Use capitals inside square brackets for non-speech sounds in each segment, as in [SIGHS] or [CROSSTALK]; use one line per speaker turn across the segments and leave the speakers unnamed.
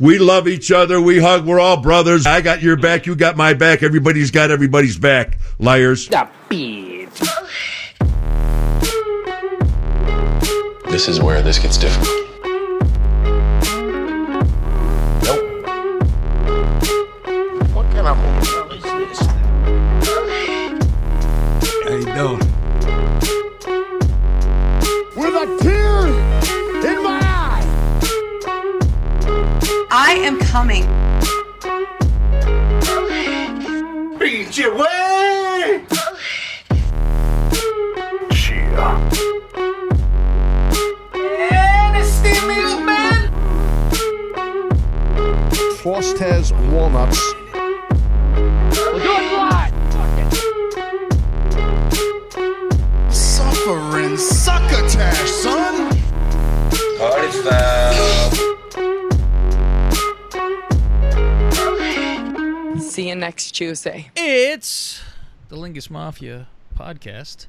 We love each other. We hug. We're all brothers. I got your back. You got my back. Everybody's got everybody's back. Liars. Stop it.
This is where this gets difficult.
Coming.
Beat your way. Cheer.
Frost has walnuts.
See you next Tuesday.
It's the Lingus Mafia podcast.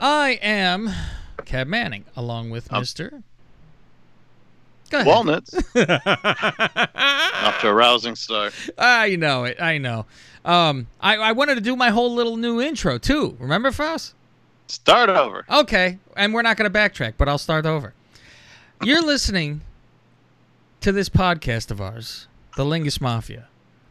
I am Cab Manning, along with Mister. Go ahead.
Walnuts. [LAUGHS] Off to a rousing start.
I know it. I know. Um, I, I wanted to do my whole little new intro too. Remember, Faust?
Start over.
Okay, and we're not going to backtrack, but I'll start over. You're listening to this podcast of ours, The Lingus Mafia.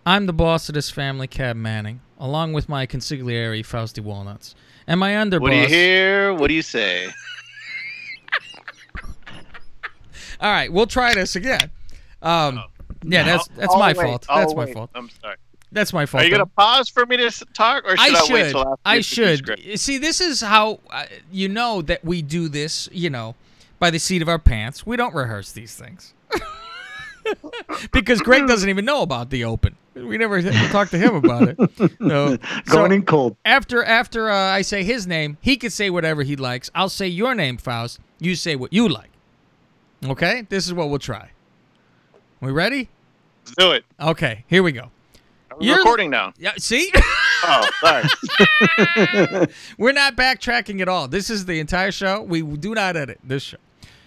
I'm the boss of this family, Cab Manning, along with my consigliere, Fausti Walnuts, and my underboss.
What do you hear? What do you say? [LAUGHS]
All right, we'll try this again. Um, yeah, that's that's
Oh,
my
wait.
fault.
Oh,
That's my
wait.
fault.
I'm sorry.
That's my fault.
Are you
though.
gonna pause for me to talk, or should I,
I should.
wait till after
I
you finish the
should. See, this is how uh, you know that we do this. You know, by the seat of our pants. We don't rehearse these things [LAUGHS] because Greg doesn't even know about the open. We never talked to him about it. No.
Going [LAUGHS]
So
in cold.
after after uh, I say his name, he can say whatever he likes. I'll say your name, Faust. You say what you like. Okay. This is what we'll try. We ready?
Let's do it.
Okay. Here we go.
I'm
You're-
recording now.
Yeah. See. [LAUGHS]
Oh, sorry. [LAUGHS]
We're not backtracking at all. This is the entire show. We do not edit this show.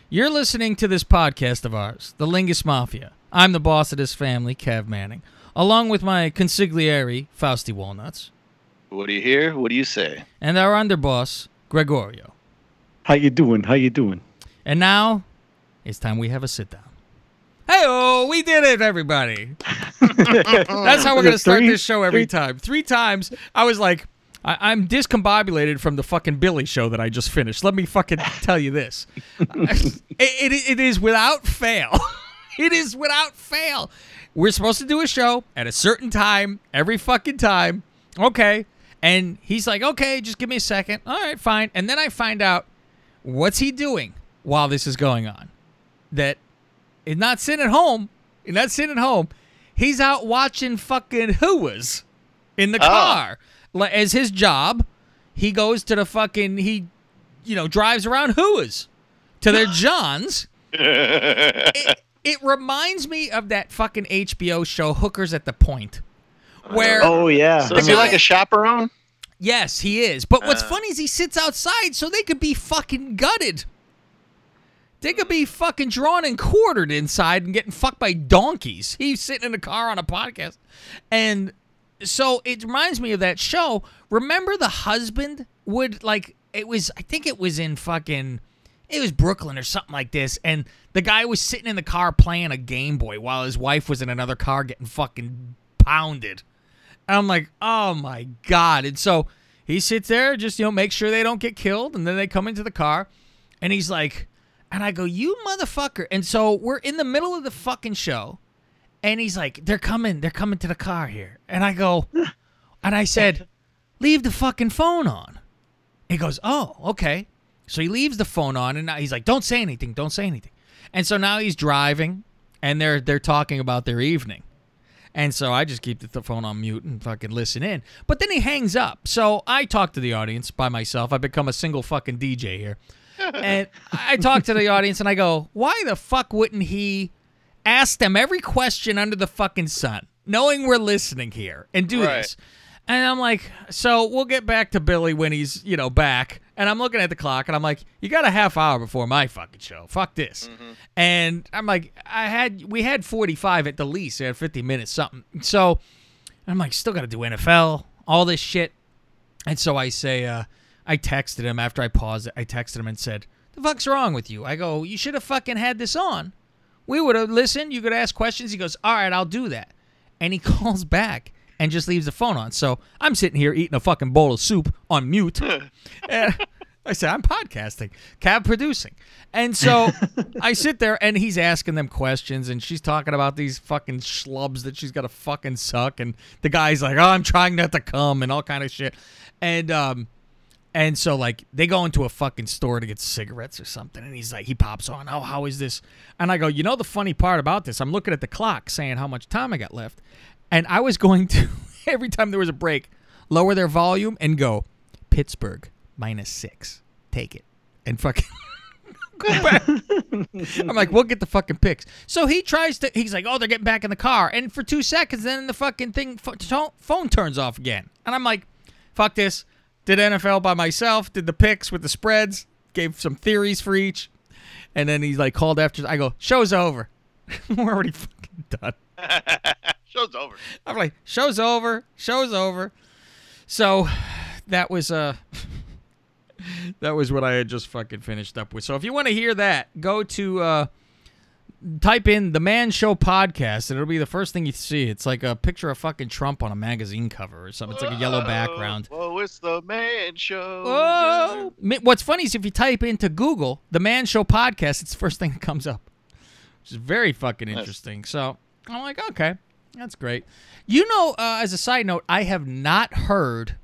You're listening to this podcast of ours, The Lingus Mafia. I'm the boss of this family, Kev Manning, along with my consigliere, Fausti Walnuts,
what do you hear? What do you say?
and our underboss, Gregorio.
How you doing? How you doing?
And now, it's time we have a sit down. Hey, oh, we did it, everybody. [LAUGHS] That's how we're going to start this show every
Three?
time. Three times. I was like, I- I'm discombobulated from the fucking Billy show that I just finished. Let me fucking tell you this. [LAUGHS] it, it, it is without fail. [LAUGHS] it is without fail. We're supposed to do a show at a certain time every fucking time. Okay. And he's like, okay, just give me a second. All right, fine. And then I find out what's he doing while this is going on? That he's not sitting at home. He's not sitting at home. He's out watching fucking Whoas in the
Oh.
car. Like, As his job, he goes to the fucking he, you know, drives around Whoas to their [LAUGHS] Johns. it, [LAUGHS] it reminds me of that fucking HBO show Hookers at the Point, where
Oh yeah.
So is he like a chaperone?
Yes, he is. But what's
Uh.
funny is he sits outside so they could be fucking gutted. They could be fucking drawn and quartered inside and getting fucked by donkeys. [LAUGHS] He's sitting in a car on a podcast. And so it reminds me of that show. Remember the husband would like it was I think it was in fucking it was Brooklyn or something like this and the guy was sitting in the car playing a Game Boy while his wife was in another car getting fucking pounded. And I'm like, oh my God. And so he sits there, just, you know, make sure they don't get killed. And then they come into the car and he's like, and I go, you motherfucker. And so we're in the middle of the fucking show. And he's like, they're coming, they're coming to the car here. And I go, [LAUGHS] and I said, leave the fucking phone on. He goes, oh, okay. So he leaves the phone on and he's like, don't say anything, don't say anything. And so now he's driving and they're they're talking about their evening. And so I just keep the phone on mute and fucking listen in. But then he hangs up. So I talk to the audience by myself. I become a single fucking DJ here. [LAUGHS] and I talk to the audience and I go, why the fuck wouldn't he ask them every question under the fucking sun, knowing we're listening here and do
Right.
this? And I'm like, so we'll get back to Billy when he's, you know, back. And I'm looking at the clock and I'm like, you got a half hour before my fucking show. Fuck this. And I'm like, I had we had 45 at the least. We had 50 minutes something. So I'm like, still got to do NFL, all this shit. And so I say, uh, I texted him after I paused it. I texted him and said, "The fuck's wrong with you?" I go, "You should have fucking had this on. We would have listened. You could ask questions." He goes, "All right, I'll do that." And he [LAUGHS] calls back and just leaves the phone on. So I'm sitting here eating a fucking bowl of soup on mute. [LAUGHS] and I said, "I'm podcasting, cab producing." And so [LAUGHS] I sit there and he's asking them questions and she's talking about these fucking schlubs that she's got to fucking suck and the guy's like, "Oh, I'm trying not to come" and all kind of shit. And um and so like they go into a fucking store to get cigarettes or something, and he's like, he pops on, oh, how is this? And I go, you know the funny part about this? I'm looking at the clock saying how much time I got left. And I was going to [LAUGHS] every time there was a break, lower their volume and go, Pittsburgh minus six. Take it. And fucking [LAUGHS] go back. I'm like, we'll get the fucking picks. So he tries to. He's like, oh, they're getting back in the car, and for two seconds, then the fucking thing phone turns off again, and I'm like, fuck this. Did NFL by myself. Did the picks with the spreads. Gave some theories for each, and then he's like called after. I go, show's over. [LAUGHS] We're already fucking done. [LAUGHS]
Show's over.
I'm like, show's over, show's over. So that was uh [LAUGHS] that was what I had just fucking finished up with. So if you want to hear that, go to uh type in the Man Show podcast and it'll be the first thing you see. It's like a picture of fucking Trump on a magazine cover or something. It's like a yellow background.
Oh, it's the man show.
Oh, what's funny is if you type into Google the Man Show podcast, it's the first thing that comes up, which is very fucking interesting. So I'm like, okay, that's great. You know, uh, as a side note, I have not heard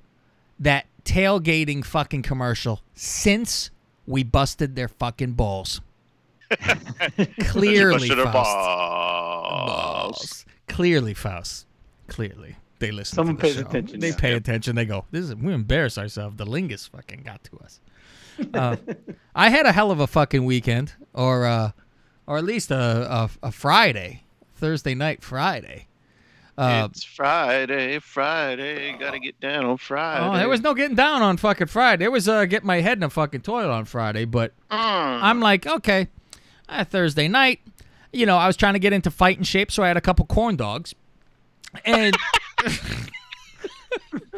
that tailgating fucking commercial since we busted their fucking balls. [LAUGHS] Clearly,
Busted her
Faust.
balls.
Clearly, Faust. Clearly. They listen
Someone
to the
pays
show.
attention
They
now.
pay attention. They go, this is we embarrass ourselves. The lingus fucking got to us. Uh, [LAUGHS] I had a hell of a fucking weekend, or uh, or at least a, a, a Friday, Thursday night, Friday. Uh,
it's Friday, Friday. Gotta get down on Friday.
oh, there was no getting down on fucking Friday. There was uh, getting my head in a fucking toilet on Friday, but
Mm.
I'm like, okay, uh, Thursday night. You know, I was trying to get into fighting shape, so I had a couple corn dogs. And [LAUGHS] [LAUGHS]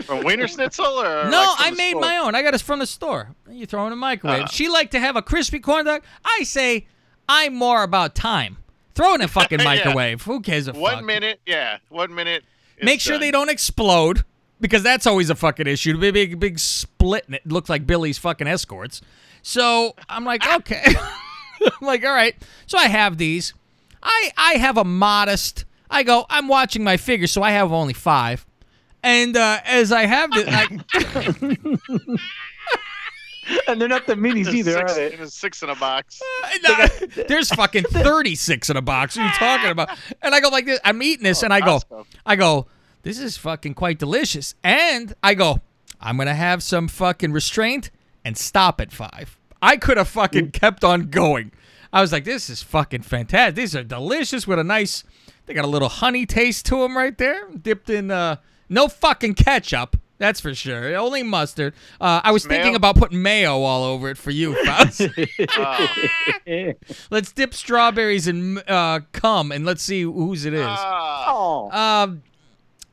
From Wienerschnitzel or
no,
like
I made
store?
my own. I got it from the store. You throw it in the microwave.
Ah.
she liked to have a crispy corn dog. I say I'm more about time. Throw in a fucking [LAUGHS]
Yeah.
microwave. Who cares a
One
fuck?
minute, yeah, one minute.
Make sure
done.
they don't explode because that's always a fucking issue. Big, big, big split and it looks like Billy's fucking escorts. So I'm like, okay. [LAUGHS] I'm like, all right. So I have these. I I have a modest. I go. I'm watching my figure, so I have only five. And uh, as I have this, [LAUGHS] I, [LAUGHS]
and they're not the minis
There's
either,
six,
are they?
there's six in a box. [LAUGHS]
No, [LAUGHS] there's fucking 36 in a box. What are you talking about? And I go like this. I'm eating this, and I go,
Costco.
I go, this is fucking quite delicious. And I go, I'm gonna have some fucking restraint and stop at five. I could have fucking kept on going. I was like, this is fucking fantastic. These are delicious with a nice. They got a little honey taste to them right there, dipped in uh, no fucking ketchup. That's for sure. Only mustard. Uh, I was thinking about putting mayo all over it for you, Faust. [LAUGHS]
Yeah. [LAUGHS]
Let's dip strawberries in uh, cum and let's see whose it is.
Ah,
Oh,
Um,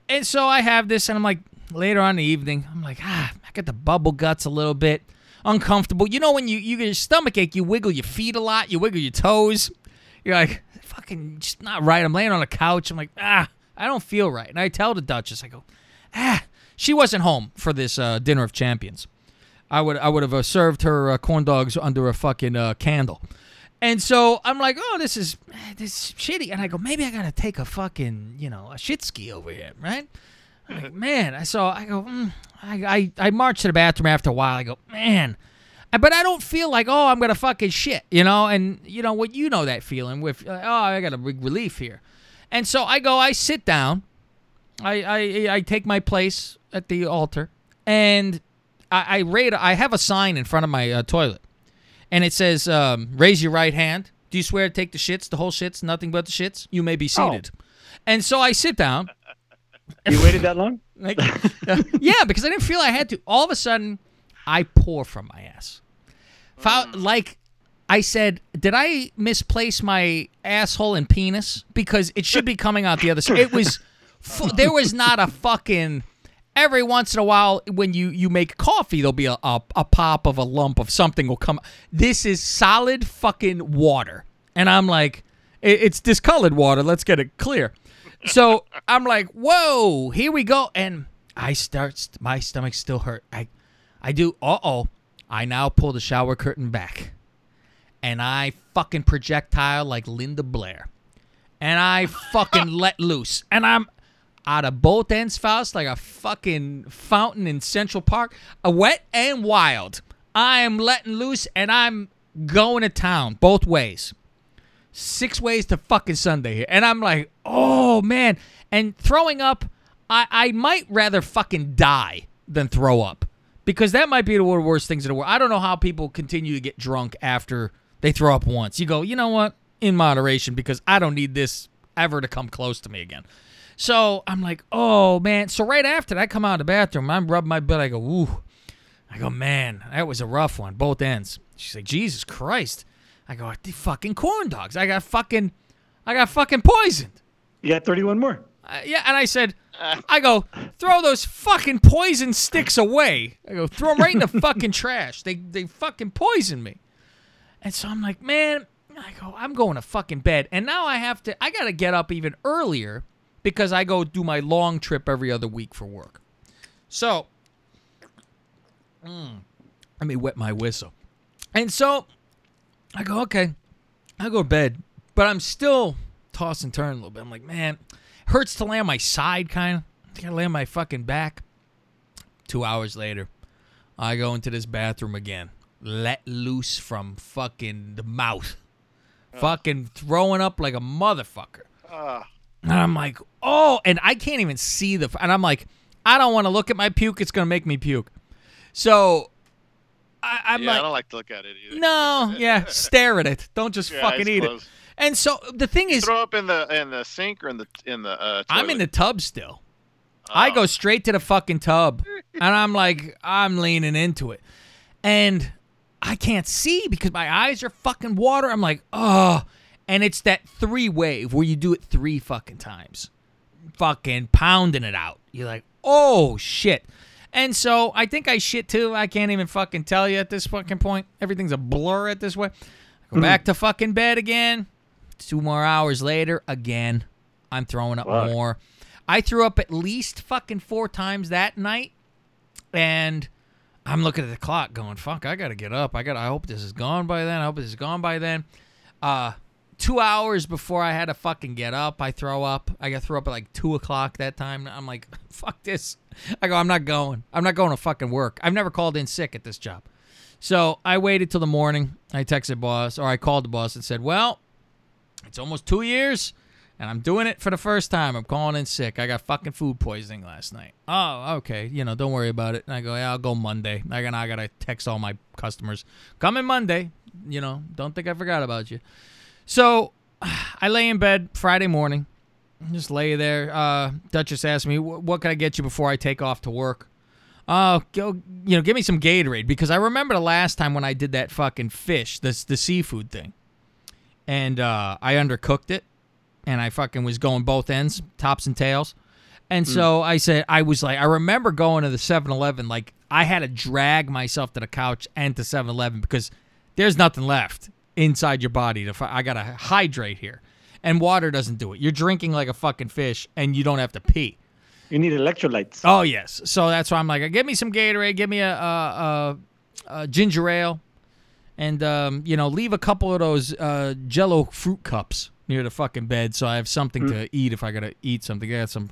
and so I have this, and I'm like, later on in the evening, I'm like, ah, I got the bubble guts a little bit, uncomfortable. You know, when you, you get your stomach ache, you wiggle your feet a lot, you wiggle your toes. You're like, fucking, just not right. I'm laying on a couch. I'm like, ah, I don't feel right. And I tell the Duchess, I go, ah, she wasn't home for this uh, dinner of champions. I would I would have uh, served her uh, corn dogs under a fucking uh, candle. And so I'm like, oh, this is this is shitty. And I go, maybe I gotta take a fucking, you know, a shit ski over here, right? I'm like, [LAUGHS] man, I saw. I go, mm. I, I I march to the bathroom after a while. I go, man, I- but I don't feel like, oh, I'm gonna fucking shit, you know. And you know what, you know that feeling with, uh, oh, I got a big relief here. And so I go, I sit down, I I I take my place at the altar, and I, I rate. I have a sign in front of my uh, toilet, and it says, um, "Raise your right hand. Do you swear to take the shits, the whole shits, nothing but the shits? You may be seated." And so I sit down. [LAUGHS]
you waited that long? [LAUGHS]
Like, uh, yeah, because I didn't feel I had to. All of a sudden, I pour from my ass. Fou- like I said, did I misplace my asshole and penis because it should be coming out the other side? It was there was not a fucking every once in a while when you you make coffee there'll be a, a, a pop of a lump of something will come this is solid fucking water. And i'm like "It- it's discolored water let's get it clear. So i'm like whoa here we go. And i start my stomach still hurt. I i do uh-oh i now pull the shower curtain back. And i fucking projectile like linda blair. And I fucking [LAUGHS] let loose. And I'm out of both ends, Faust, like a fucking fountain in Central Park, a wet and wild. I am letting loose and I'm going to town both ways. Six ways to fucking Sunday here. And I'm like, oh man. And throwing up, I, I might rather fucking die than throw up. Because that might be one of the worst things in the world. I don't know how people continue to get drunk after they throw up once. You go, you know what? In moderation, because I don't need this ever to come close to me again. So I'm like, oh man. So right after that, I come out of the bathroom. I'm rubbing my butt. I go, ooh. I go, man, that was a rough one, both ends. She's like, Jesus Christ. I go, the fucking corn dogs. I got fucking, I got fucking poisoned.
You got 31 more.
Uh, yeah, and I said, I go, throw those fucking poison sticks away. I go, throw them right in the [LAUGHS] fucking trash. They they fucking poisoned me. And so I'm like, man, I go, I'm going to fucking bed. And now I have to, I got to get up even earlier because I go do my long trip every other week for work. So, mm, let me wet my whistle. And so I go, okay, I go to bed, but I'm still toss and turn a little bit. I'm like, man, hurts to lay on my side, kind of. I gotta lay on my fucking back. Two hours later, I go into this bathroom again, let loose from fucking the mouth, fucking throwing up like a motherfucker. And I'm like, oh, and I can't even see the. And I'm like, I don't want to look at my puke. It's gonna make me puke. So, I, I'm
yeah,
like,
I don't like to look at it either.
no, [LAUGHS] yeah, stare at it. Don't just
Yeah,
fucking eat it. And so the thing is,
Throw up in the in the sink or in the in the. Uh,
I'm in the tub still. I
Oh.
go straight to the fucking tub, [LAUGHS] and I'm like, I'm leaning into it, and I can't see because my eyes are fucking water. I'm like, oh, and it's that three wave where you do it three fucking times, fucking pounding it out. You're like, oh shit. And so I think I shit too. I can't even fucking tell you at this fucking point. Everything's a blur at this way. I go back to fucking bed again. Two more hours later, again, I'm throwing up
Fuck.
more. I threw up at least fucking four times that night, and I'm looking at the clock, going, "Fuck, I gotta get up. I got. to I hope this is gone by then. I hope this is gone by then." Uh, two hours before I had to fucking get up, I throw up. I got throw up at like two o'clock that time. I'm like, [LAUGHS] "Fuck this." I go, "I'm not going. I'm not going to fucking work. I've never called in sick at this job." So I waited till the morning. I texted boss, or I called the boss and said, "Well, it's almost two years, and I'm doing it for the first time. I'm calling in sick. I got fucking food poisoning last night. Oh, okay. You know, don't worry about it. And I go, yeah, I'll go Monday. I got, I gotta text all my customers. Coming Monday. You know, don't think I forgot about you. So [SIGHS] I lay in bed Friday morning. Just lay there. Uh, Duchess asked me, "What can I get you before I take off to work?" Oh, go, you know, give me some Gatorade because I remember the last time when I did that fucking fish, this the seafood thing and uh, I undercooked it, and I fucking was going both ends, tops and tails. And so I said, I was like, I remember going to the 7 Eleven, like, I had to drag myself to the couch and to 7 Eleven because there's nothing left inside your body. To fi- I got to hydrate here. And water doesn't do it. You're drinking like a fucking fish, and you don't have to pee.
You need electrolytes.
Oh yes. So that's why I'm like, give me some Gatorade, give me a, a, a, a ginger ale, and um, you know, leave a couple of those uh, Jello fruit cups near the fucking bed, so I have something to eat if I gotta eat something. I got some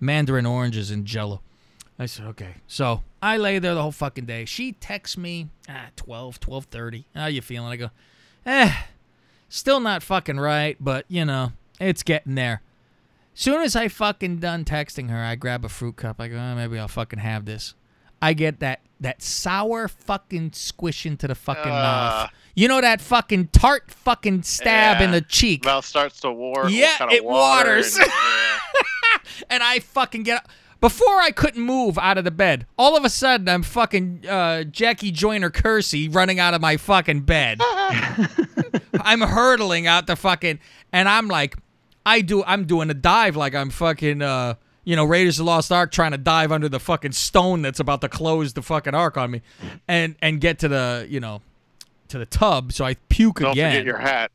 mandarin oranges and Jello. I said, okay. So I lay there the whole fucking day. She texts me at 12, 12.30. How you feeling? I go, eh, still not fucking right, but, you know, it's getting there. Soon as I fucking done texting her, I grab a fruit cup. I go, oh, maybe I'll fucking have this. I get that that sour fucking squish into the fucking mouth. You know that fucking tart fucking stab in the cheek.
Mouth starts to war.
Yeah,
kind of
it
water
waters.
and- [LAUGHS] yeah. [LAUGHS]
and I fucking get up. Before I couldn't move out of the bed, all of a sudden I'm fucking uh, Jackie Joyner Kersee running out of my fucking bed. [LAUGHS] I'm hurtling out the fucking, and I'm like, I do, I'm doing a dive like I'm fucking, uh, you know, Raiders of the Lost Ark trying to dive under the fucking stone that's about to close the fucking ark on me, and and get to the, you know, to the tub. So I puke again.
Don't
again.
forget your hat.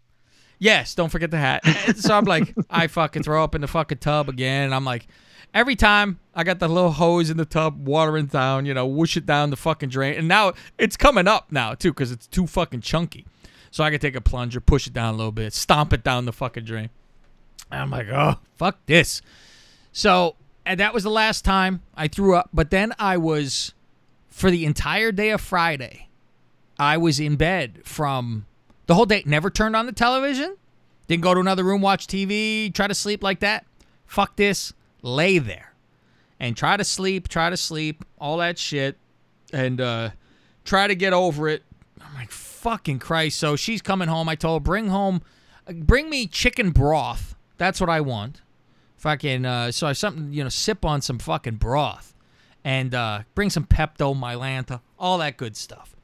Yes, don't forget the hat. So I'm like, [LAUGHS] I fucking throw up in the fucking tub again. And I'm like, every time I got the little hose in the tub, watering down, you know, whoosh it down the fucking drain. And now it's coming up now too, because it's too fucking chunky. So I can take a plunger, push it down a little bit, stomp it down the fucking drain. And I'm like, oh, fuck this. So, and that was the last time I threw up. But then I was, for the entire day of Friday, I was in bed from the whole day. Never turned on the television. Didn't go to another room, watch TV, try to sleep like that. Fuck this. Lay there and try to sleep, try to sleep, all that shit, and uh, try to get over it. I'm like, fucking Christ. So she's coming home. I told her, bring home, bring me chicken broth. That's what I want. Fucking, uh, so I something, you know, sip on some fucking broth and uh, bring some Pepto, Mylanta, all that good stuff.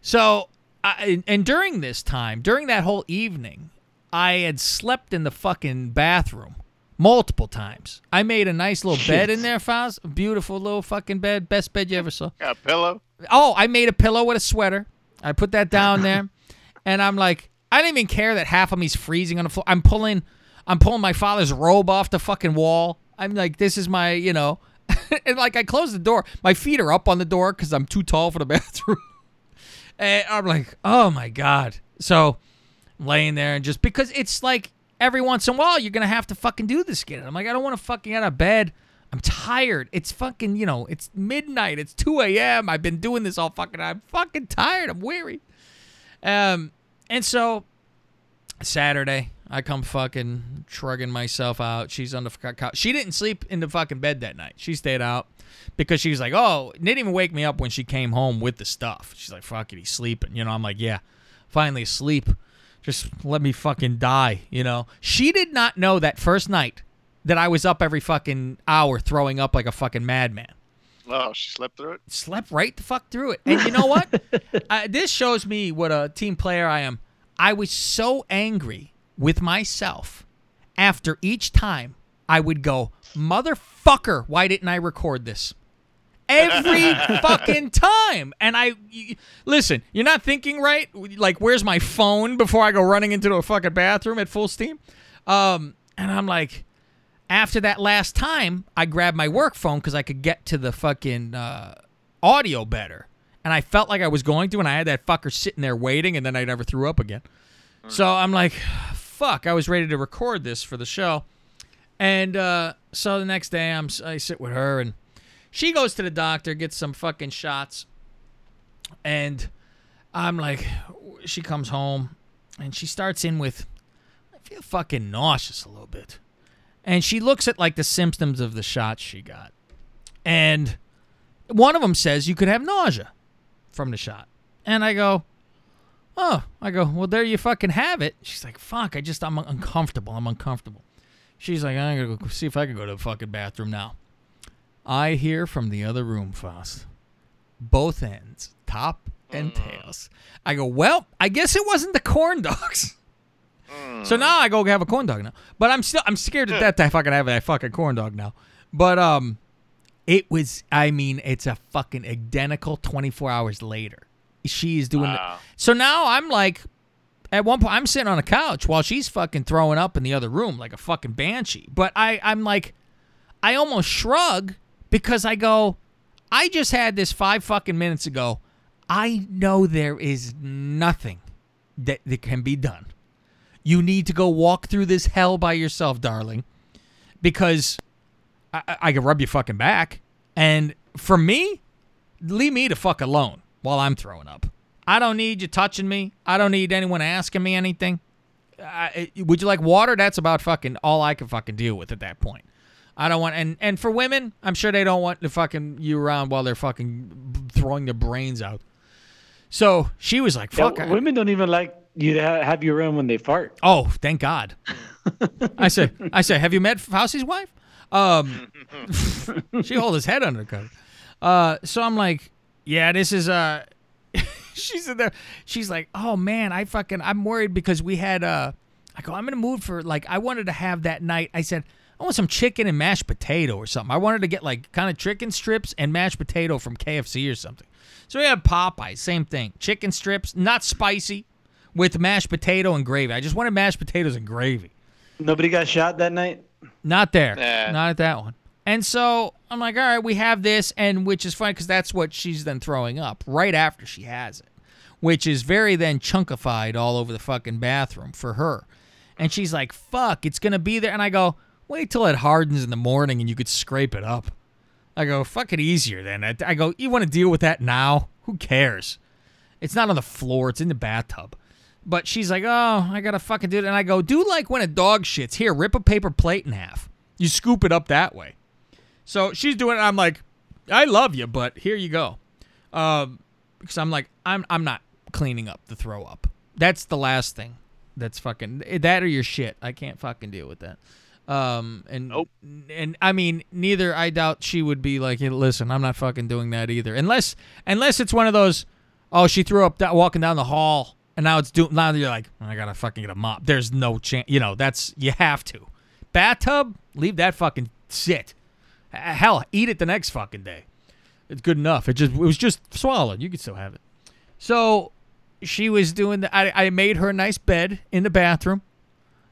So, I, and during this time, during that whole evening, I had slept in the fucking bathroom multiple times. I made a nice little bed in there, Faust. A beautiful little fucking bed. Best bed you ever saw.
Got a pillow.
Oh, I made a pillow with a sweater. I put that down [COUGHS] there, and I'm like, I don't even care that half of me's freezing on the floor. I'm pulling, I'm pulling my father's robe off the fucking wall. I'm like, this is my, you know, [LAUGHS] and like I close the door. My feet are up on the door because I'm too tall for the [LAUGHS] bathroom. and I'm like, oh my god. So I'm laying there and just because it's like every once in a while you're gonna have to fucking do this again. I'm like, I don't want to fucking get out of bed. I'm tired. It's fucking, you know, it's midnight. It's 2 a.m. I've been doing this all fucking. I'm fucking tired. I'm weary. Um, and so Saturday, I come fucking shrugging myself out. She's on the couch. She didn't sleep in the fucking bed that night. She stayed out because she was like, oh, didn't even wake me up when she came home with the stuff. She's like, fuck it, he's sleeping. You know, I'm like, yeah, finally asleep. Just let me fucking die, you know? She did not know that first night that I was up every fucking hour throwing up like a fucking madman.
Oh, she slept through it.
Slept right the fuck through it. And you know what? [LAUGHS] uh, this shows me what a team player I am. I was so angry with myself after each time I would go, motherfucker, why didn't I record this? Every [LAUGHS] fucking time. And I y- listen, you're not thinking right. Like, where's my phone before I go running into a fucking bathroom at full steam? Um, and I'm like, after that last time, I grabbed my work phone because I could get to the fucking uh, audio better. And I felt like I was going to, and I had that fucker sitting there waiting, and then I never threw up again. So I'm like, fuck, I was ready to record this for the show. And uh, so the next day, I'm I sit with her, and she goes to the doctor, gets some fucking shots, and I'm like, she comes home, and she starts in with, I feel fucking nauseous a little bit, and she looks at like the symptoms of the shots she got, and one of them says you could have nausea from the shot, and I go, oh, I go, well, there you fucking have it. She's like, fuck, I just, I'm uncomfortable. I'm uncomfortable. She's like, I'm going to go see if I can go to the fucking bathroom now. I hear from the other room, Faust. Both ends, top and tails. I go, well, I guess it wasn't the corn dogs. So now I go have a corn dog now. But I'm still, I'm scared to death to fucking have that fucking corn dog now. But, um, it was, I mean, it's a fucking identical 24 hours later. She's doing it. So now I'm like, at one point, I'm sitting on a couch while she's fucking throwing up in the other room like a fucking banshee. But I, I'm like, I almost shrug because I go, I just had this five fucking minutes ago. I know there is nothing that, that can be done. You need to go walk through this hell by yourself, darling, because I, I, can rub your fucking back. And for me, leave me to fuck alone while I'm throwing up. I don't need you touching me. I don't need anyone asking me anything. I, would you like water? That's about fucking all I can fucking deal with at that point. I don't want and and for women, I'm sure they don't want to fucking you around while they're fucking throwing their brains out. So she was like, "Fuck." I-
women don't even like you to have you around when they fart.
Oh, thank God. I say, I say, have you met Fausti's wife? Um, [LAUGHS] she hold his head under cover. Uh, so I'm like, yeah, this is uh. [LAUGHS] she's in there. She's like, oh man, I fucking, I'm worried because we had uh. I go, I'm in a mood for like, I wanted to have that night. I said, I want some chicken and mashed potato or something. I wanted to get like kind of chicken strips and mashed potato from KFC or something. So we had Popeye, same thing. Chicken strips, not spicy, with mashed potato and gravy. I just wanted mashed potatoes and gravy.
Nobody got shot that night.
Not there.
Nah.
Not at that one. And so I'm like, all right, we have this, and which is funny because that's what she's then throwing up right after she has it, which is very then chunkified all over the fucking bathroom for her. And she's like, fuck, it's going to be there. And I go, wait till it hardens in the morning and you could scrape it up. I go, fuck it easier then. I go, you want to deal with that now? Who cares? It's not on the floor, it's in the bathtub. But she's like, oh, I gotta fucking do it. And I go, do like when a dog shits. Here, rip a paper plate in half. You scoop it up that way. So she's doing it. I'm like, I love you, but here you go. Um, because I'm like, I'm I'm not cleaning up the throw up. That's the last thing. That's fucking that or your shit. I can't fucking deal with that. Um, and
Nope.
and I mean, neither. I doubt she would be like, hey, listen, I'm not fucking doing that either. Unless unless it's one of those, oh, she threw up that walking down the hall, and now it's doing. Now you're like, I gotta fucking get a mop. There's no chance. You know, that's you have to. Bathtub, leave that fucking sit. Hell, eat it the next fucking day. It's good enough. It just it was just swallowed. You could still have it. So she was doing the. I, I made her a nice bed in the bathroom,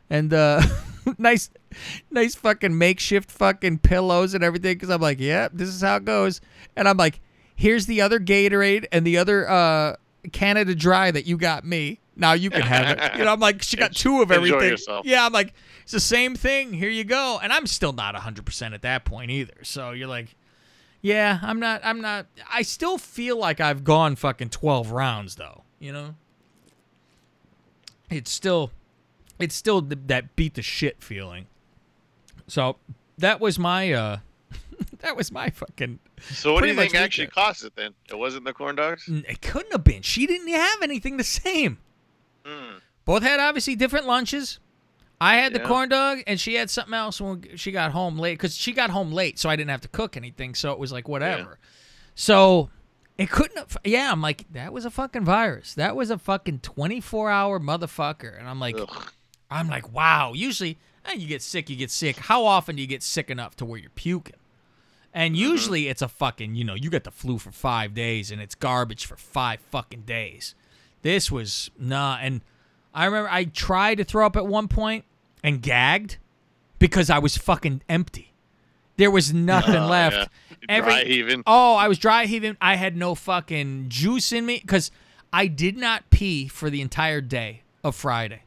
and uh, [LAUGHS] nice, [LAUGHS] nice fucking makeshift fucking pillows and everything. Because I'm like, yeah, this is how it goes. And I'm like, here's the other Gatorade and the other uh, Canada Dry that you got me. Now you can have it. [LAUGHS] You know, I'm like, she got two of
Enjoy
everything.
yourself.
Yeah, I'm like, it's the same thing. Here you go. And I'm still not 100% at that point either. So you're like, yeah, I'm not, I'm not, I still feel like I've gone fucking 12 rounds though, you know? It's still, it's still th- that beat the shit feeling. So that was my, uh, [LAUGHS] that was my fucking,
So what do you think actually
weekend.
cost it then? It wasn't the corn dogs?
it couldn't have been. She didn't have anything the same. Both had obviously different lunches. I had the
Yeah.
corn dog, and she had something else when she got home late because she got home late, so I didn't have to cook anything. So it was like whatever. So it couldn't. Have, yeah, I'm like that was a fucking virus. That was a fucking 24 hour motherfucker, and I'm like,
Ugh.
I'm like, wow. Usually, eh, you get sick, you get sick. How often do you get sick enough to where you're puking? And usually it's a fucking, you know, you get the flu for five days and it's garbage for five fucking days. This was nah. And I remember I tried to throw up at one point and gagged because I was fucking empty. There was nothing
Oh,
left.
yeah. Dry heaving.
Oh, I was dry heaving. I had no fucking juice in me because I did not pee for the entire day of Friday.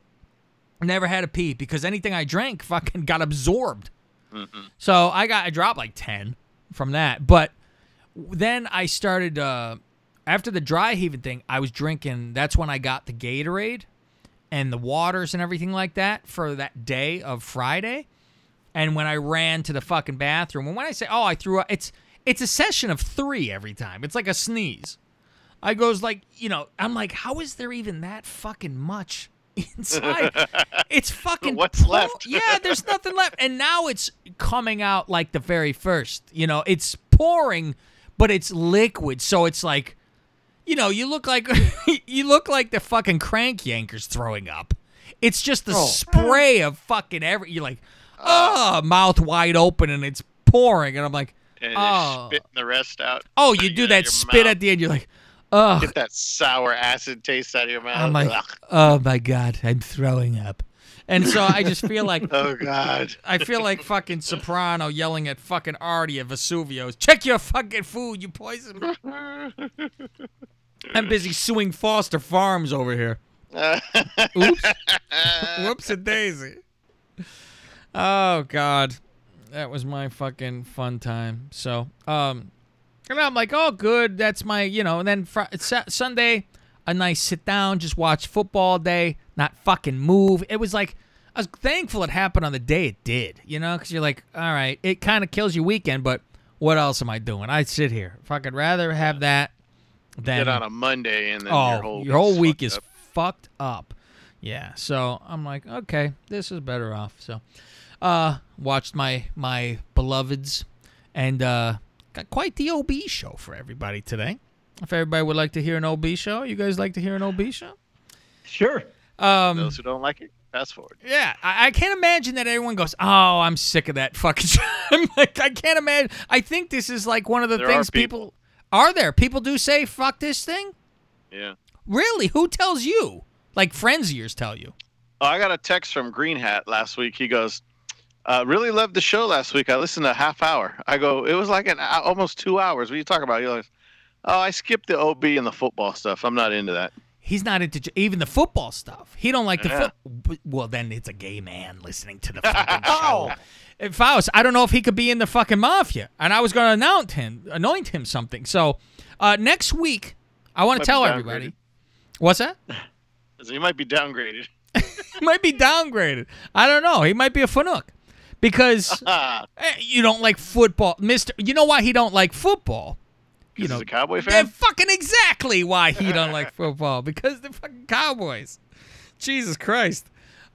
Never had a pee because anything I drank fucking got absorbed. So I got I dropped like ten from that. But then I started uh, after the dry heaving thing. I was drinking. That's when I got the Gatorade and the waters and everything like that for that day of Friday. And when I ran to the fucking bathroom, and when I say, "Oh, I threw up," it's it's a session of three every time. It's like a sneeze. I goes like, you know, I'm like, how is there even that fucking much [LAUGHS] inside? [LAUGHS] it's fucking
What's left? [LAUGHS]
yeah, there's nothing left, and now it's coming out like the very first. You know, it's pouring, but it's liquid, so it's like, you know, you look like you look like the fucking crank yankers throwing up. It's just the oh. spray of fucking every. You're like, oh, mouth wide open, and it's pouring, and I'm like,
And
Oh.
spitting the rest out.
oh, you do that spit
mouth.
at the end. You're like, oh,
Get that sour acid taste out of your mouth.
I'm like,
Ugh.
oh my god, I'm throwing up, and so I just feel like [LAUGHS]
oh god.
I feel like fucking Soprano yelling at fucking Artie at Vesuvio's. Check your fucking food, you poison. me." I'm busy suing Foster Farms over here. [LAUGHS] Oops. Whoops a daisy. Oh God, that was my fucking fun time. So, um, and I'm like, oh, good. That's my, you know. And then fr- Sunday, a nice sit down, just watch football day, not fucking move. It was like I was thankful it happened on the day it did, you know, because you're like, all right, it kind of kills your weekend, but what else am I doing? I sit here. Fucking rather have that than
Get on a Monday and then
oh,
your whole
your whole week is
up.
fucked up. Yeah. So I'm like, okay, this is better off. So, Uh, watched my my beloveds, and uh, got quite the OB show for everybody today. If everybody would like to hear an OB show, you guys like to hear an OB show?
Sure.
Um,
Those who don't like it, fast forward.
Yeah, I, I can't imagine that everyone goes, "Oh, I'm sick of that fucking." [LAUGHS] show." I'm [LAUGHS] like, I can't imagine. I think this is like one of the
There
things
are people.
people are there. People do say, "Fuck this thing."
Yeah.
Really? Who tells you? Like friends of yours tell you?
Oh, I got a text from Green Hat last week. He goes, uh, "Really loved the show last week. I listened to a half hour." I go, "It was like an hou- almost two hours." What are you talking about? He goes, "Oh, I skipped the OB and the football stuff. I'm not into that."
He's not into even the football stuff. He don't like the
Yeah.
foot. Well, then it's a gay man listening to the [LAUGHS] fucking show. If Faust, I don't know if he could be in the fucking mafia, and I was going to anoint him, anoint him something. So uh, next week, I want to tell everybody. What's that? [LAUGHS]
So he might be downgraded. [LAUGHS]
He might be downgraded. I don't know. He might be a fanook because [LAUGHS] eh, you don't like football, Mister. You know why he don't like football? You
he's
know,
a Cowboy fan.
fucking exactly why he don't like [LAUGHS] football because the fucking Cowboys. Jesus Christ.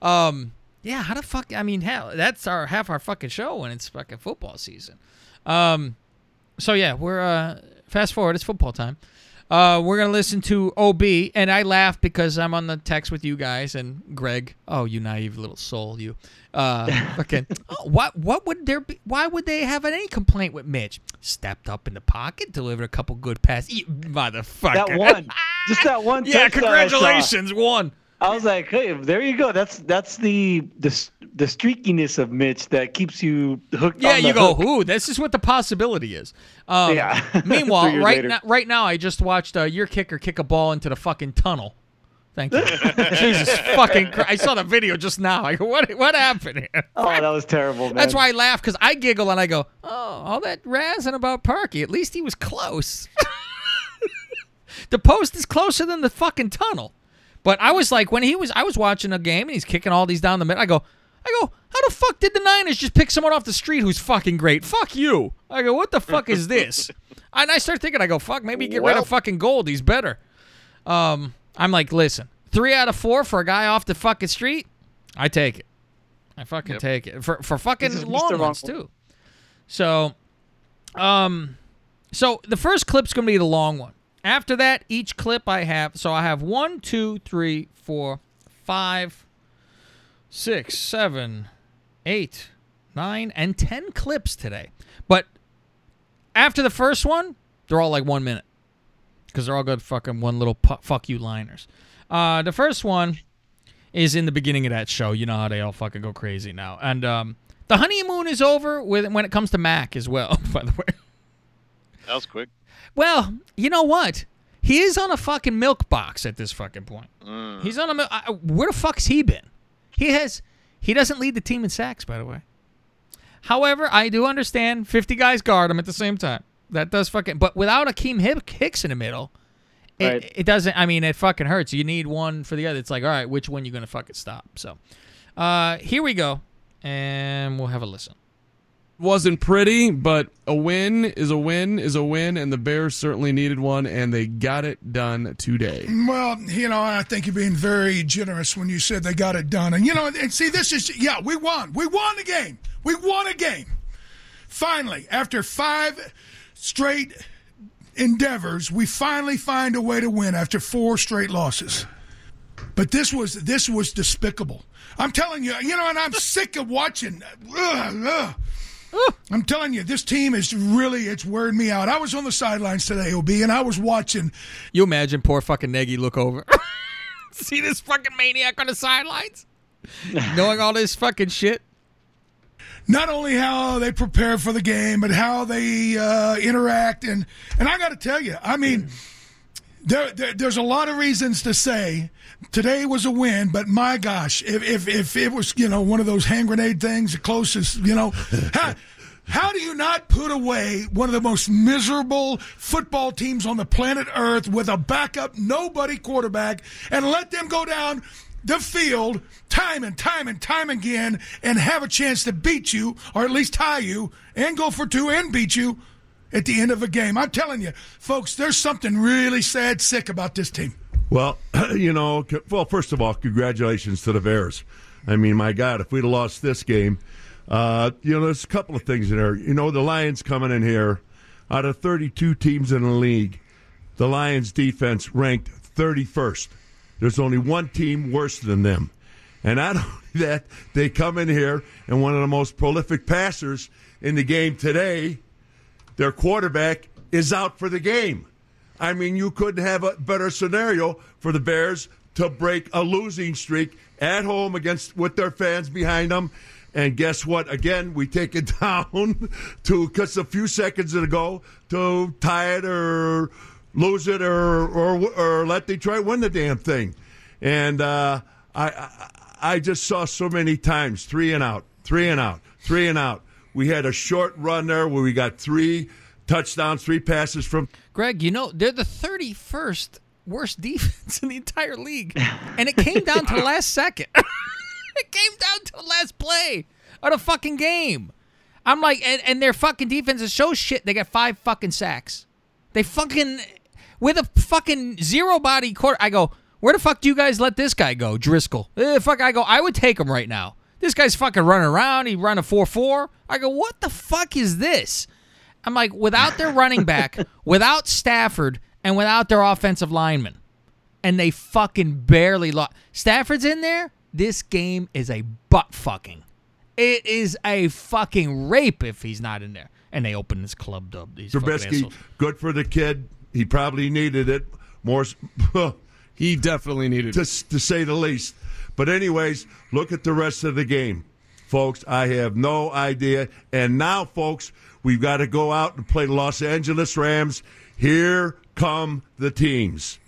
Um. Yeah. How the fuck? I mean, hell, that's our half our fucking show when it's fucking football season. Um. So yeah, we're uh fast forward. It's football time. Uh, we're gonna listen to OB, and I laugh because I'm on the text with you guys and Greg. Oh, you naive little soul, you. Uh, [LAUGHS] fucking. Oh, what? What would there be? Why would they have any complaint with Mitch? Stepped up in the pocket, delivered a couple good passes. You motherfucker.
That one. [LAUGHS] Just that one.
yeah,
touchdown I saw.
congratulations, one.
I was like, hey, there you go. That's that's the the the streakiness of Mitch that keeps you hooked.
Yeah, you go.
hook.
Ooh, this is what the possibility is. Um,
Yeah. [LAUGHS]
meanwhile, right
later.
now, right now, I just watched uh, your kicker kick a ball into the fucking tunnel. Thank you. [LAUGHS] Jesus fucking Christ. I saw the video just now. I go, what, what happened here?
Oh, that was terrible, man.
That's why I laugh because I giggle and I go, oh, all that razzing about Parky. At least he was close. [LAUGHS] the post is closer than the fucking tunnel. But I was like, when he was, I was watching a game and he's kicking all these down the middle. I go, I go, how the fuck did the Niners just pick someone off the street who's fucking great? Fuck you. I go, what the fuck is this? [LAUGHS] and I start thinking, I go, fuck, maybe get rid of fucking Gould. He's better. Um, I'm like, listen, three out of four for a guy off the fucking street. I take it. I fucking
Yep.
take it for for fucking long ones too. So, um, so the first clip's gonna be the long one. After that, each clip I have. So I have one, two, three, four, five, six, seven, eight, nine, and ten clips today. But after the first one, they're all like one minute because they're all good fucking one little pu- fuck you liners. Uh, the first one is in the beginning of that show. You know how they all fucking go crazy now. And um, the honeymoon is over with when it comes to Mack as well. [LAUGHS] By the way,
That was quick.
Well, you know what? He is on a fucking milk box at this fucking point. He's on a I, where the fuck's he been? He has he doesn't lead the team in sacks, by the way. However, I do understand 50 guys guard him at the same time. That does fucking but without Akiem Hick- Hicks in the middle, it,
Right.
it doesn't I mean it fucking hurts. You need one for the other. It's like, all right, which one you going to fucking stop? So, uh here we go and we'll have a listen.
Wasn't pretty, but a win is a win is a win, and the Bears certainly needed one, and they got it done today.
Well, you know, I think you're being very generous when you said they got it done. And, you know, and see, this is, yeah, we won. We won the game. We won a game. Finally, after five straight endeavors, we finally find a way to win after four straight losses. But this was this was despicable. I'm telling you, you know, and I'm sick of watching. Ugh, ugh. I'm telling you, this team is really it's wearing me out. I was on the sidelines today, Ob, and I was watching
You imagine poor fucking Nagy look over. [LAUGHS] See this fucking maniac on the sidelines? [LAUGHS] Knowing all this fucking shit?
not only how they prepare for the game, but how they uh, interact. And and I got to tell you, I mean, there, there there's a lot of reasons to say today was a win, but my gosh, if if, if it was you know one of those hand grenade things, the closest, you know. [LAUGHS] How, how do you not put away one of the most miserable football teams on the planet Earth with a backup, nobody quarterback, and let them go down the field time and time and time again and have a chance to beat you, or at least tie you, and go for two and beat you at the end of a game? I'm telling you, folks, there's something really sad, sick about this team.
Well, [CLEARS THROAT] you know, well, first of all, congratulations to the Bears. I mean, my God, if we'd have lost this game, Uh, you know, there's a couple of things in there. You know, the Lions coming in here, out of 32 teams in the league, the Lions defense ranked 31st. There's only one team worse than them. And not [LAUGHS] only that, they come in here and one of the most prolific passers in the game today, their quarterback is out for the game. I mean, you couldn't have a better scenario for the Bears to break a losing streak at home against with their fans behind them. And guess what? Again, we take it [LAUGHS] down to just a few seconds ago to tie it or lose it or or, or let Detroit win the damn thing. And uh, I, I I just saw so many times three and out, three and out, three and out. We had a short run there where we got three touchdowns, three passes from
Greg, you know they're the 31st worst [LAUGHS] defense in the entire league, and it came down to the [LAUGHS] last second. [LAUGHS] it came down to the last play of the fucking game. I'm like, and, and their fucking defense is so shit. They got five fucking sacks. They fucking with a fucking zero body court. I go, where the fuck do you guys let this guy go, Driskel? Eh, fuck, I go, I would take him right now. This guy's fucking running around. He run a four four. I go, what the fuck is this? I'm like, without their running back, [LAUGHS] without Stafford, and without their offensive lineman, and they fucking barely lost. Stafford's in there. This game is a butt fucking. It is a fucking rape if he's not in there. And they open this club dub. These fucking
Trubisky.
assholes.
Good for the kid. He probably needed it more, [LAUGHS]
He definitely needed
to,
it.
to say the least. But anyways, look at the rest of the game, folks. I have no idea. And now, folks, we've got to go out and play the Los Angeles Rams. Here come the teams.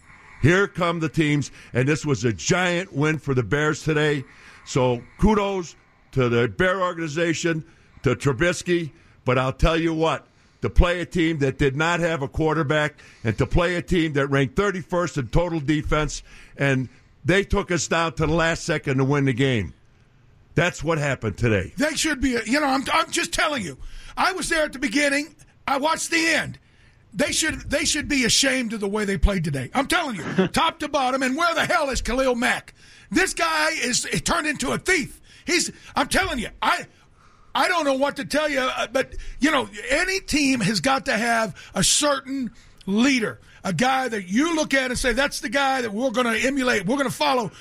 Here come the teams, and this was a giant win for the Bears today. So kudos to the Bear organization, to Trubisky. But I'll tell you what, to play a team that did not have a quarterback and to play a team that ranked 31st in total defense, and they took us down to the last second to win the game. That's what happened today.
They should be, you know, I'm, I'm just telling you. I was there at the beginning. I watched the end. They should they should be ashamed of the way they played today. I'm telling you, [LAUGHS] top to bottom. And where the hell is Khalil Mack? This guy is, turned into a thief. He's. I'm telling you, I. I don't know what to tell you, uh, but you know, any team has got to have a certain leader, a guy that you look at and say, "That's the guy that we're going to emulate. We're going to follow."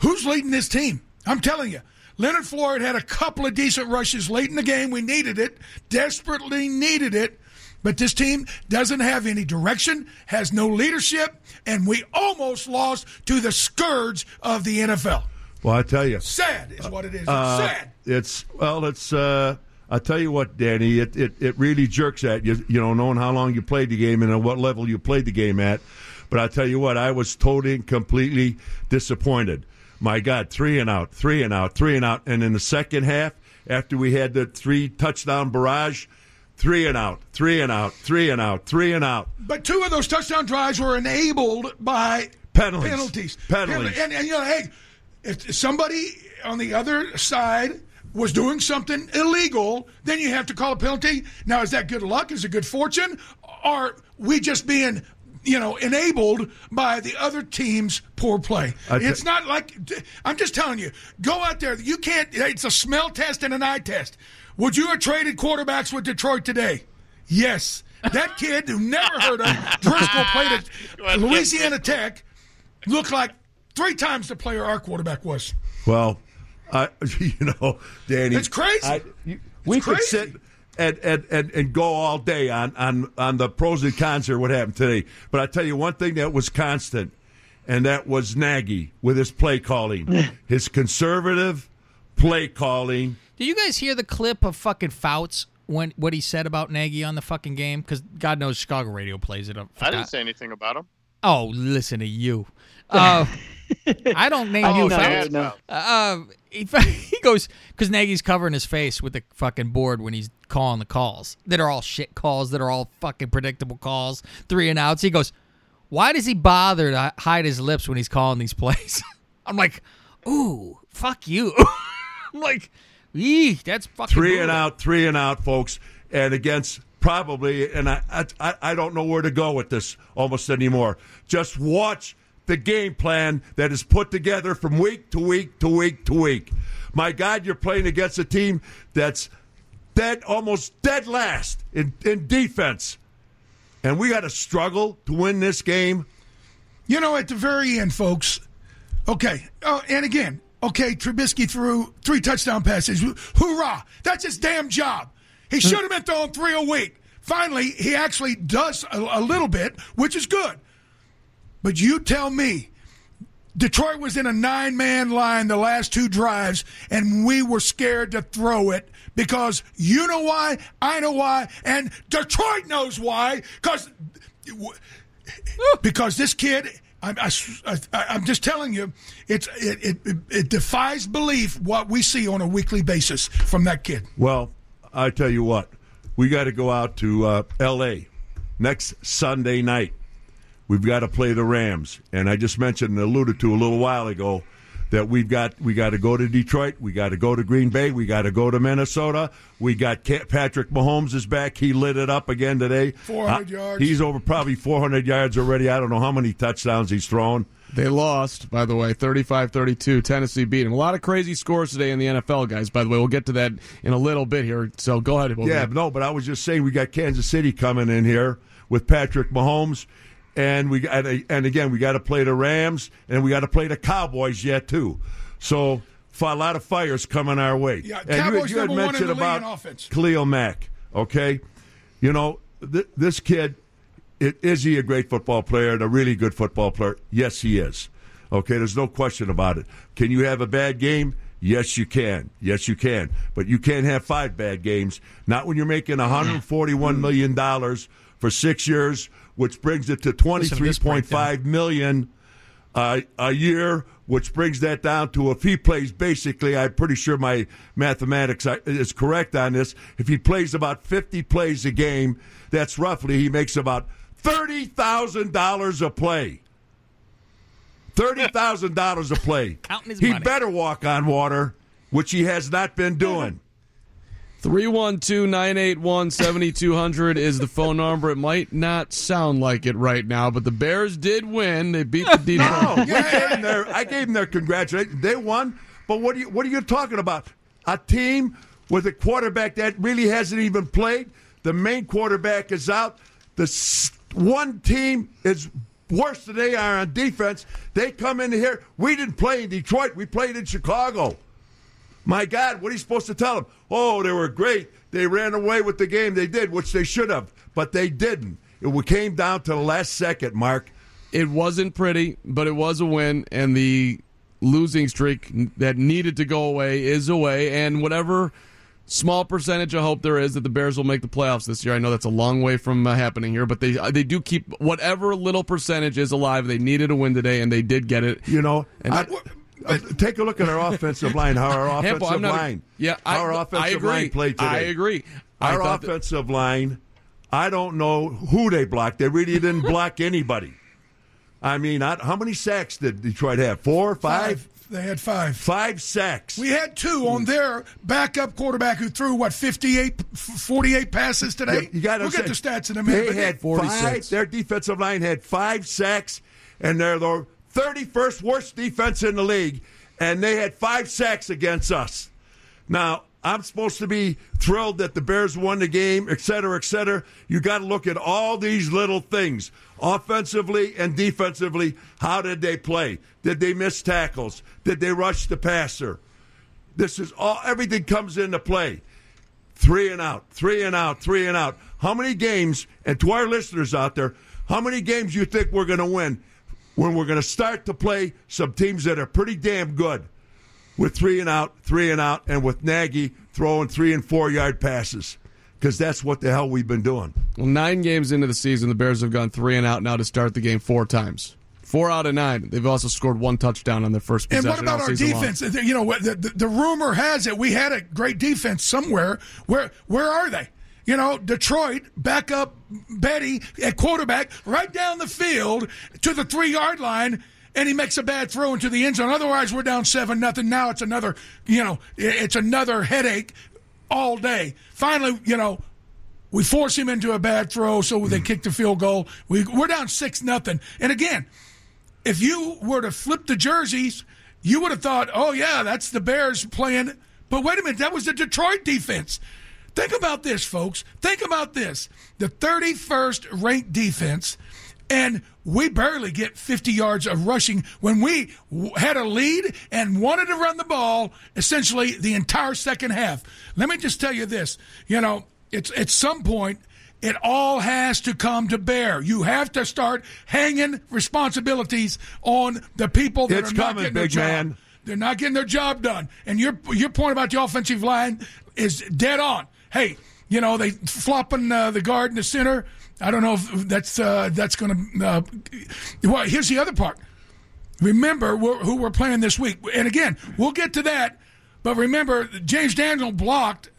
Who's leading this team? I'm telling you. Leonard Floyd had a couple of decent rushes late in the game. We needed it, desperately needed it. But this team doesn't have any direction, has no leadership, and we almost lost to the scourge of the NFL.
Well, I tell you,
Sad is what it is. It's
Uh,
sad.
It's well, it's. Uh, I tell you what, Danny, it, it it really jerks at you. You know, knowing how long you played the game and at what level you played the game at. But I tell you what, I was totally and completely disappointed. My God, three and out, three and out, three and out, and in the second half, after we had the three touchdown barrage, three and out, three and out, three and out, three and out.
But two of those touchdown drives were enabled by
Penalties.
penalties.
Penalties.
And, and, you know, hey, if somebody on the other side was doing something illegal, then you have to call a penalty. Now, is that good luck? Is it good fortune? Or we just being, you know, enabled by the other team's poor play? It's not like I'm just telling you. Go out there. You can't. It's a smell test and an eye test. Would you have traded quarterbacks with Detroit today? Yes. That kid who never heard of [LAUGHS] Driskel played at Louisiana Tech looked like three times the player our quarterback was.
Well, I, [LAUGHS] you know, Danny,
It's crazy.
I, you, we could
crazy.
sit and, and, and, and go all day on, on, on the pros and cons here, what happened today. But I tell you one thing that was constant, and that was Nagy with his play calling, [LAUGHS] his conservative play calling.
Did you guys hear the clip of fucking Fouts when what he said about Nagy on the fucking game? Because God knows Chicago radio plays it. up.
I didn't say anything about him.
Oh, listen to you. Uh, [LAUGHS] [LAUGHS] I don't name you
Oh,
Fouts.
Dan,
no.
Uh, he, [LAUGHS] he goes because Nagy's covering his face with the fucking board when he's calling the calls that are all shit calls that are all fucking predictable calls, three and outs. He goes, "Why does he bother to hide his lips when he's calling these [LAUGHS] plays?" I'm like, "Ooh, fuck you." I'm like, "Eeh, that's fucking
Three and out, three and out, folks, and against probably, and I, I, I don't know where to go with this almost anymore. Just watch the game plan that is put together from week to week to week to week. My God, you're playing against a team that's dead, almost dead last in, in defense. And we got to struggle to win this game.
You know, at the very end, folks. Okay. Oh, and again, okay, Trubisky threw three touchdown passes. Hoorah! That's his damn job. He [LAUGHS] should have been throwing three a week. Finally, he actually does a, a little bit, which is good. But you tell me, Detroit was in a nine man line the last two drives, and we were scared to throw it because you know why, I know why, and Detroit knows why. Because because this kid, I, I, am just telling you, it's it, it it defies belief what we see on a weekly basis from that kid.
Well, I tell you what, we got to go out to uh, L.A. next Sunday night. We've got to play the Rams, and I just mentioned, and alluded to a little while ago, that we've got we got to go to Detroit, we got to go to Green Bay, we got to go to Minnesota. We got Patrick Mahomes is back. He lit it up again today.
400
uh,
yards.
He's over probably 400 yards already. I don't know how many touchdowns he's thrown.
They lost, by the way, 35-32. Tennessee beat him. A lot of crazy scores today in the NFL, guys. By the way, we'll get to that in a little bit here. So go ahead.
Yeah, no, but I was just saying we got Kansas City coming in here with Patrick Mahomes and we got and again we got to play the Rams and we got to play the Cowboys yet too. So a lot of fires coming our way.
Yeah,
and
Cowboys
you, you had
number one in
mentioned about. Khalil Mack. Okay, you know th- this kid. It, is he a great football player and a really good football player? Yes, he is. Okay, there's no question about it. Can you have a bad game? Yes, you can. Yes, you can. But you can't have five bad games. Not when you're making 141 million dollars for six years, which brings it to 23.5 million uh, a year, which brings that down to if he plays basically, I'm pretty sure my mathematics is correct on this. If he plays about 50 plays a game, that's roughly he makes about thirty thousand dollars a play. Thirty thousand dollars a play. [LAUGHS] He
money.
better walk on water, which he has not been doing.
312-981-7200 is the phone number. It might not sound like it right now, but the Bears did win. They beat the Detroit. [LAUGHS]
No, I gave them their, I gave them their congratulations. They won, but what are you what are you talking about? A team with a quarterback that really hasn't even played. The main quarterback is out. The one team is worse than they are on defense. They come in here. We didn't play in Detroit. We played in Chicago. My God, what are you supposed to tell them? Oh, they were great. They ran away with the game. They did, which they should have, but they didn't. It came down to the last second, Mark.
It wasn't pretty, but it was a win, and the losing streak that needed to go away is away. And whatever small percentage of hope there is that the Bears will make the playoffs this year, I know that's a long way from uh, happening here, but they they do keep whatever little percentage is alive. They needed a win today, and they did get it.
You know,
And
I-
that-
uh, take a look at our offensive line. How our [LAUGHS] offensive
Hempel, not,
line.
yeah,
our offensive I
agree.
line played today.
I agree. I
our
offensive that...
line. I don't know who they blocked. They really didn't [LAUGHS] block anybody. I mean, I, how many sacks did Detroit have? Four, five? five?
They had five.
Five sacks.
We had two on mm. their backup quarterback who threw, what, 58, 48 passes today?
You got
we'll get the stats in a minute.
They had
four.
Five, their defensive line had five sacks, and their 31st worst defense in the league, and they had five sacks against us. Now, I'm supposed to be thrilled that the Bears won the game, et cetera, et cetera. You got to look at all these little things offensively and defensively. How did they play? Did they miss tackles? Did they rush the passer? This is all, everything comes into play. Three and out, three and out, three and out. How many games, and to our listeners out there, how many games you think we're going to win when we're going to start to play some teams that are pretty damn good with three and out, three and out, and with Nagy throwing three and four yard passes? Because that's what the hell we've been doing.
Well, nine games into the season, the Bears have gone three and out now to start the game four times. Four out of nine. They've also scored one touchdown on their first
And what about
all
our
season long.
defense? You know, the, the, the rumor has it we had a great defense somewhere. Where where are they? You know, Detroit back up Betty at quarterback right down the field to the three yard line, and he makes a bad throw into the end zone. Otherwise, we're down seven nothing. Now it's another you know it's another headache all day. Finally, you know. We force him into a bad throw, so they hmm. kick the field goal. We, we're down six nothing. And again, if you were to flip the jerseys, you would have thought, oh, yeah, that's the Bears playing. But wait a minute, that was the Detroit defense. Think about this, folks. Think about this. The 31st ranked defense, and we barely get 50 yards of rushing when we had a lead and wanted to run the ball essentially the entire second half. Let me just tell you this. You know, it's at some point, it all has to come to bear. You have to start hanging responsibilities on the people that
It's
are not
coming,
getting their
big
job.
man.
They're not getting their job done. And your your point about the offensive line is dead on. Hey, you know they flopping uh, the guard in the center. I don't know if that's uh, that's going to. Uh, well, here's the other part. Remember we're, who we're playing this week, and again, we'll get to that. But remember, James Daniel blocked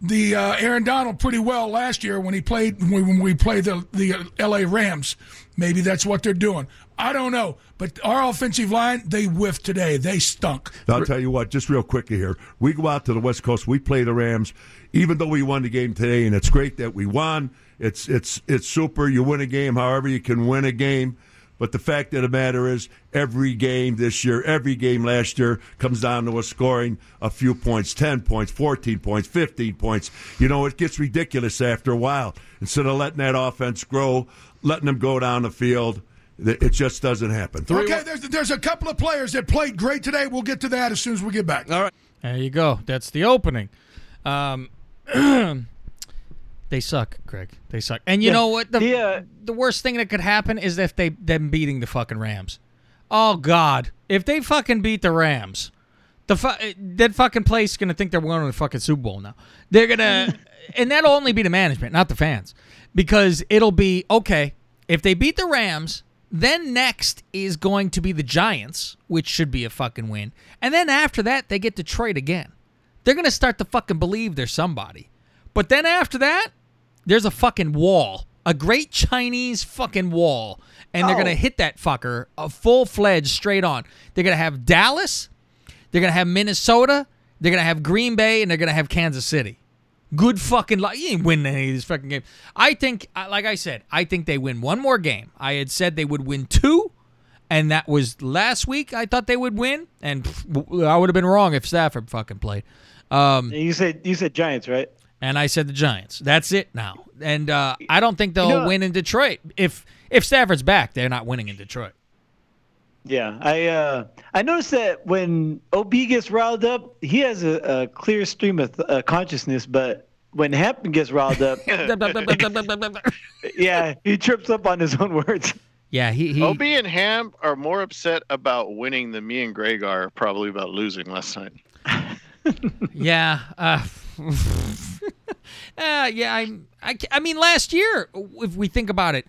the uh, Aaron Donald pretty well last year when he played when we played the the L.A. Rams. Maybe that's what they're doing. I don't know, but our offensive line they whiffed today. They stunk.
I'll tell you what, just real quickly here. We go out to the West Coast. We play the Rams, even though we won the game today, and it's great that we won. It's it's it's super. You win a game, however you can win a game. But the fact of the matter is, every game this year, every game last year comes down to us scoring a few points 10 points, 14 points, 15 points. You know, it gets ridiculous after a while. Instead of letting that offense grow, letting them go down the field, it just doesn't happen.
Okay, there's there's a couple of players that played great today. We'll get to that as soon as we get back.
All right.
There you go. That's the opening. Um, [CLEARS THROAT] they suck, Greg. They suck. And you
Yeah.
know what? The,
The, uh,
the worst thing that could happen is if they them beating the fucking Rams. Oh God! If they fucking beat the Rams, the fu- that fucking place is gonna think they're winning the fucking Super Bowl now. They're gonna, [LAUGHS] and that'll only be the management, not the fans, because it'll be okay if they beat the Rams. Then next is going to be the Giants, which should be a fucking win, and then after that they get Detroit again. They're gonna start to fucking believe they're somebody, but then after that, there's a fucking wall, a great Chinese fucking wall, and they're
Oh.
gonna hit that fucker a full fledged straight on. They're gonna have Dallas, they're gonna have Minnesota, they're gonna have Green Bay, and they're gonna have Kansas City. Good fucking luck. You ain't winning any of these fucking games. I think, like I said, I think they win one more game. I had said they would win two, and that was last week. I thought they would win, and I would have been wrong if Stafford fucking played. Um,
You said you said Giants, right?
and I said the Giants. That's it now. And uh, I don't think they'll
know-
win in Detroit. If if Stafford's back, they're not winning in Detroit.
Yeah, I uh, I noticed that when OB gets riled up, he has a, a clear stream of uh, consciousness, but when Hampton gets riled up, [LAUGHS] yeah, he trips up on his own words.
yeah, he, he
OB and Ham are more upset about winning than me and Greg are probably about losing last night. [LAUGHS]
yeah, uh, [LAUGHS] uh, yeah. I, I, I mean, last year, if we think about it,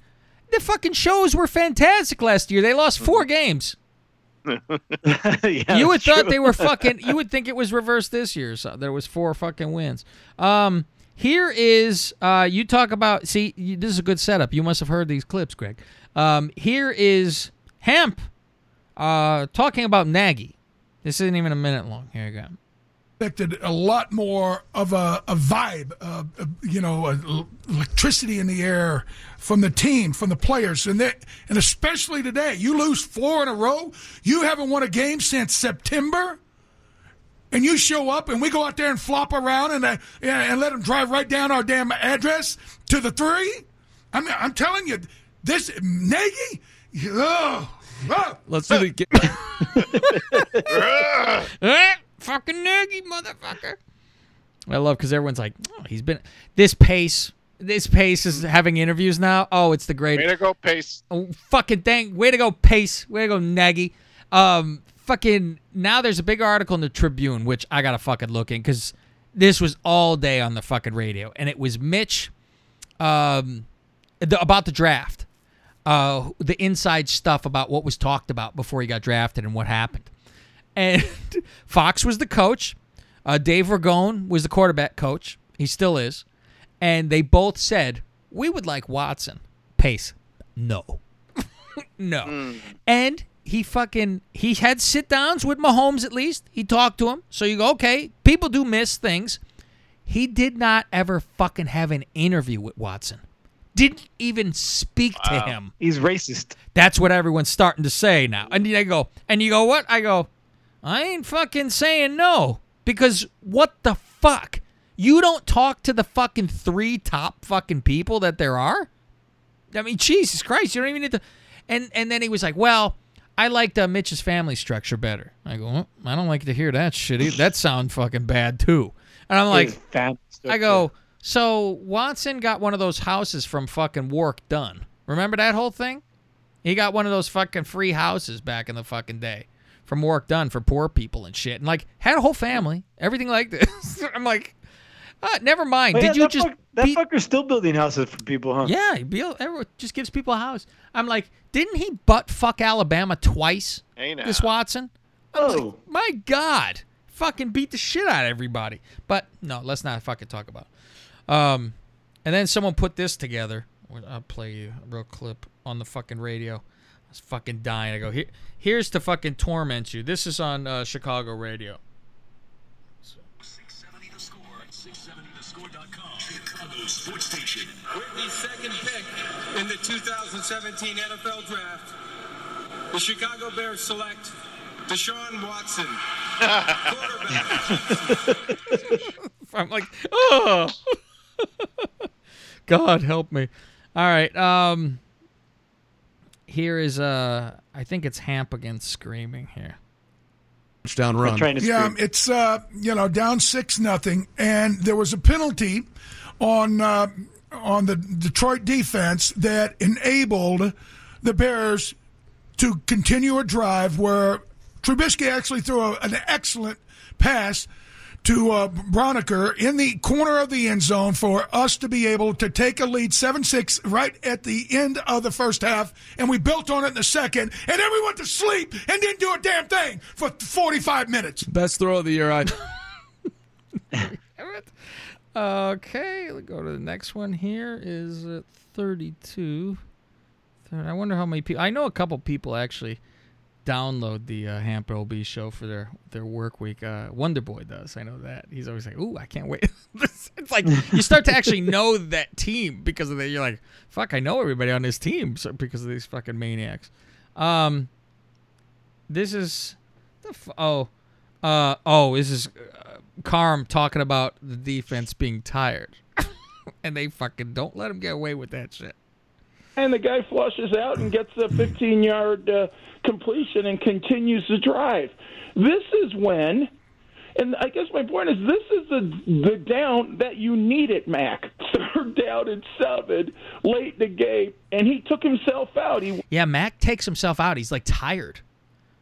the fucking shows were fantastic last year. They lost four games. [LAUGHS]
yeah,
you would thought
true.
they were [LAUGHS] fucking. You would think it was reversed this year. So there was four fucking wins. Um, here is uh, you talk about. See, you, this is a good setup. You must have heard these clips, Greg. Um, here is Hemp uh, talking about Nagy. This isn't even a minute long. Here you go.
Expected a lot more of a, a vibe, uh, you know, electricity in the air from the team, from the players, and that, and especially today. You lose four in a row. You haven't won a game since September, and you show up, and we go out there and flop around and uh, and let them drive right down our damn address to the three. I mean, I'm telling you, this Nagy. Oh, oh.
Let's do the. [LAUGHS] [LAUGHS]
Eh, fucking Nagy, motherfucker. I love because everyone's like, oh, he's been this pace. This pace is having interviews now. Oh, it's the
great
Way
to go, Pace.
Oh, fucking thank. Way to go, Pace. Way to go, Nagy. Um, fucking. Now there's a big article in the Tribune, which I gotta fucking look in because this was all day on the fucking radio, and it was Mitch, um, the, about the draft, uh, the inside stuff about what was talked about before he got drafted and what happened. And [LAUGHS] Fox was the coach. Uh, Dave Ragone was the quarterback coach. He still is. And they both said, we would like Watson. Pace, no. [LAUGHS] no. And he fucking, he had sit downs with Mahomes at least. He talked to him. So you go, okay, people do miss things. He did not ever fucking have an interview with Watson. Didn't even speak to him.
He's racist.
That's what everyone's starting to say now. And I go, and you go, what? I go, I ain't fucking saying no because what the fuck? You don't talk to the fucking three top fucking people that there are. I mean, Jesus Christ, you don't even need to. And and then he was like, well. I liked uh, Mitch's family structure better. I go, well, I don't like to hear that shit. either. That sound fucking bad too. And I'm like, I go, so Watson got one of those houses from fucking Warrick Dunn. Remember that whole thing? He got one of those fucking free houses back in the fucking day from Warrick Dunn for poor people and shit. And like had a whole family, everything like this. [LAUGHS] I'm like, uh, never mind.
Yeah,
Did you
that
just
fuck- that
beat-
fucker's still building houses for people, huh?
yeah, he built, everyone just gives people a house. I'm like, didn't he butt fuck Alabama twice?
Hey, now.
This Watson?
Oh,
My God, fucking beat the shit out of everybody. But no, let's not fucking talk about. It. Um, and then someone put this together. I'll play you a real clip on the fucking radio. I was fucking dying. I go here. Here's to fucking torment you. This is on uh, Chicago radio.
670 the score. 670thescore.com. Chicago sports station.
With the second pick in the 2017 NFL Draft, the Chicago Bears select Deshaun Watson, [LAUGHS] quarterback. [LAUGHS]
I'm like, oh, [LAUGHS] God help me. All right. Um, here is uh, I think it's Hamp against screaming here.
Touchdown run.
to
Yeah,
scream.
it's uh, you know down six nothing, and there was a penalty on uh, on the Detroit defense that enabled the Bears to continue a drive where Trubisky actually threw a, an excellent pass to uh, Braunecker in the corner of the end zone for us to be able to take a lead 7-6 right at the end of the first half and we built on it in the second and then we went to sleep and didn't do a damn thing for 45 minutes
Best throw of the year. I. [LAUGHS]
Okay, let's go to the next one. Here is uh, 32. I wonder how many people. I know a couple people actually download the uh, Hamp OB show for their their work week. Uh, Wonder Boy does. I know that. He's always like, "Ooh, I can't wait." [LAUGHS] it's like you start to actually [LAUGHS] know that team because of that. You're like, "Fuck, I know everybody on this team so, because of these fucking maniacs." Um, this is the f- oh, uh, oh, this is uh, Carm talking about the defense being tired, [LAUGHS] and they fucking don't let him get away with that shit.
And the guy flushes out and gets a 15 yard uh, completion and continues the drive. This is when, and I guess my point is this is the the down that you need it, Mack. [LAUGHS] Third down and seven, late in the game, and he took himself out. He
Yeah, Mack takes himself out. He's like tired.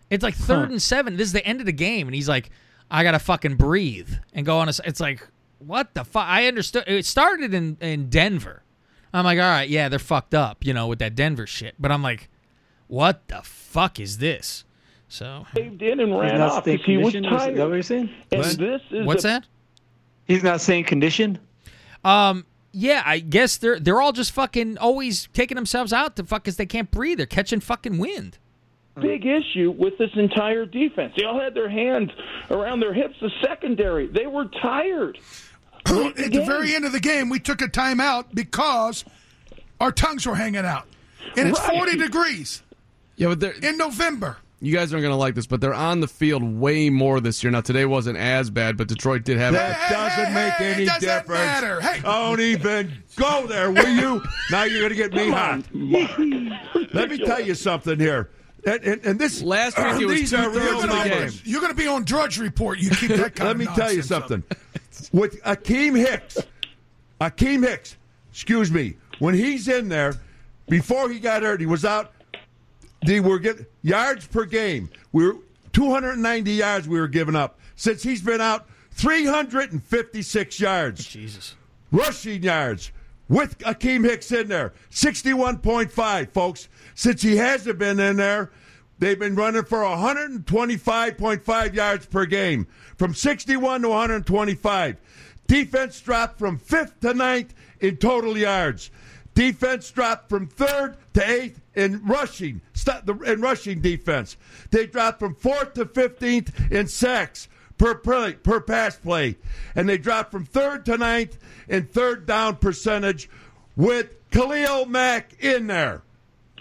It's like third and seven. This is the end of the game, and he's like, "I gotta fucking breathe and go on." a. it's like, what the fuck? I understood. It started in in Denver. I'm like, all right, yeah, they're fucked up, you know, with that Denver shit. But I'm like, what the fuck is this? So
caved in and
He's
ran off because he was
conditioned. Is that
tired.
what you're saying?
And
What?
this is
what's
a-
that?
He's not saying condition.
Um, yeah, I guess they're they're all just fucking always taking themselves out to fuck because they can't breathe. They're catching fucking wind.
big issue with this entire defense. They all had their hands around their hips. The secondary, they were tired.
At the very end of the game, we took a timeout because our tongues were hanging out. And it's
Right.
40 degrees
Yeah, but they're,
in November.
you guys aren't going to like this, but they're on the field way more this year. Now, today wasn't as bad, but Detroit did have.
That
Hey,
doesn't
hey,
make
hey,
any
does that
difference.
matter? Hey.
Don't even go there, will you? now you're going to get me hot. Let me tell you something here. And, and, and this
Last week it was
these are
two-thirds
real
of the game.
You're going to be on Drudge Report. You keep that [LAUGHS] kind
Let
of
me tell you
something. up.
With Akiem Hicks, Akiem Hicks, excuse me, when he's in there, before he got hurt, he was out. They were get yards per game. We were 290 yards we were giving up. Since he's been out, 356 yards.
Jesus.
Rushing yards with Akiem Hicks in there, 61.5, folks. Since he hasn't been in there, they've been running for 125.5 yards per game, from 61 to 125. Defense dropped from fifth to ninth in total yards. Defense dropped from third to eighth in rushing, in rushing defense. They dropped from fourth to fifteenth in sacks per play, per pass play, and they dropped from third to ninth in third down percentage, with Khalil Mack in there.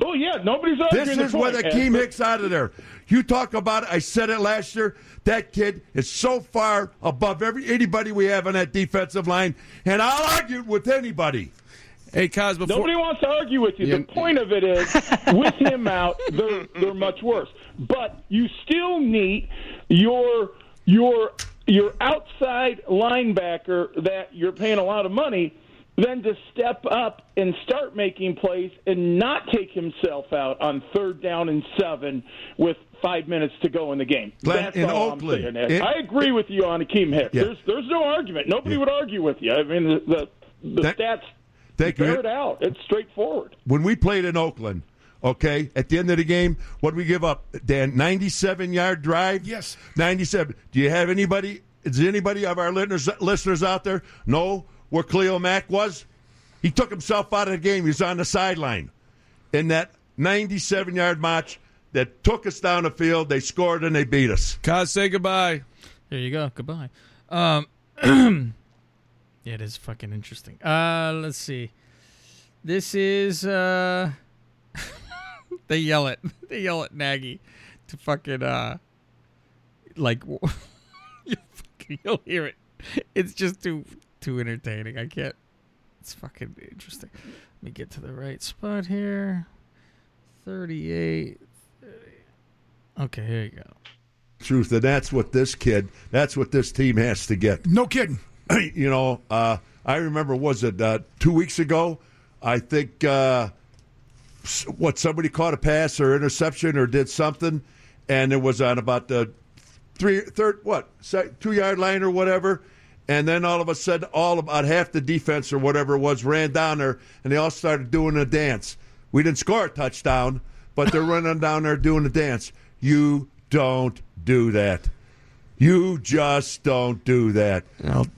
Oh yeah, nobody's arguing.
This
the
is with
point,
Akiem
Ed,
Hicks out of there. You talk about it. I said it last year. That kid is so far above every anybody we have on that defensive line, and I'll argue with anybody.
Hey, Kaz, before
Nobody wants to argue with you.
Yeah.
The point of it is, with him out, they're they're much worse. But you still need your your your outside linebacker that you're paying a lot of money, then to step up and start making plays and not take himself out on third down and seven with five minutes to go in the game.
Glenn,
That's
in
all
Oakland,
I'm saying. Ed. I agree with you on Akiem Hicks.
Yeah.
There's there's no argument. Nobody would argue with you. I mean the the, the
That-
stats
Thank you.
bear it out. It's straightforward.
when we played in Oakland, okay, at the end of the game, what did we give up? Dan, 97 yard drive?
Yes.
97. Do you have anybody, is anybody of our listeners, listeners out there know where Khalil Mack was? He took himself out of the game. He was on the sideline in that 97 yard match that took us down the field. They scored and they beat us.
Kaz, say goodbye.
There you go. Goodbye. Um, [CLEARS THROAT] yeah, it is fucking interesting. Uh, let's see. This is uh, [LAUGHS] they yell at [LAUGHS] they yell at Nagy to fucking uh, like [LAUGHS] you fucking you'll hear it. It's just too too entertaining. I can't. It's fucking interesting. Let me get to the right spot here. Thirty-eight. 30. Okay, here you go.
Truth, and that's what this kid, that's what this team has to get.
No kidding. [CLEARS THROAT]
you know, uh, I remember, was it uh, two weeks ago? I think, uh, what, somebody caught a pass or interception or did something, and it was on about the three, third, what, two yard line or whatever. And then all of a sudden, all about half the defense or whatever it was ran down there, and they all started doing a dance. We didn't score a touchdown, but they're [LAUGHS] running down there doing a dance. You don't do that. You just don't do that.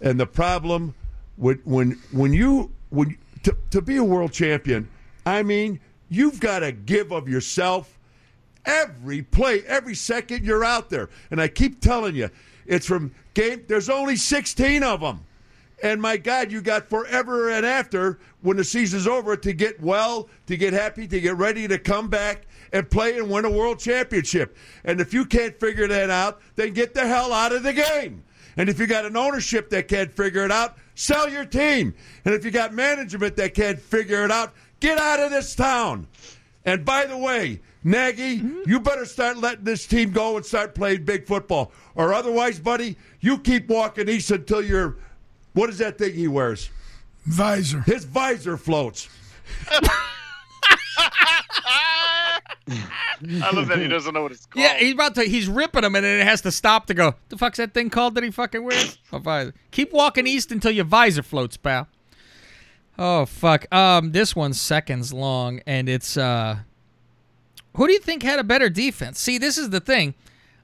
And the problem when when when you when to, to be a world champion, I mean, you've got to give of yourself every play, every second you're out there. And I keep telling you, it's from game. There's only 16 of them. And my God, you got forever and after when the season's over to get well, to get happy, to get ready to come back and play and win a world championship. And if you can't figure that out, then get the hell out of the game. And if you got an ownership that can't figure it out, sell your team. And if you got management that can't figure it out, get out of this town. And by the way, Nagy, hmm? you better start letting this team go and start playing big football. Or otherwise, buddy, you keep walking east until you're. What is that thing he wears?
Visor.
His visor floats.
I love that he doesn't know what it's called.
Yeah, he's about to. He's ripping him, and then it has to stop to go. The fuck's that thing called that he fucking wears? A visor. Keep walking east until your visor floats, pal. Oh fuck. Um, this one's seconds long, and it's uh. Who do you think had a better defense? See, this is the thing.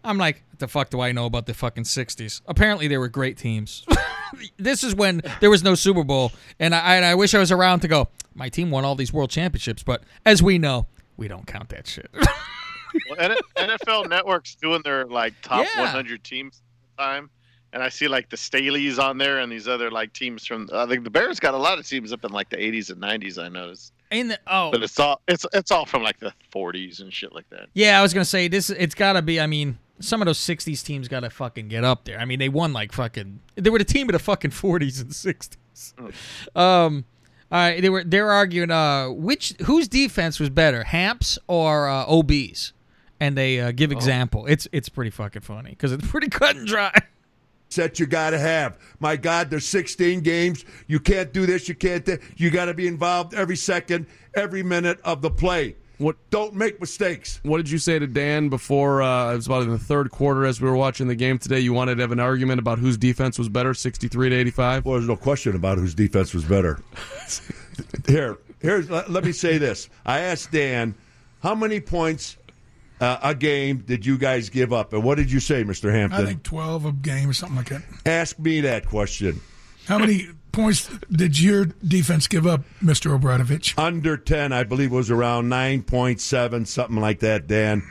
I'm like, what the fuck do I know about the fucking '60s? Apparently, they were great teams. [LAUGHS] this is when there was no Super Bowl, and I, and I wish I was around to go. My team won all these world championships, but as we know, we don't count that shit. [LAUGHS]
Well, NFL Network's doing their like top
Yeah.
100 teams time, and I see like the Staleys on there and these other like teams from. I think the Bears got a lot of teams up in like the 80s and 90s. I noticed,
In the oh,
but it's all it's it's all from like the 40s and shit like that.
Yeah, I was gonna say this. It's gotta be. I mean, some of those '60s teams gotta fucking get up there. I mean, they won like fucking. They were the team of the fucking '40s and '60s. Um, all right, they were they're arguing uh which whose defense was better, Hamps or uh, OB's, and they uh, give example. It's it's pretty fucking funny because it's pretty cut and dry. [LAUGHS]
That you got to have. My God, there's 16 games. You can't do this. You can't. Do, you got to be involved every second, every minute of the play.
What?
Don't make mistakes.
What did you say to Dan before? Uh, it was about in the third quarter as we were watching the game today. You wanted to have an argument about whose defense was better, sixty-three to eighty-five.
Well, there's no question about whose defense was better. [LAUGHS] Here, here's. Let, let me say this. I asked Dan, how many points uh, a game did you guys give up, and what did you say, Mr. Hampton?
I think 12 a game or something like that.
Ask me that question.
How many points did your defense give up, Mr. O'Bradovich?
Under 10, I believe it was around 9.7, something like that, Dan.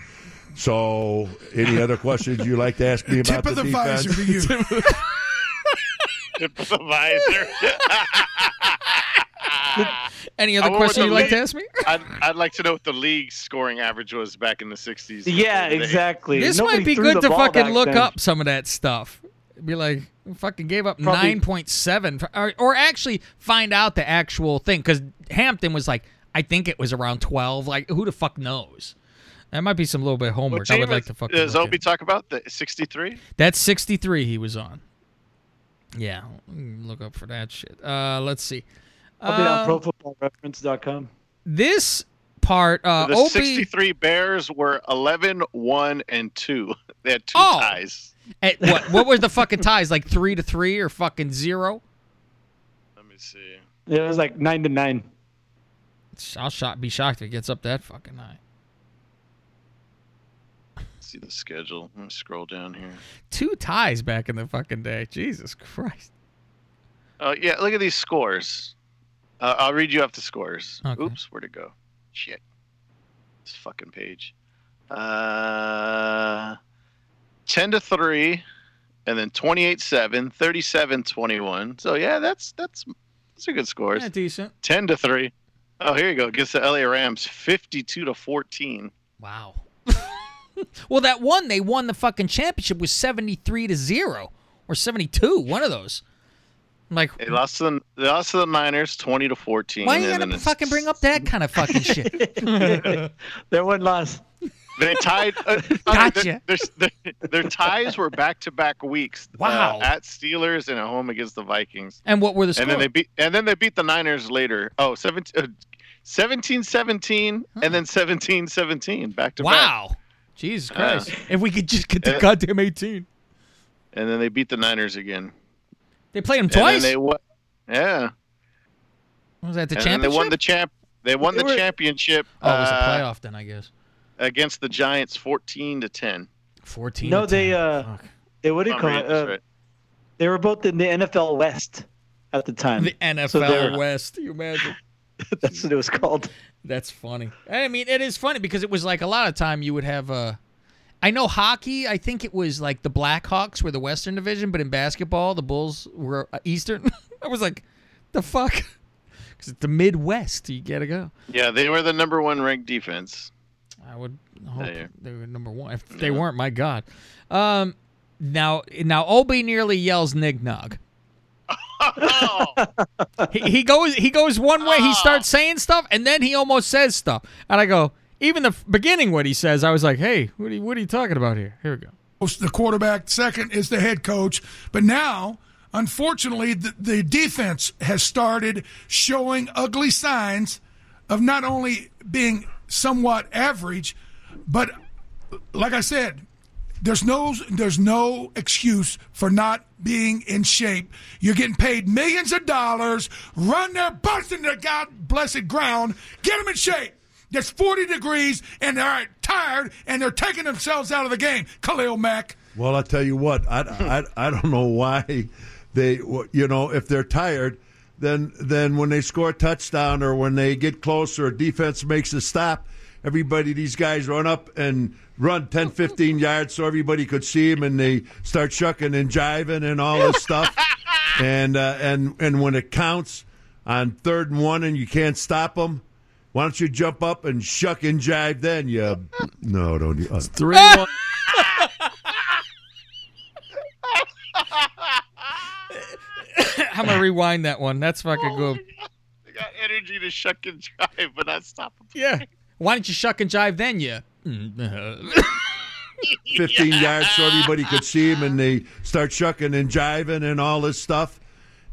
So, any other [LAUGHS] questions you'd like to ask me about
Tip of the
defense?
visor to you. [LAUGHS]
Tip of the visor. [LAUGHS]
Any other
wonder
question you'd like to ask me? [LAUGHS]
I'd, I'd like to know what the league scoring average was back in the 60s.
Yeah, exactly.
This
Nobody
might be good to fucking look
then.
up some of that stuff. Be like, fucking gave up
Probably-
nine point seven, or, or actually find out the actual thing because Hampton was like, I think it was around twelve. Like, who the fuck knows? That might be some little bit of
What
homework. I would like to fucking.
Does
look OB
talk about the 63?
That's sixty three. He was on. Yeah, look up for that shit. Uh, let's see.
I'll be on
Uh,
ProFootballReference.com.
this part, uh,
the
Opie,
63 Bears were 11, 1, and 2. [LAUGHS] They had two
Oh.
ties.
at what? What was the fucking ties? Like three to three or fucking zero?
Let me see.
Yeah, it was like nine to nine.
I'll shot, be shocked if it gets up that fucking high.
see the schedule. Let me scroll down here.
Two ties back in the fucking day. Jesus Christ.
Oh, yeah, look at these scores. Uh, I'll read you off the scores.
Okay.
Oops, where'd it go? Shit. This fucking page. Uh, 10 to 3, and then 28 7, 37 21. So, yeah, that's that's that's a good scores.
Yeah, decent.
10 to 3. Oh, here you go. Against the LA Rams, 52 to 14.
Wow. [LAUGHS] well, that one they won the fucking championship was seventy three to zero or seventy two. One of those. I'm like,
They lost to the, they lost to the Niners, 20 to 14.
why you
and
gotta
then it's-
fucking bring up that kind of fucking shit? [LAUGHS] [LAUGHS]
Their one loss.
They tied. Uh, [LAUGHS]
Gotcha.
Their, their, their ties were back to back weeks. uh,
Wow.
at Steelers and at home against the Vikings.
And what were the
And then
scores?
they beat. And then they beat the Niners later. Oh, 17, uh, 17-17 and then 17-17 back to back.
Wow. Jesus Christ. if we could just get the
Uh,
goddamn 18.
And then they beat the Niners again.
They played them
And
twice?
they won. Yeah.
was that the
and
championship?
they won the champ. They won
They
the
were-
championship.
oh, it was a
uh,
playoff then, I guess.
against the Giants, fourteen to ten.
14
No,
to
they
10.
uh,
Fuck.
they what do you call it? Uh,
right.
they were both in the NFL West at the time.
The NFL
So [LAUGHS]
West. You imagine?
That's what it was called.
That's funny. I mean, it is funny because it was like a lot of time you would have Uh, I know hockey. I think it was like the Blackhawks were the Western Division, but in basketball, the Bulls were uh, Eastern. [LAUGHS] I was like, the fuck? [LAUGHS] Because it's the Midwest. You gotta go.
Yeah, they were the number one ranked defense.
I would hope
Yeah, yeah.
they were number one. If they weren't, my God. Um, now, now, OB nearly yells "nig nog."
Oh,
he, he goes he goes one way he starts saying stuff and then he almost says stuff and i go even the beginning what he says i was like hey what are you, what are you talking about here here we go
the quarterback. Second is the head coach. But now, unfortunately, the, the defense has started showing ugly signs of not only being somewhat average, but like I said, there's no there's no excuse for not being in shape. You're getting paid millions of dollars. Run their butts into the God blessed ground. Get them in shape. It's 40 degrees and they're tired and they're taking themselves out of the game. Khalil Mack.
Well, I tell you what, I, I, I don't know why they, you know, if they're tired, then then when they score a touchdown or when they get close or defense makes a stop, everybody, these guys run up and run 10, 15 yards so everybody could see them and they start shucking and jiving and all this stuff. [LAUGHS] And, uh, and, and when it counts on third and one and you can't stop them, why don't you jump up and shuck and jive then? You, [LAUGHS] no, don't you? Uh,
Three [LAUGHS] one.
i'm gonna rewind that one that's fucking good
they got energy to shuck and jive, but not stop them.
yeah why don't you shuck and jive then you [LAUGHS]
15 yards so everybody could see him, and they start shucking and jiving and all this stuff.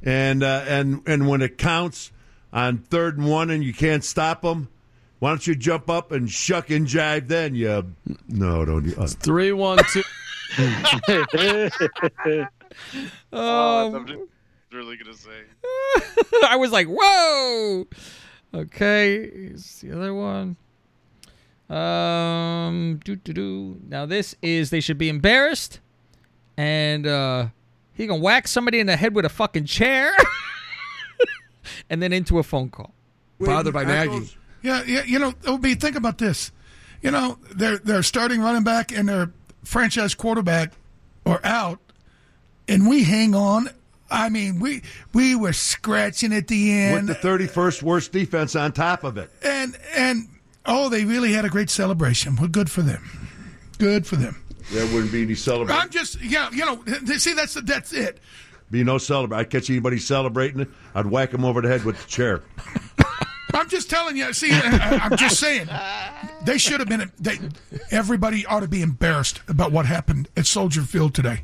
And uh, and and when it counts on third and one, and you can't stop them, why don't you jump up and shuck and jive? Then you no, don't you? Uh,
Three one two. [LAUGHS] [LAUGHS]
Oh, I'm really gonna say. [LAUGHS]
i was like whoa okay here's the other one um doo doo doo. now this is they should be embarrassed and uh he gonna whack somebody in the head with a fucking chair and then into a phone call
Bothered by Maggie.
Yeah, yeah. You know, oh, OB, think about this. You know, their their starting running back and their franchise quarterback are out, and we hang on I mean, we we were scratching at the end,
with the 31st worst defense on top of it.
and and oh, they really had a great celebration. Well, good for them. Good for them.
There wouldn't be any celebration.
I'm just, yeah, you know, see, that's that's it.
Be no celebrate. I'd catch anybody celebrating, it. I'd whack him over the head with the chair. [LAUGHS]
I'm just telling you. See, I- I'm just saying they should have been. They, everybody ought to be embarrassed about what happened at Soldier Field today.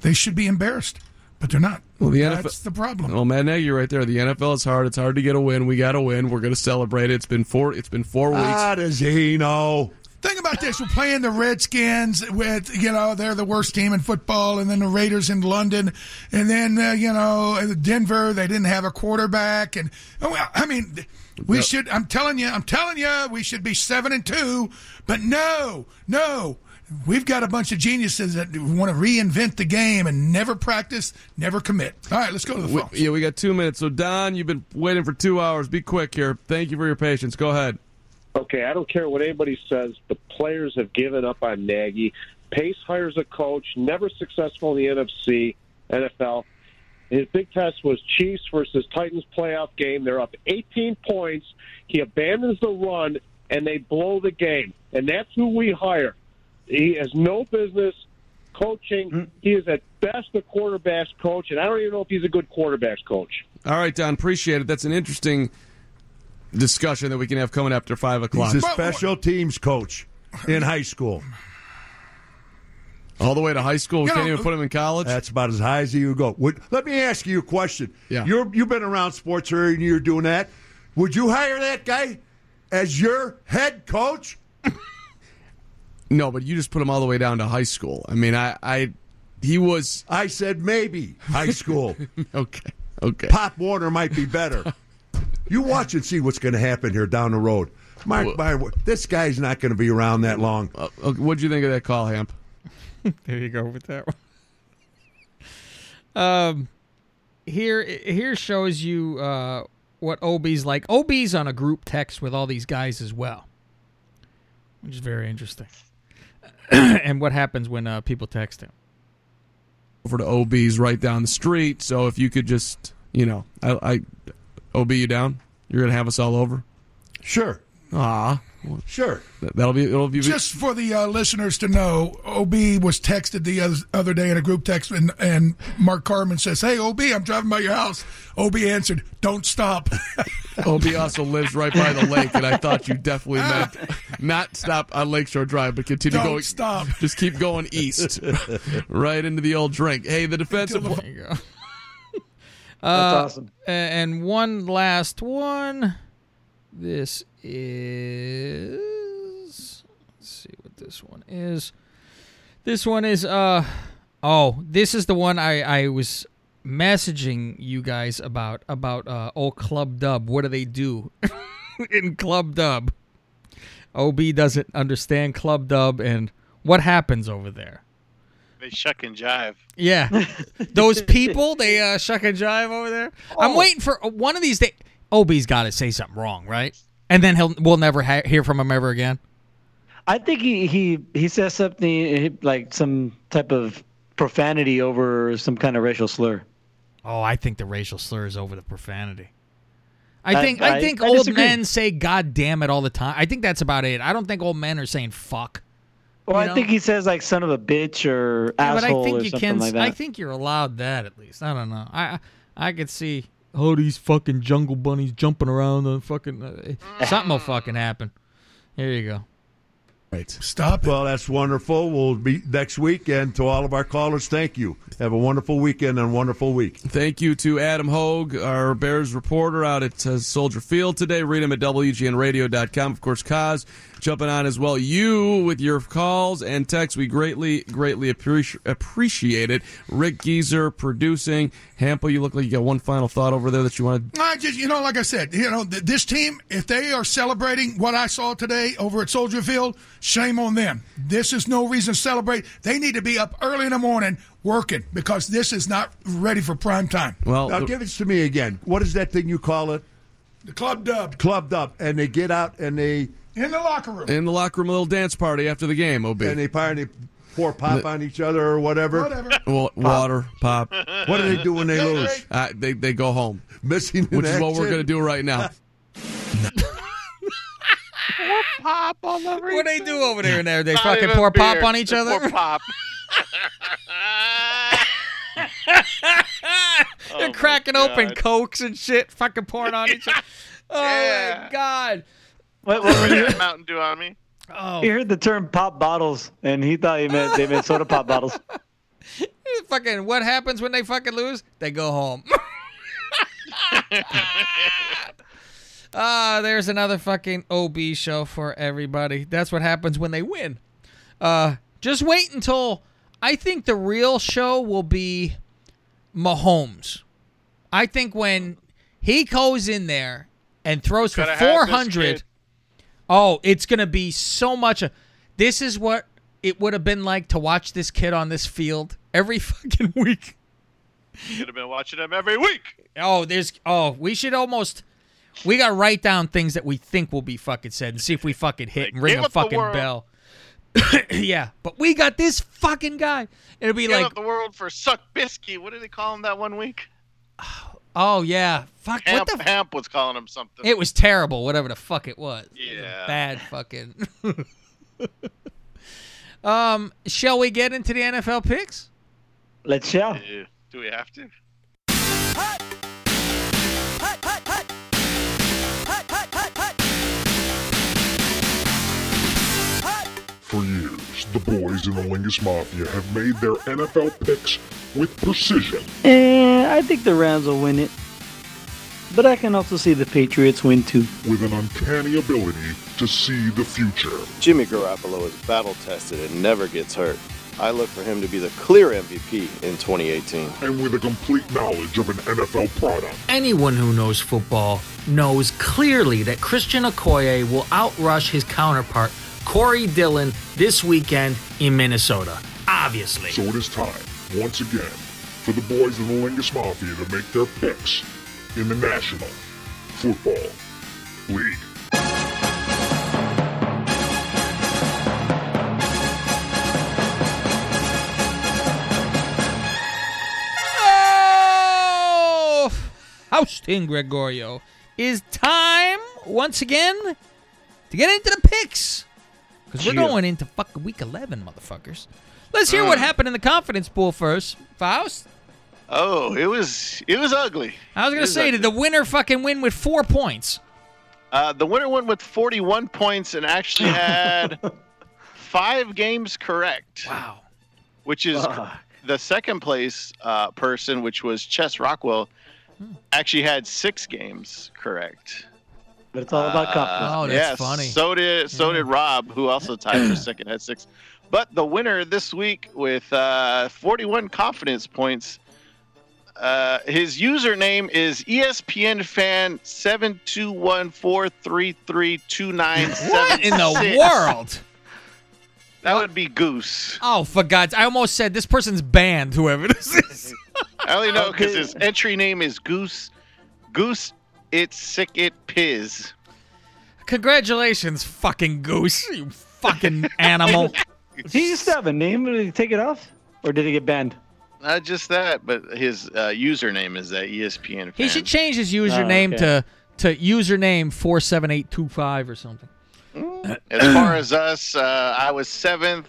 They should be embarrassed, but they're not.
Well, the NFL
That's the problem.
Well, man, now you're right there. The NFL is hard. It's hard to get a win. We got to win. We're going to celebrate it. It's been four. It's been four weeks.
How does he know?
Think about this: we're playing the Redskins with you know they're the worst team in football, and then the Raiders in London, and then uh, you know Denver they didn't have a quarterback, and oh, I mean we should. I'm telling you, I'm telling you, we should be seven and two, but no, no. We've got a bunch of geniuses that want to reinvent the game and never practice, never commit. All right, let's go to the phone.
yeah, we got two minutes. So Don, you've been waiting for two hours. Be quick here. Thank you for your patience. Go ahead.
Okay, I don't care what anybody says. The players have given up on Nagy. Pace hires a coach, never successful in the NFC, NFL. His big test was Chiefs versus Titans playoff game. They're up 18 points. He abandons the run, and they blow the game. And that's who we hire. He has no business coaching. Hmm. He is at best a quarterbacks coach, and I don't even know if he's a good quarterbacks coach.
All right, Don. Appreciate it. That's an interesting discussion that we can have coming after five o'clock.
He's a special teams coach in high school.
All the way to high school. We
You
can't
know,
even put him in college.
That's about as high as you would go. Would, let me ask you a question.
Yeah.
You're, you've been around sports area and you're doing that. Would you hire that guy as your head coach? [LAUGHS]
No, but you just put him all the way down to high school. I mean, I, I he was.
I said maybe high school. [LAUGHS]
okay, okay.
Pop Warner might be better. [LAUGHS] you watch and see what's going to happen here down the road. Mark my word, this guy's not going to be around that long.
Uh, what'd you think of that call, Hamp? [LAUGHS]
there you go with that one. Um, here here shows you uh, what OB's like. OB's on a group text with all these guys as well, which is very interesting. [CLEARS THROAT] and what happens when uh, people text him?
Over to OB's right down the street. So if you could just, you know, I, I OB you down. You're gonna have us all over.
Sure.
Ah,
sure.
That'll be. It'll be
Just for the uh, listeners to know, OB was texted the other, day in a group text, and, and Mark Carmen says, "Hey, OB, I'm driving by your house." OB answered, "Don't stop." [LAUGHS]
OB also lives right by the lake, and I thought you definitely meant not stop on Lakeshore Drive, but continue
Don't
going.
stop.
Just keep going east, [LAUGHS] right into the old drink. Hey, the defensive.
Go.
That's
Uh,
awesome.
And one last one. This is. Let's see what this one is. This one is. Uh oh, this is the one I I was messaging you guys about about uh old Club Dub. What do they do [LAUGHS] in Club Dub? OB doesn't understand Club Dub and what happens over there.
They shuck and jive.
Yeah, [LAUGHS] those people they uh, shuck and jive over there. I'm waiting for uh, one of these days. Ob's got to say something wrong, right? And then he'll we'll never ha- hear from him ever again.
I think he he he says something like some type of profanity over some kind of racial slur.
Oh, I think the racial slur is over the profanity. I
I-
think I,
I-
think
I
old
disagree.
men say "God damn it" all the time. I think that's about it. I don't think old men are saying "fuck."
Well,
You
I
know?
think he says like "son of a bitch" or
Yeah, but I
"asshole"
think
or
you
something
can.
like that.
I think you're allowed that at least. I don't know. I I, I could see oh these fucking jungle bunnies jumping around the fucking uh, [LAUGHS] something will fucking happen. Here you go.
Right.
Stop.
Well, that's wonderful. We'll be next week. And to all of our callers, thank you. Have a wonderful weekend and a wonderful week.
Thank you to Adam Hoge, our Bears reporter out at uh, Soldier Field today. Read him at WGNradio.com. Of course, Kaz jumping on as well. You with your calls and texts, we greatly, greatly appreci- appreciate it. Rick Geezer producing. Hampo, you look like you got one final thought over there that you wanted.
I just, you know, like I said, you know, th- this team, if they are celebrating what I saw today over at Soldier Field, shame on them. This is no reason to celebrate. They need to be up early in the morning working because this is not ready for prime time.
Well,
now give it to me again. What is that thing you call it?
The club dubbed
Clubbed up, and they get out and they
in the locker room.
In the locker room, a little dance party after the game, OB.
and they party. pour pop on each other or whatever.
Whatever. [LAUGHS]
Wa- water, pop.
What do they do when they lose?
Uh, they they go home,
Missing
which is what we're going to do right now. [LAUGHS]
Pop on the
What they do over there and there? They
Not
fucking
even
pour pop on each
They
other.
Pour pop. [LAUGHS]
They're
my
cracking open
God.
cokes and shit, fucking pouring on each other. Oh
Yeah.
my god.
What, what,
Pour
you,
that [LAUGHS] Mountain Dew on me.
Oh,
he heard the term pop bottles, and he thought he meant they meant soda pop bottles. [LAUGHS]
fucking. What happens when they fucking lose? They go home. [LAUGHS] Ah, there's another fucking OB show for everybody. That's what happens when they win. Uh, just wait until I think the real show will be Mahomes. I think when he goes in there and throws for
Coulda
400,
kid.
Oh, it's going to be so much. A, this is what it would have been like to watch this kid on this field every [LAUGHS] fucking week.
You should have been watching him every week.
Oh, there's oh, we should almost we gotta write down things that we think will be fucking said and see if we fucking hit and ring a fucking bell. [COUGHS] yeah, but we got this fucking guy. It'll be
Give
like,
up the world for Suck Bisky. What did they call him that one week? [SIGHS]
oh yeah, fuck,
Hamp,
what the? F-
Hamp was calling him something.
it was terrible, whatever the fuck it was. It was
Yeah.
bad fucking. um, shall we get into the NFL picks?
Let's shout.
Uh, Do we have to?
For years, the boys in the Lingus Mafia have made their NFL picks with precision.
And I think the Rams will win it. But I can also see the Patriots win too.
with an uncanny ability to see the future.
Jimmy Garoppolo is battle tested and never gets hurt. I look for him to be the clear MVP in 2018.
And with a complete knowledge of an NFL product.
Anyone who knows football knows clearly that Christian Okoye will outrush his counterpart, Corey Dillon, this weekend in Minnesota. Obviously.
So it is time, once again, for the boys of the Lingus Mafia to make their picks in the National Football League.
Oh, Houston Gregorio. Is time once again to get into the picks. Because we're going into fucking week 11, motherfuckers. Let's hear what happened in the confidence pool first. Faust?
Oh, it was it was ugly.
I was going to
is
say, did the winner fucking win with four points?
Uh, the winner won with 41 points and actually [LAUGHS] had five games correct.
Wow.
Which is the second place uh, person, which was Chess Rockwell, actually had six games correct.
But it's all about confidence.
Oh, that's
yes,
funny.
So did so did Rob, who also tied for [CLEARS THROAT] second, had six. But the winner this week with uh, 41 confidence points. Uh, his username is ESPN fan seven two one four three three two nine seven.
What in the world?
That would be Goose.
Oh, for God's I almost said this person's banned, whoever this is.
I only know [LAUGHS] because his entry name is Goose. Goose, it's sick it piz.
Congratulations, fucking goose, you fucking [LAUGHS] animal.
He used to have a name. Did he take it off? Or did he get banned?
Not just that, but his uh, username is that ESPN fan.
He should change his username
okay.
to to username four seven eight two five or something.
As far as us, uh, I was seventh.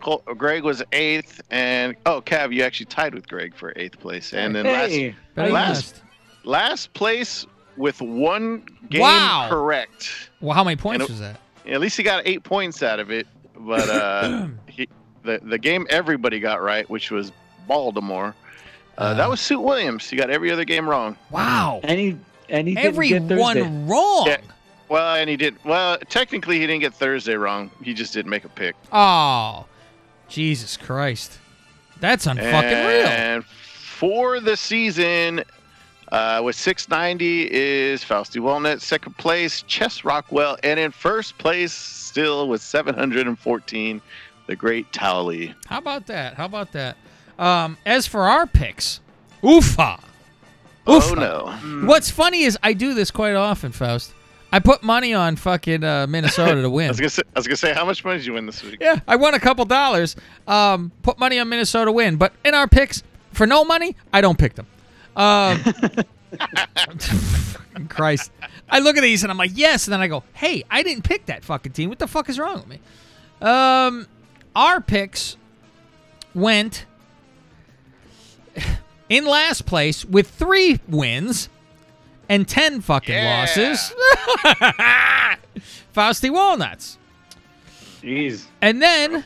Col- Greg was eighth, and oh, Cav, you actually tied with Greg for eighth place, and then
Hey,
Very
last last last place with one game
Wow.
correct.
Well, how many points
And it-
was that?
At least he got eight points out of it, but uh, [CLEARS THROAT] he, the the game everybody got right, which was Baltimore. Uh, that was Suit Williams. He got every other game wrong.
Wow.
And he and he
Every
didn't get
one wrong.
Yeah. Well, and he did. Well, technically, he didn't get Thursday wrong. He just didn't make a pick.
Oh, Jesus Christ. That's unfucking real.
And for the season, uh, with 690 is Fausti Walnut. Second place, Chess Rockwell. And in first place, still with 714, the great Towley.
How about that? How about that? Um, as for our picks, oofa.
Oh,
Oofa.
no.
What's funny is I do this quite often, Faust. I put money on fucking uh, Minnesota to [LAUGHS]
I
win.
was say, I was gonna say, how much money did you win this week?
Yeah, I won a couple dollars. Um, put money on Minnesota win, but in our picks for no money, I don't pick them. Um, [LAUGHS] Christ, I look at these and I'm like, yes, and then I go, hey, I didn't pick that fucking team. What the fuck is wrong with me? Um, our picks went in last place with three wins and ten fucking losses. [LAUGHS] Fausty Walnuts.
Jeez.
And then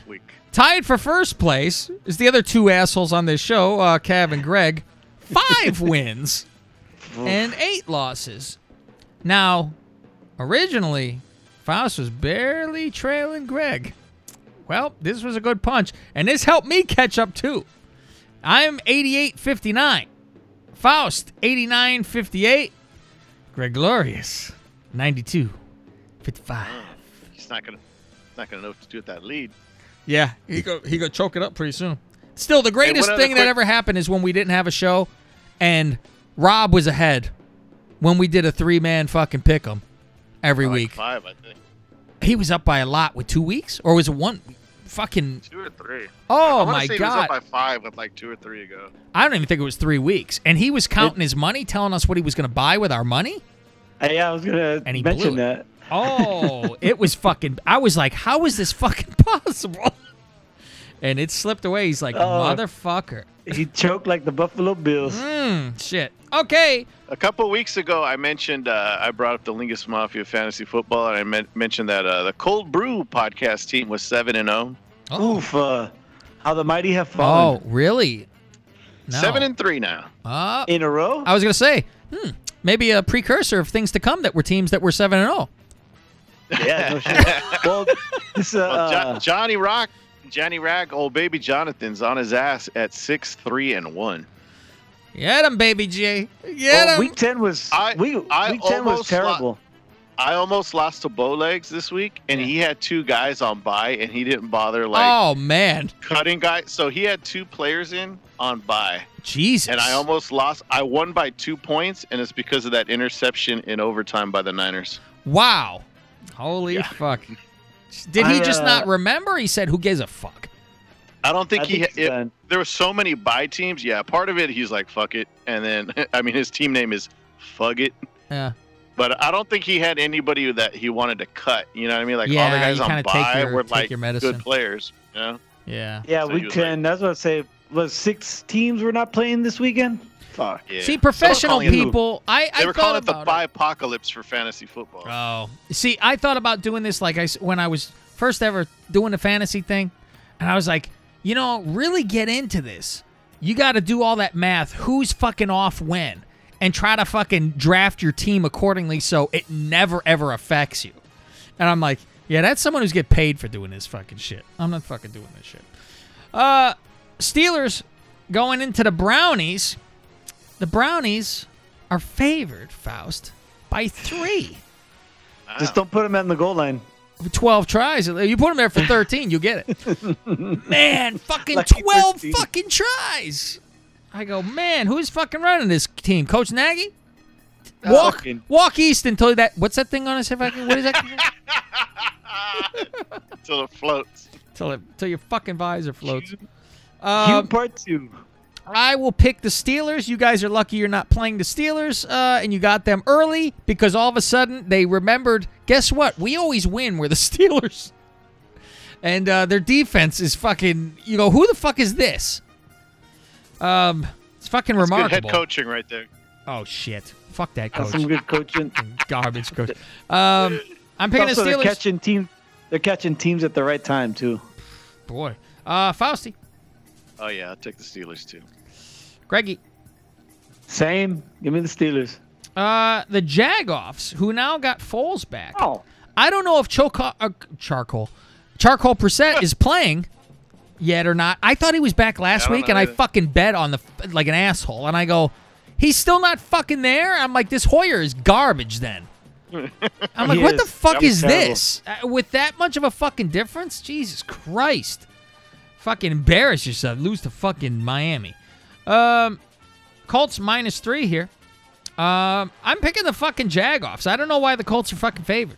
tied for first place is the other two assholes on this show, uh, Cav and Greg. Five [LAUGHS] wins and eight losses. Now, originally, Faust was barely trailing Greg. Well, this was a good punch, and this helped me catch up too. I'm 88 59. Faust, 89 58. Greg Glorious, 92 55.
Ah, he's not gonna, not gonna know what to do with that lead.
Yeah, he go he go choke it up pretty soon. Still, the greatest
one other
thing that ever happened is when we didn't have a show, and Rob was ahead when we did a three man fucking pick 'em every
Like
week.
five, I think.
He was up by a lot with two weeks, or was it one? Fucking,
Two or three.
Oh,
I
my
say He was
God.
up by five with like two or three ago.
I don't even think it was three weeks, and he was counting his money, telling us what he was going to buy with our money.
Uh, yeah, I was gonna
And he
mention that.
Oh, it was [LAUGHS] fucking. I was like, how is this fucking [LAUGHS] possible? And it slipped away. He's like,
Oh.
motherfucker.
He choked like the Buffalo Bills.
Mm, shit. Okay.
A couple weeks ago, I mentioned uh, I brought up the Lingus Mafia fantasy football, and I men- mentioned that uh, the Cold Brew podcast team was seven and zero.
Oof. Uh, how the mighty have fallen.
Oh, really? No.
Seven and three now.
Uh,
In a row?
I was gonna say, hmm, maybe a precursor of things to come that were teams that were seven and oh. zero.
Yeah, no shit. [LAUGHS] well, this, uh,
Well, Jo- Johnny Rock, Johnny Rag, old baby Jonathan's on his ass at six three and one.
Get him, baby J. Get
well,
him.
week 10 was,
I-
week,
I
week 10 was
almost lo-
terrible.
I almost lost to Bowlegs this week, and he had two guys on bye, and he didn't bother like
oh man,
cutting guys. So he had two players in on bye,
Jesus.
and I almost lost. I won by two points, and it's because of that interception in overtime by the Niners.
Wow. Holy fuck. [LAUGHS] Did he
I,
just
uh,
not remember? He said, "Who gives a fuck?"
I don't think
I
he.
think
it- there were so many bye teams. Yeah, part of it he's like fuck it, and then [LAUGHS] I mean his team name is Fug it.
Yeah.
But I don't think he had anybody that he wanted to cut. You know what I mean? Like all the guys on
kinda take
bye
your-
were like
your medicine.
good players. You know?
Yeah.
Yeah,
So he
week
was
10. That's what I say. Was six teams were not playing this weekend? Fuck.
Yeah.
See, professional
They were calling
people. I
They were
thought
calling it the
about
apocalypse for fantasy football.
Oh, see, I thought about doing this like I when I was first ever doing the fantasy thing, and I was like, you know, really get into this. You got to do all that math. Who's fucking off when, and try to fucking draft your team accordingly so it never ever affects you. And I'm like, yeah, that's someone who's get paid for doing this fucking shit. I'm not fucking doing this shit. Uh, Steelers going into the Brownies. The Brownies are favored, Faust, by three.
Just don't put him in the goal line.
12 tries. You put him there for 13, you get it. [LAUGHS] man, fucking
Lucky
12
13.
fucking tries. I go, man, who's fucking running this team? Coach Nagy? Walk,
Fucking-
walk east until that. What's that thing on his head? What is that?
Until [LAUGHS] it floats.
till, it, till your fucking visor floats.
Hugh
Um,
part two.
I will pick the Steelers. You guys are lucky you're not playing the Steelers, uh, and you got them early because all of a sudden they remembered. Guess what? We always win. We're the [LAUGHS] Steelers, and uh, their defense is fucking. You go, who the fuck is this? Um, it's fucking
That's good
remarkable.
head coaching right there.
Oh shit! Fuck that
That's
coach.
some good coaching. [LAUGHS]
Garbage coach. Um, I'm picking the
also, they're
Steelers.
catching team. They're catching teams at the right time too.
Boy, uh, Fausty,
Oh yeah, I'll take the Steelers too.
Greggy.
Same. Give me the Steelers.
Uh, the Jagoffs, who now got Foles back.
Oh.
I don't know if Choco- uh, charcoal, charcoal Percent is [LAUGHS] playing yet or not. I thought he was back last
don't
week, and I fucking bet on the like an asshole, and I go, he's still not fucking there. I'm like, this Hoyer is garbage. Then [LAUGHS] I'm like, what
is.
the fuck is
terrible.
this? Uh, with that much of a fucking difference, Jesus Christ! Fucking embarrass yourself. Lose to fucking Miami. Um, Colts minus three here. Um, I'm picking the fucking Jagoffs. I don't know why the Colts are fucking favored.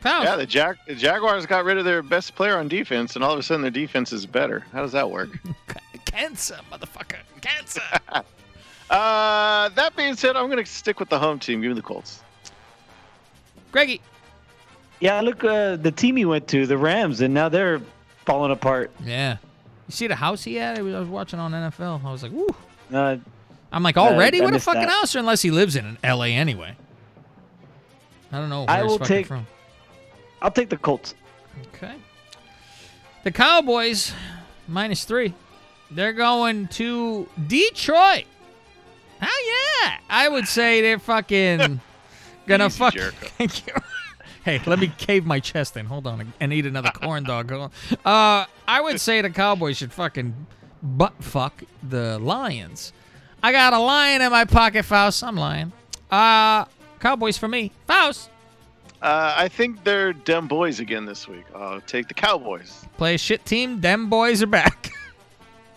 Faust.
Yeah, the, Jag- the Jaguars got rid of their best player on defense, and all of a sudden their defense is better. How does that work? [LAUGHS]
Cancer, motherfucker. Cancer. [LAUGHS]
uh, that being said, I'm going to stick with the home team. Give me the Colts.
Greggy.
Yeah, look, uh, the team he went to, the Rams, and now they're falling apart.
Yeah. You see the house he had? I was watching on NFL. I was like, woo.
Uh,
I'm like, already?
I
what a fucking
that.
house, unless he lives in L.A. anyway. I don't know where
I
he's
will
fucking
take-
from.
I'll take the Colts.
Okay. The Cowboys, minus three. They're going to Detroit. Hell yeah. I would say they're fucking [LAUGHS] gonna
Easy,
fuck.
Jericho. [LAUGHS]
Thank you. Hey, let me cave my chest in. Hold on, and eat another corn dog. Hold on. Uh, I would say the Cowboys should fucking butt fuck the Lions. I got a lion in my pocket, Faust. I'm lying. Uh, Cowboys for me. Faust.
Uh, I think they're dumb boys again this week. I'll take the Cowboys.
Play a shit team. Them boys are back. [LAUGHS]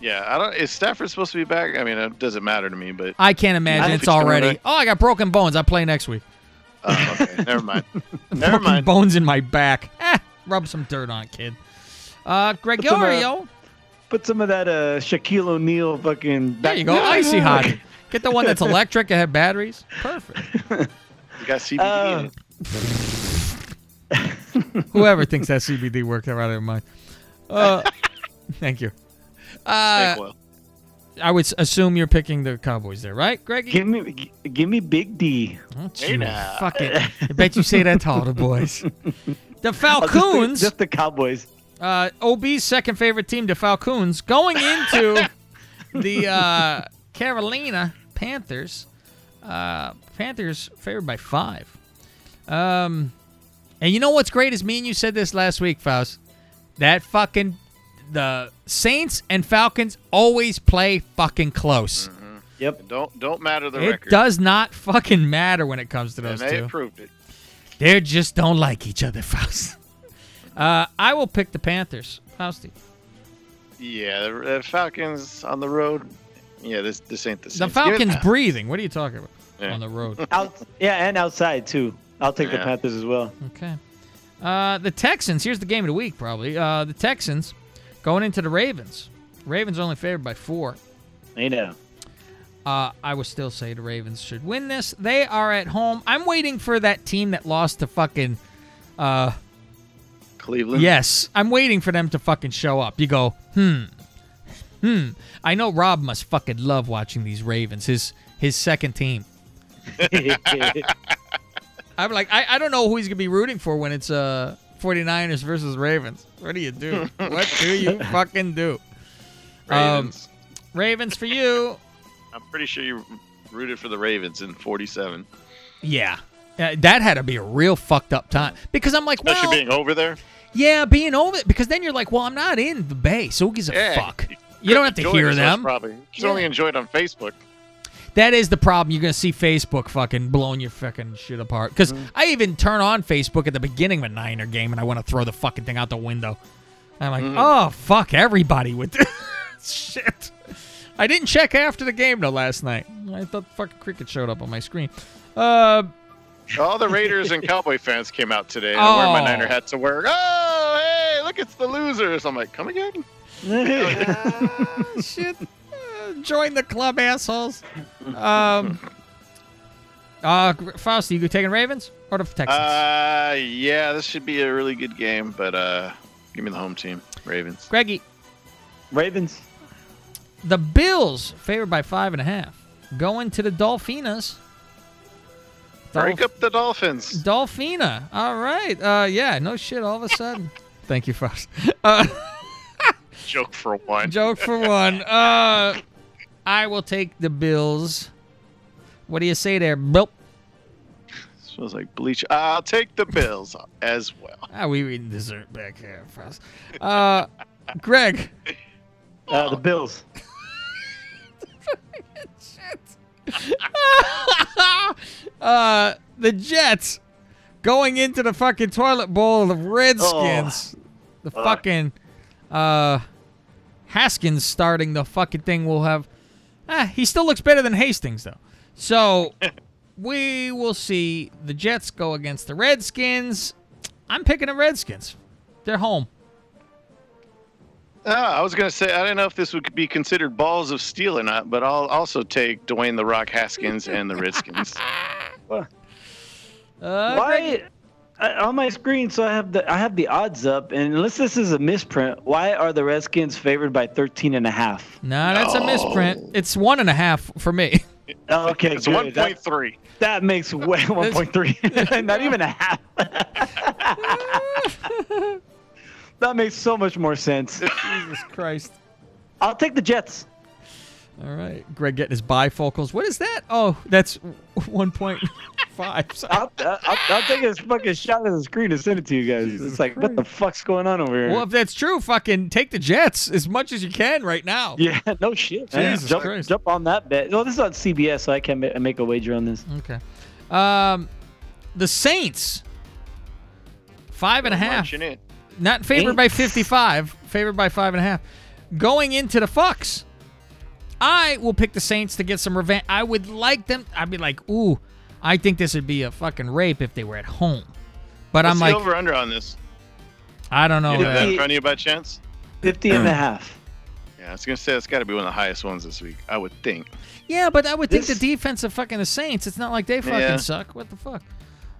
Yeah, I don't. Is Stafford supposed to be back? I mean, it doesn't matter to me, but
I can't imagine it's already. Oh, I got broken bones. I play next week.
Oh, okay, [LAUGHS] never mind. Never
broken
mind.
bones in my back. Eh, rub some dirt on it, kid. Uh,
some, uh,
Gregorio.
Put some of that uh, Shaquille O'Neal fucking.
There you go. Icy hot. [LAUGHS] Get the one that's electric and have batteries. Perfect.
You got CBD
Uh,
in it. [LAUGHS]
Whoever thinks that CBD worked out of their mind. Uh, thank you. Uh,
Snake oil.
I would assume you're picking the Cowboys there, right, Greggy?
Give me, g- give me Big D.
Don't
Hey
you
now.
fucking. [LAUGHS] I bet you say that to all the boys. [LAUGHS] The
Oh, just the-
Falcons.
just the Cowboys.
uh, OB's second favorite team, the Falcons, going into [LAUGHS] the uh, Carolina Panthers. Uh, Panthers favored by five. Um, and you know what's great is me and you said this last week, Faust. That fucking the Saints and Falcons always play fucking close.
Yep.
Don't don't matter the
It
record.
It does not fucking matter when it comes to those And
they
two.
proved it.
They just don't like each other, [LAUGHS] Faust. Uh, I will pick the Panthers, Fausty.
Yeah, the, the Falcons on the road. Yeah, this this ain't the same.
The
Saints. Give me-
Falcons breathing. What are you talking about?
Yeah.
On the road. [LAUGHS]
Out, yeah, and outside too. I'll take the Panthers as well.
Okay. Uh, the Texans. Here's the game of the week, probably. Uh, the Texans going into the Ravens. Ravens only favored by four.
I know.
Uh, I would still say the Ravens should win this. They are at home. I'm waiting for that team that lost to fucking. Uh,
Cleveland.
yes, I'm waiting for them to fucking show up. You go, hmm, hmm. I know Rob must fucking love watching these Ravens. His his second team. [LAUGHS] I'm like, I, I don't know who he's gonna be rooting for when it's uh 49ers versus Ravens. What do you do? [LAUGHS] what do you fucking do? Um,
Ravens.
Ravens for you.
I'm pretty sure you rooted for the Ravens in 47.
Yeah. Uh, that had to be a real fucked up time because I'm like,
Especially
well,
being over there.
yeah, being over it because then you're like, well, I'm not in the Bay, so who gives a
Yeah.
fuck? You don't have to hear
it as much,
them.
Probably. You can only enjoy it on Facebook.
That is the problem. You're gonna see Facebook fucking blowing your fucking shit apart. Because
Mm-hmm.
I even turn on Facebook at the beginning of a Niner game, and I want to throw the fucking thing out the window. I'm like,
Mm-hmm.
oh fuck everybody with this [LAUGHS] shit. I didn't check after the game though last night. I thought fucking cricket showed up on my screen. Uh,
All the [LAUGHS] Raiders and Cowboy fans came out today. and I'm wearing my
Oh.
Niner hat to work. Oh, hey, look, it's the losers. I'm like, come again? [LAUGHS]
ah, shit. Join the club, assholes. Um. Uh, Faust, you taking Ravens or the Texans?
Uh, yeah, this should be a really good game, but uh, give me the home team, Ravens.
Greggy.
Ravens.
The Bills favored by five and a half. Going to the Dolphinas.
Break up the Dolphins.
Dolphina. All right. Uh, yeah. No shit. All of a sudden. Thank you, Faust. Uh, [LAUGHS]
Joke for one.
joke for one. Uh, I will take the Bills. What do you say there, Bill?
Smells like bleach. I'll take the Bills as well.
Ah, we eating dessert back here, Faust. Uh, Greg.
Uh, the Bills. [LAUGHS]
uh, the Jets going into the fucking toilet bowl of the Redskins. The fucking uh, Haskins starting the fucking thing will have Ah, he still looks better than Hastings, though. So [LAUGHS] we will see the Jets go against the Redskins. I'm picking the Redskins. They're home.
Ah, I was gonna say I don't know if this would be considered balls of steel or not, but I'll also take Dwayne the Rock Haskins and the Redskins. [LAUGHS]
Uh,
Why I, on my screen? So I have the I have the odds up, and unless this is a misprint, why are the Redskins favored by 13 and a half?
Nah, that's a misprint. It's one and a half for me.
Oh, okay,
It's
good.
one
That-
point.
That makes way 1.3. [LAUGHS] [LAUGHS] Not even a half. [LAUGHS] that makes so much more sense.
Jesus Christ.
I'll take the Jets.
All right. Greg getting his bifocals. What is that? Oh, that's 1.5.
I'll, I'll, I'll take a fucking shot at the screen and send it to you guys. it's like, what the fuck's going on over here?
Well, if that's true, fucking take the Jets as much as you can right now.
yeah, [LAUGHS] no shit. man.
Jesus
jump,
Christ.
jump on that bet. No, this is on CBS, so I can ma- make a wager on this.
Okay. Um, the Saints, five and a half.
Marching in.
Not favored by 55, favored by five and a half. Going into the Fox, I will pick the Saints to get some revenge. I would like them. I'd be like, ooh, I think this would be a fucking rape if they were at home. But
What's
I'm
the
like,
over under on this?
I don't know.
you have that in
that.
front of you by chance?
50 and a half. [CLEARS THROAT]
Yeah, I was gonna say it's got to be one of the highest ones this week. I would think.
Yeah, but I would think
This-
the defense of fucking the Saints. It's not like they fucking
Yeah.
suck. What the fuck?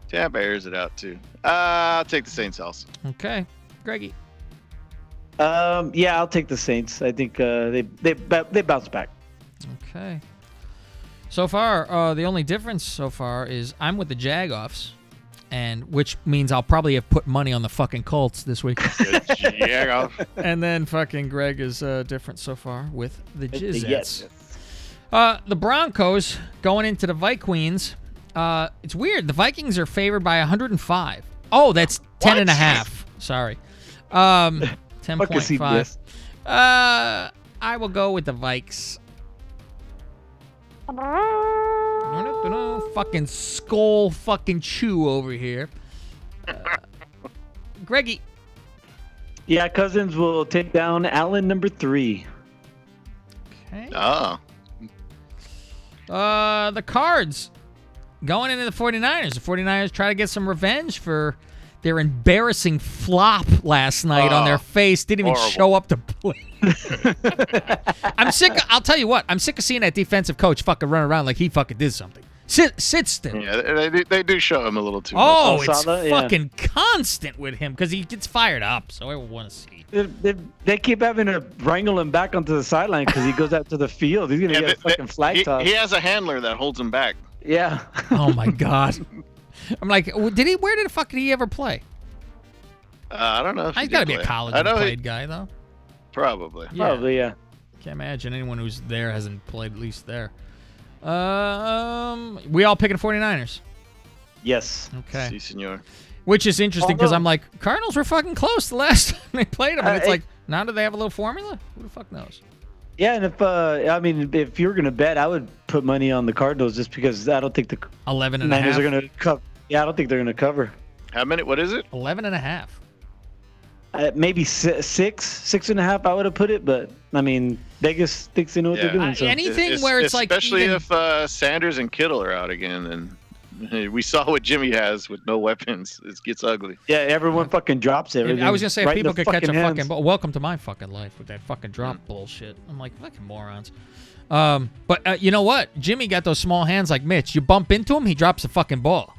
Tampa airs it out too. Uh, I'll take the Saints also.
Okay, Greggy.
Um, yeah, I'll take the Saints. I think uh, they they they bounce back.
Okay. So far, uh, the only difference so far is I'm with the Jagoffs, and which means I'll probably have put money on the fucking Colts this week.
yeah. [LAUGHS]
and then fucking Greg is uh, different so far with the
the
Jizzets. Uh, the Broncos going into the Vikings. Uh, it's weird. The Vikings are favored by 105. Oh, that's 10 and a half. Sorry. Um, [LAUGHS] 10.5. Uh, I will go with the Vikes. [LAUGHS] Fucking skull fucking chew over here. Uh, Greggy.
Yeah, Cousins will take down Allen number three.
Okay.
Oh.
Uh, the Cards going into the 49ers. The 49ers try to get some revenge for their embarrassing flop last night on
Oh,
their ah, face. Didn't even
horrible.
show up to play. [LAUGHS] I'm sick. Of, I'll tell you what. I'm sick of seeing that defensive coach fucking run around like he fucking did something. Sit, sit still.
Yeah, they, they, they do show him a little too much.
Oh,
Oh,
it's
Saleh, yeah.
fucking constant with him because he gets fired up. So I want to see.
They, they, they keep having to wrangle him back onto the sideline because he goes out to the field. He's gonna
Yeah,
get a
they- they-
fucking flag
he,
toss.
he has a handler that holds him back.
Yeah.
Oh my god. [LAUGHS] [LAUGHS] I'm like, did he? Where did the fuck did he ever play?
Uh, I don't know. If he
He's got to be a college
I know he,
played guy though.
probably.
Yeah.
Probably, yeah.
Can't imagine anyone who's there hasn't played at least there. Um, we all picking 49ers.
Yes.
Okay.
Si, senor.
Which is interesting because I'm like, Cardinals were fucking close the [LAUGHS] last time they played them. And
Uh,
it's
it-
like, now do they have a little formula? Who the fuck knows?
Yeah, and if uh, I mean, if you're gonna bet, I would put money on the Cardinals just because I don't think the
11 and a
Niners
half.
are gonna cover. Yeah, I don't think they're gonna cover.
How many? What is it?
11 and a half.
Uh, maybe si- six, six and a half. I would have put it, but I mean, Vegas thinks they know what
Yeah.
they're doing.
Uh, anything
Es-
where it's like
especially
even-
if uh, Sanders and Kittle are out again, and we saw what Jimmy has with no weapons. It gets ugly.
yeah, everyone fucking drops everything.
I was gonna say if
right in
people
the
could catch a
fucking
fucking
hands.
ball, welcome to my fucking life with that fucking drop bullshit. I'm like fucking morons. Um, but uh, you know what? Jimmy got those small hands like Mitch. You bump into him, he drops the fucking ball.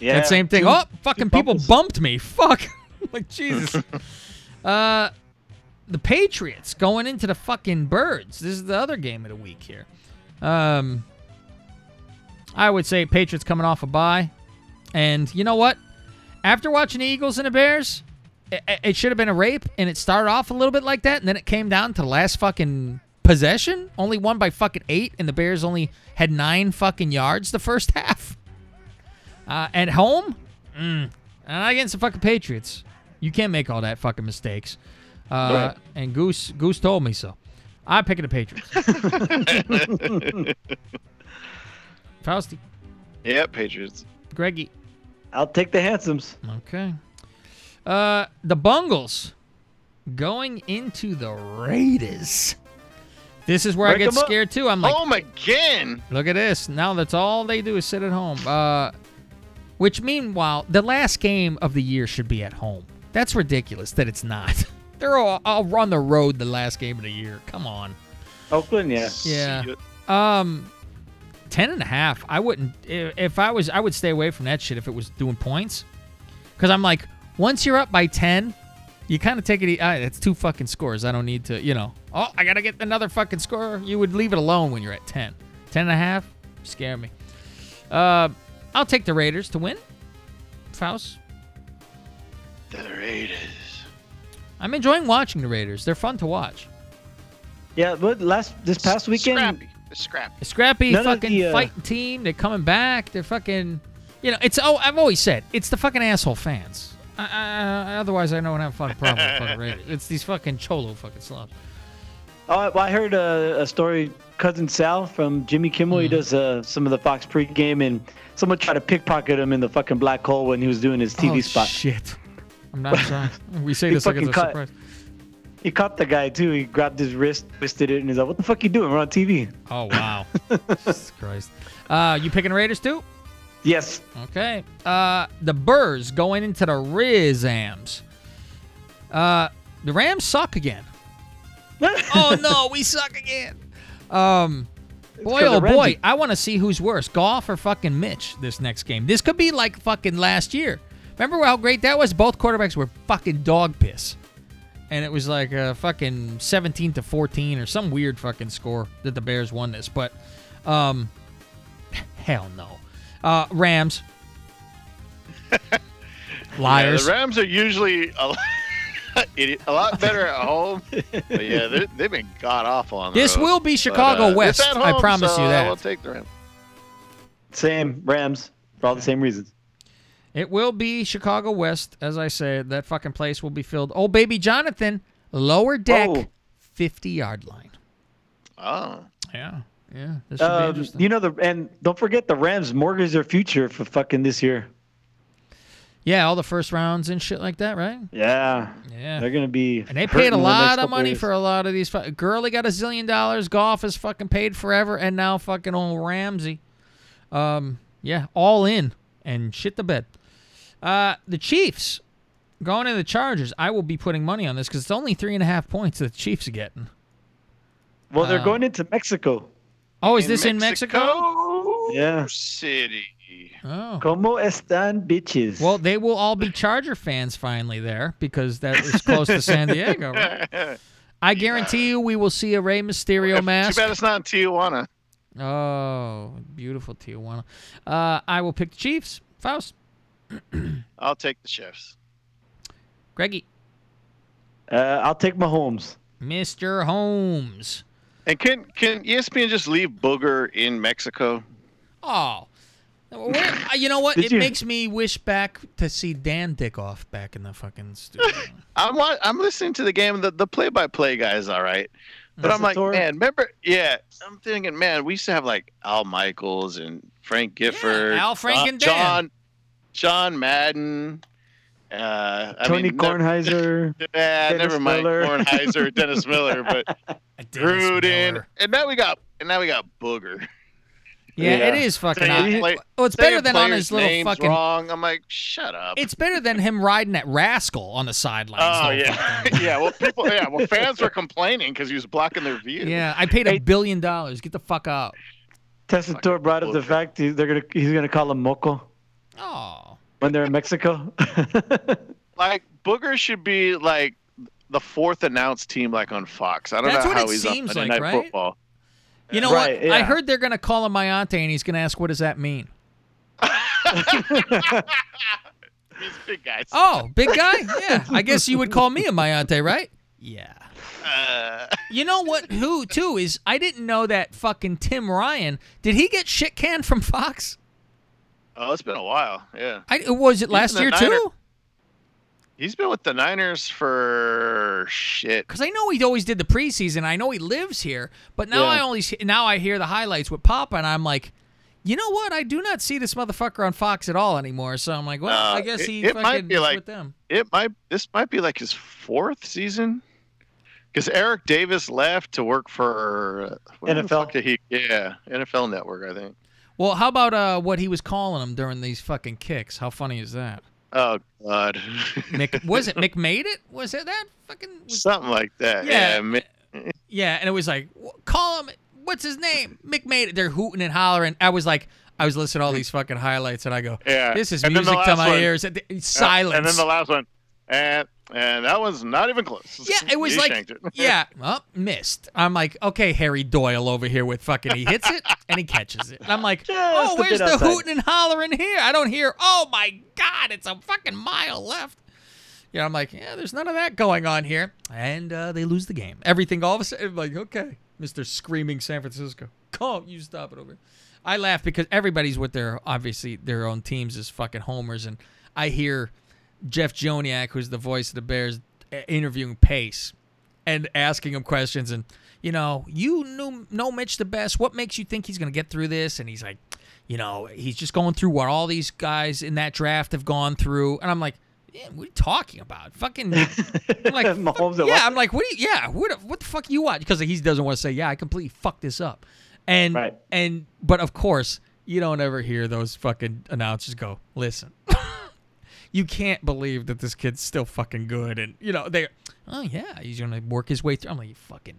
Yeah,
that same thing.
two-
oh, fucking people
bumbles.
bumped me. [LAUGHS] Fuck. like Jesus. [LAUGHS] uh, the Patriots going into the fucking Birds. This is the other game of the week here. Um, I would say Patriots coming off a bye, and you know what? After watching the Eagles and the Bears, it, it should have been a rape, and it started off a little bit like that, and then it came down to the last fucking possession. Only won by fucking eight, and the Bears only had nine fucking yards the first [LAUGHS] half. Uh, at home, mm, not against the fucking Patriots. You can't make all that fucking mistakes. Uh,
Right.
And Goose Goose told me so. I'm picking the Patriots. [LAUGHS] Fausty,
Yeah, Patriots.
Greggy.
I'll take the handsomes.
Okay. Uh, the Bungles going into the Raiders. This is where I
get
get
'em up.
scared too. I'm like,
Home again.
Look at this. Now that's all they do is sit at home. Uh, which meanwhile, the last game of the year should be at home. That's ridiculous that it's not. [LAUGHS] They're all, all on the road the last game of the year. Come on.
Oakland, yeah.
Yeah. Um, ten and a half. I wouldn't. If I was, I would stay away from that shit if it was doing points. Because I'm like, once you're up by ten, you kind of take it. e- Ah, it's two fucking scores. I don't need to, you know. Oh, I gotta get another fucking score. You would leave it alone when you're at 10. 10 and a half, scare me. Uh, I'll take the Raiders to win. Faust.
The Raiders.
I'm enjoying watching the Raiders. They're fun to watch.
Yeah, but last this past weekend,
Scrappy. They're scrappy.
A scrappy
None
fucking
the, uh,
fighting team. They're coming back. They're fucking. You know, it's. Oh, I've always said it's the fucking asshole fans. I, I, otherwise, I don't have a fucking problem with fucking [LAUGHS] Raiders. It's these fucking cholo fucking slobs.
Oh, well, I heard a, a story. Cousin Sal from Jimmy Kimmel,
Mm-hmm.
he does uh, some of the Fox pregame, and someone tried to pickpocket him in the fucking black hole when he was doing his TV
oh,
spot.
shit. I'm not [LAUGHS] sorry. We say this like it's a
cut-
surprise.
He caught the guy too. He grabbed his wrist, twisted it, and he's like, "What the fuck you doing? We're on TV."
Oh wow. [LAUGHS] Jesus Christ. Uh, you picking Raiders too?
Yes.
Okay. Uh, the Burrs going into the Rizams. Uh, the Rams suck again. [LAUGHS] oh no, we suck again. Um, boy, oh boy. I want to see who's worse, Goff or fucking Mitch this next game. This could be like fucking last year. Remember how great that was? Both quarterbacks were fucking dog piss. And it was like a fucking 17 to 14 or some weird fucking score that the Bears won this. But, um, [LAUGHS] hell no. Uh, Rams. Liars. [LAUGHS]
Yeah, the Rams are usually a, [LAUGHS] idiot- a lot better at home. [LAUGHS] But yeah, they're- they've been god awful on the
This
road.
will be
But,
Chicago
uh,
West,
at
I promise
so
you
I
that.
will take the Rams.
Same Rams for all the same reasons.
It will be Chicago West, as I said. That fucking place will be filled. Oh, baby Jonathan, lower deck,
Oh.
50 yard line.
Oh.
Yeah. Yeah. This should be
Um,
interesting.
you know the and don't forget the Rams mortgage their future for fucking this year.
Yeah, all the first rounds and shit like that, right?
Yeah.
Yeah.
They're gonna be.
And they paid a
in the next
lot of money
years.
for a lot of these. fu- Gurley got a zillion dollars. Goff is fucking paid forever, and now fucking old Ramsey. Um, yeah, all in and shit the bed. Uh, the Chiefs going to the Chargers. I will be putting money on this because it's only three and a half points that the Chiefs are getting.
Well, they're
uh,
going into Mexico.
Oh, is this in Mexico?
Yeah.
City.
Oh.
Como están, bitches?
Well, they will all be Charger fans finally there because that is close to San Diego. Right? I guarantee you we will see a Rey Mysterio
Too
mask.
bad it's not in Tijuana.
Oh, beautiful Tijuana. Uh, I will pick the Chiefs. Faust. [CLEARS THROAT]
I'll take the Chiefs.
Greggy.
Uh, I'll take Mahomes.
Mr. Holmes.
And can can ESPN just leave Booger in Mexico?
Oh. Where- uh, you know what?
Did
it
you-
makes me wish back to see Dan Dickoff back in the fucking studio. [LAUGHS]
I'm I'm listening to the game. The the play by play guy is all right, but I'm like,
Tessitore?
man, remember? Yeah, I'm thinking, man, we used to have like Al Michaels and Frank Gifford,
Al, Frank,
uh,
and Dan.
John, John Madden. Uh, I
Tony
mean, never- [LAUGHS]
Kornheiser.
Yeah,
Dennis
never mind
Miller.
Kornheiser, Dennis Miller, but [LAUGHS] Gruden, and now we got and now we got Booger.
Yeah, it is fucking.
Saying
odd.
play-
oh, it's better than on his little fucking.
wrong. I'm like, shut up.
It's better than him riding that rascal on the sidelines.
Oh yeah, [LAUGHS] yeah. Well, people, yeah. Well, fans were complaining because he was blocking their view.
Yeah, I paid a billion dollars. Get the fuck out.
Tessitore brought up the fact he- they're gonna he's gonna call him Moco.
Oh.
When they're in Mexico. [LAUGHS]
Like Booger should be like the fourth announced team, like on Fox. I don't
That's
know
what
how
it
he's
seems
on Monday
like,
Night
right?
Football.
You know
Right,
what? I heard they're gonna call him my auntie, and he's gonna ask, "What does that mean?" [LAUGHS]
He's big guys.
Oh, big guy? Yeah. I guess you would call me a Mayante, right? Yeah.
Uh,
You know what? Who too is? I didn't know that fucking Tim Ryan. Did he get shit canned from Fox?
oh, it's been a while. Yeah.
I was it
He's
last year
Niner-
too?
He's been with the Niners for shit.
Because I know he always did the preseason. I know he lives here, but now
Yeah.
I only now I hear the highlights with Papa, and I'm like, you know what? I do not see this motherfucker on Fox at all anymore. So I'm like, well,
Uh,
I guess he
it
fucking
might be like
with them.
it might. This might be like his fourth season. Because Eric Davis left to work for uh,
NFL?
fuck did he? Yeah, NFL Network, I think.
Well, how about uh, what he was calling them during these fucking kicks? How funny is that?
Oh God,
Mick, [LAUGHS] was it Mick made it? Was it that fucking?
something like that.
Yeah.
Yeah,
Yeah, and it was like, call him. What's his name? Mick made it. They're hooting and hollering. I was like, I was listening to all these fucking highlights, and I go,
yeah.
this is
And then the
music to my
one-
ears. Silence.
Uh, and then the last one, and and that was not even close. [LAUGHS]
Yeah, it was
He
like,
it. [LAUGHS]
yeah, well, missed. I'm like, okay, Harry Doyle over here with fucking, he hits it and he catches it. And I'm like, oh, where's the
outside.
hooting and hollering here? I don't hear, oh my God, it's a fucking mile left. Yeah, I'm like, yeah, there's none of that going on here. And uh, they lose the game. Everything all of a sudden, I'm like, okay, Mr. Screaming San Francisco. Calm, you stop it over here. I laugh because everybody's with their, obviously, their own teams as fucking homers. And I hear Jeff Joniak, who's the voice of the Bears, uh, interviewing Pace and asking him questions. And, you know, you knew, know Mitch the best. What makes you think he's going to get through this? And he's like, you know, he's just going through what all these guys in that draft have gone through. And I'm like, yeah, what are you talking about? Fucking, [LAUGHS] I'm like,
Mahomes
fuck- yeah, I'm like, what? Do you, yeah, what? the- What the fuck you watch? Because he doesn't want to say, yeah, I completely fucked this up, and
Right.
and but of course you don't ever hear those fucking announcers go, listen, you can't believe that this kid's still fucking good, and you know they, oh yeah, he's gonna work his way through. I'm like, you fucking,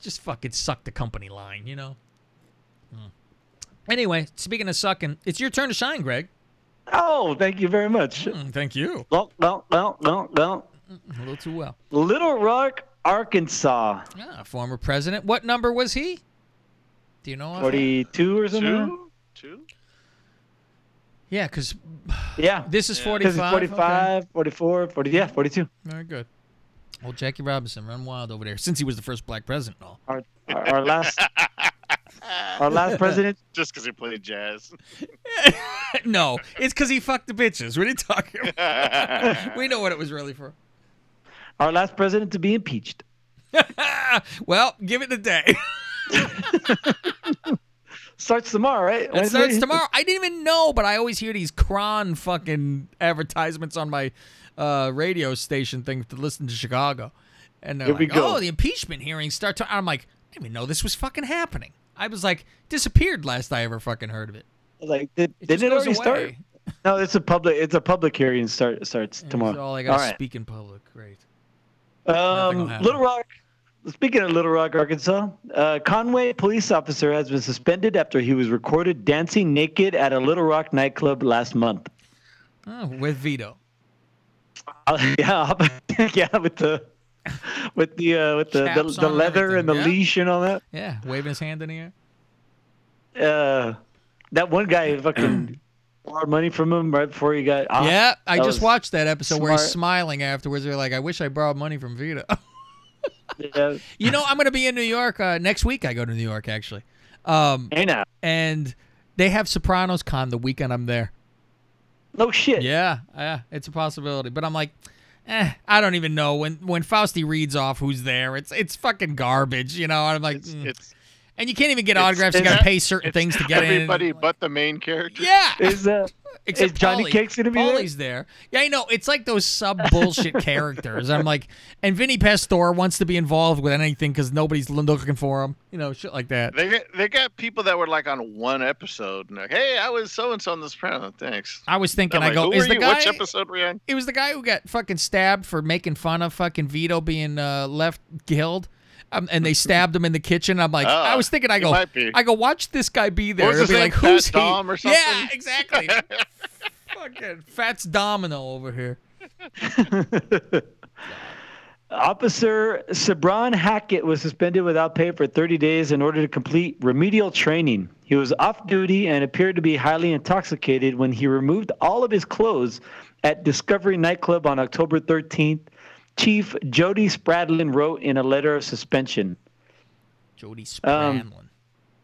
just fucking suck the company line, you know. Hmm. Anyway, speaking of sucking, it's your turn to shine, Greg.
Oh, thank you very much.
Mm, thank you.
Well, well, well, well, well.
A little too well.
Little Rock, Arkansas,
Yeah, former president. What number was he? Do you know?
42 or something.
Two, two.
Yeah, because
Yeah.
this is
Yeah.
45.
Because it's 45, 44, 40, yeah, 42.
Very good. Well, Jackie Robinson, run wild over there since he was the first black president. all.
Our, our, our last our last president, [LAUGHS]
Just because he played jazz. [LAUGHS]
no, it's because he fucked the bitches. What are you talking about? [LAUGHS] we know what it was really for.
our last president to be impeached.
well, give it a day.
Starts tomorrow, right?
It
Wednesday?
starts tomorrow. [LAUGHS] I didn't even know, but I always hear these cron fucking advertisements on my uh, radio station thing to listen to Chicago. And they're
Here we
like,
go.
oh, the impeachment hearings start to. I'm like, I didn't even know this was fucking happening. I was like, disappeared last I ever fucking heard of it.
Like, did,
It
didn't it
goes
already start? No, it's a public. It's a public hearing. Start starts tomorrow.
So all I got to
right.
speak in public. Great.
Um. Little Rock. Speaking of Little Rock, Arkansas, uh, Conway police officer has been suspended after he was recorded dancing naked at a Little Rock nightclub last month.
Oh, with Vito.
Uh, [LAUGHS] yeah, [LAUGHS] yeah, with the with the uh, with the the, the
on and
leather and the
yeah.
leash and all that.
Yeah, waving his hand in the air.
Uh, that one guy fucking [CLEARS THROAT] borrowed money from him right before he got. off.
yeah, I
That
just watched that episode where he's smiling afterwards. They're like, I wish I borrowed money from Vito. [LAUGHS] [LAUGHS] You know, I'm going to be in New York uh, next week. I go to New York, actually. Um,
Hey now.
and they have Sopranos Con the weekend I'm there.
No shit.
Yeah, yeah, it's a possibility. But I'm like, eh, I don't even know when when Fausti reads off who's there. It's it's fucking garbage, you know. I'm like, mm.
It's
and you can't even get
it's-
autographs. You got to pay certain things to get
everybody
in.
but the main character.
Yeah,
Is that? [LAUGHS]
Except
is Johnny
Paulie.
Cakes gonna be there?
Paulie's there? Yeah, I know. It's like those sub bullshit [LAUGHS] characters. I'm like, and Vinny Pastore wants to be involved with anything because nobody's looking for him. You know, shit like that.
They got, they got people that were like on one episode and like, hey, I was so and so on this Sopranos. Thanks.
I was thinking,
I'm
I
like,
go,
who
is
are
the
you?
guy?
Which episode were you on?
It was the guy who got fucking stabbed for making fun of fucking Vito being uh, left killed. Um, and they stabbed him in the kitchen. I'm like,
Oh,
I was thinking, I go. I go, watch this guy be there.
What
It'll be
name?
like, who's
Fat
he?
Dom or
Yeah,
something?
exactly. [LAUGHS] fucking Fats Domino over here. [LAUGHS]
Officer Sabran Hackett was suspended without pay for 30 days in order to complete remedial training. He was off duty and appeared to be highly intoxicated when he removed all of his clothes at Discovery nightclub on October 13th. Chief Jody Spradlin wrote in a letter of suspension.
Jody
Um,
Spradlin.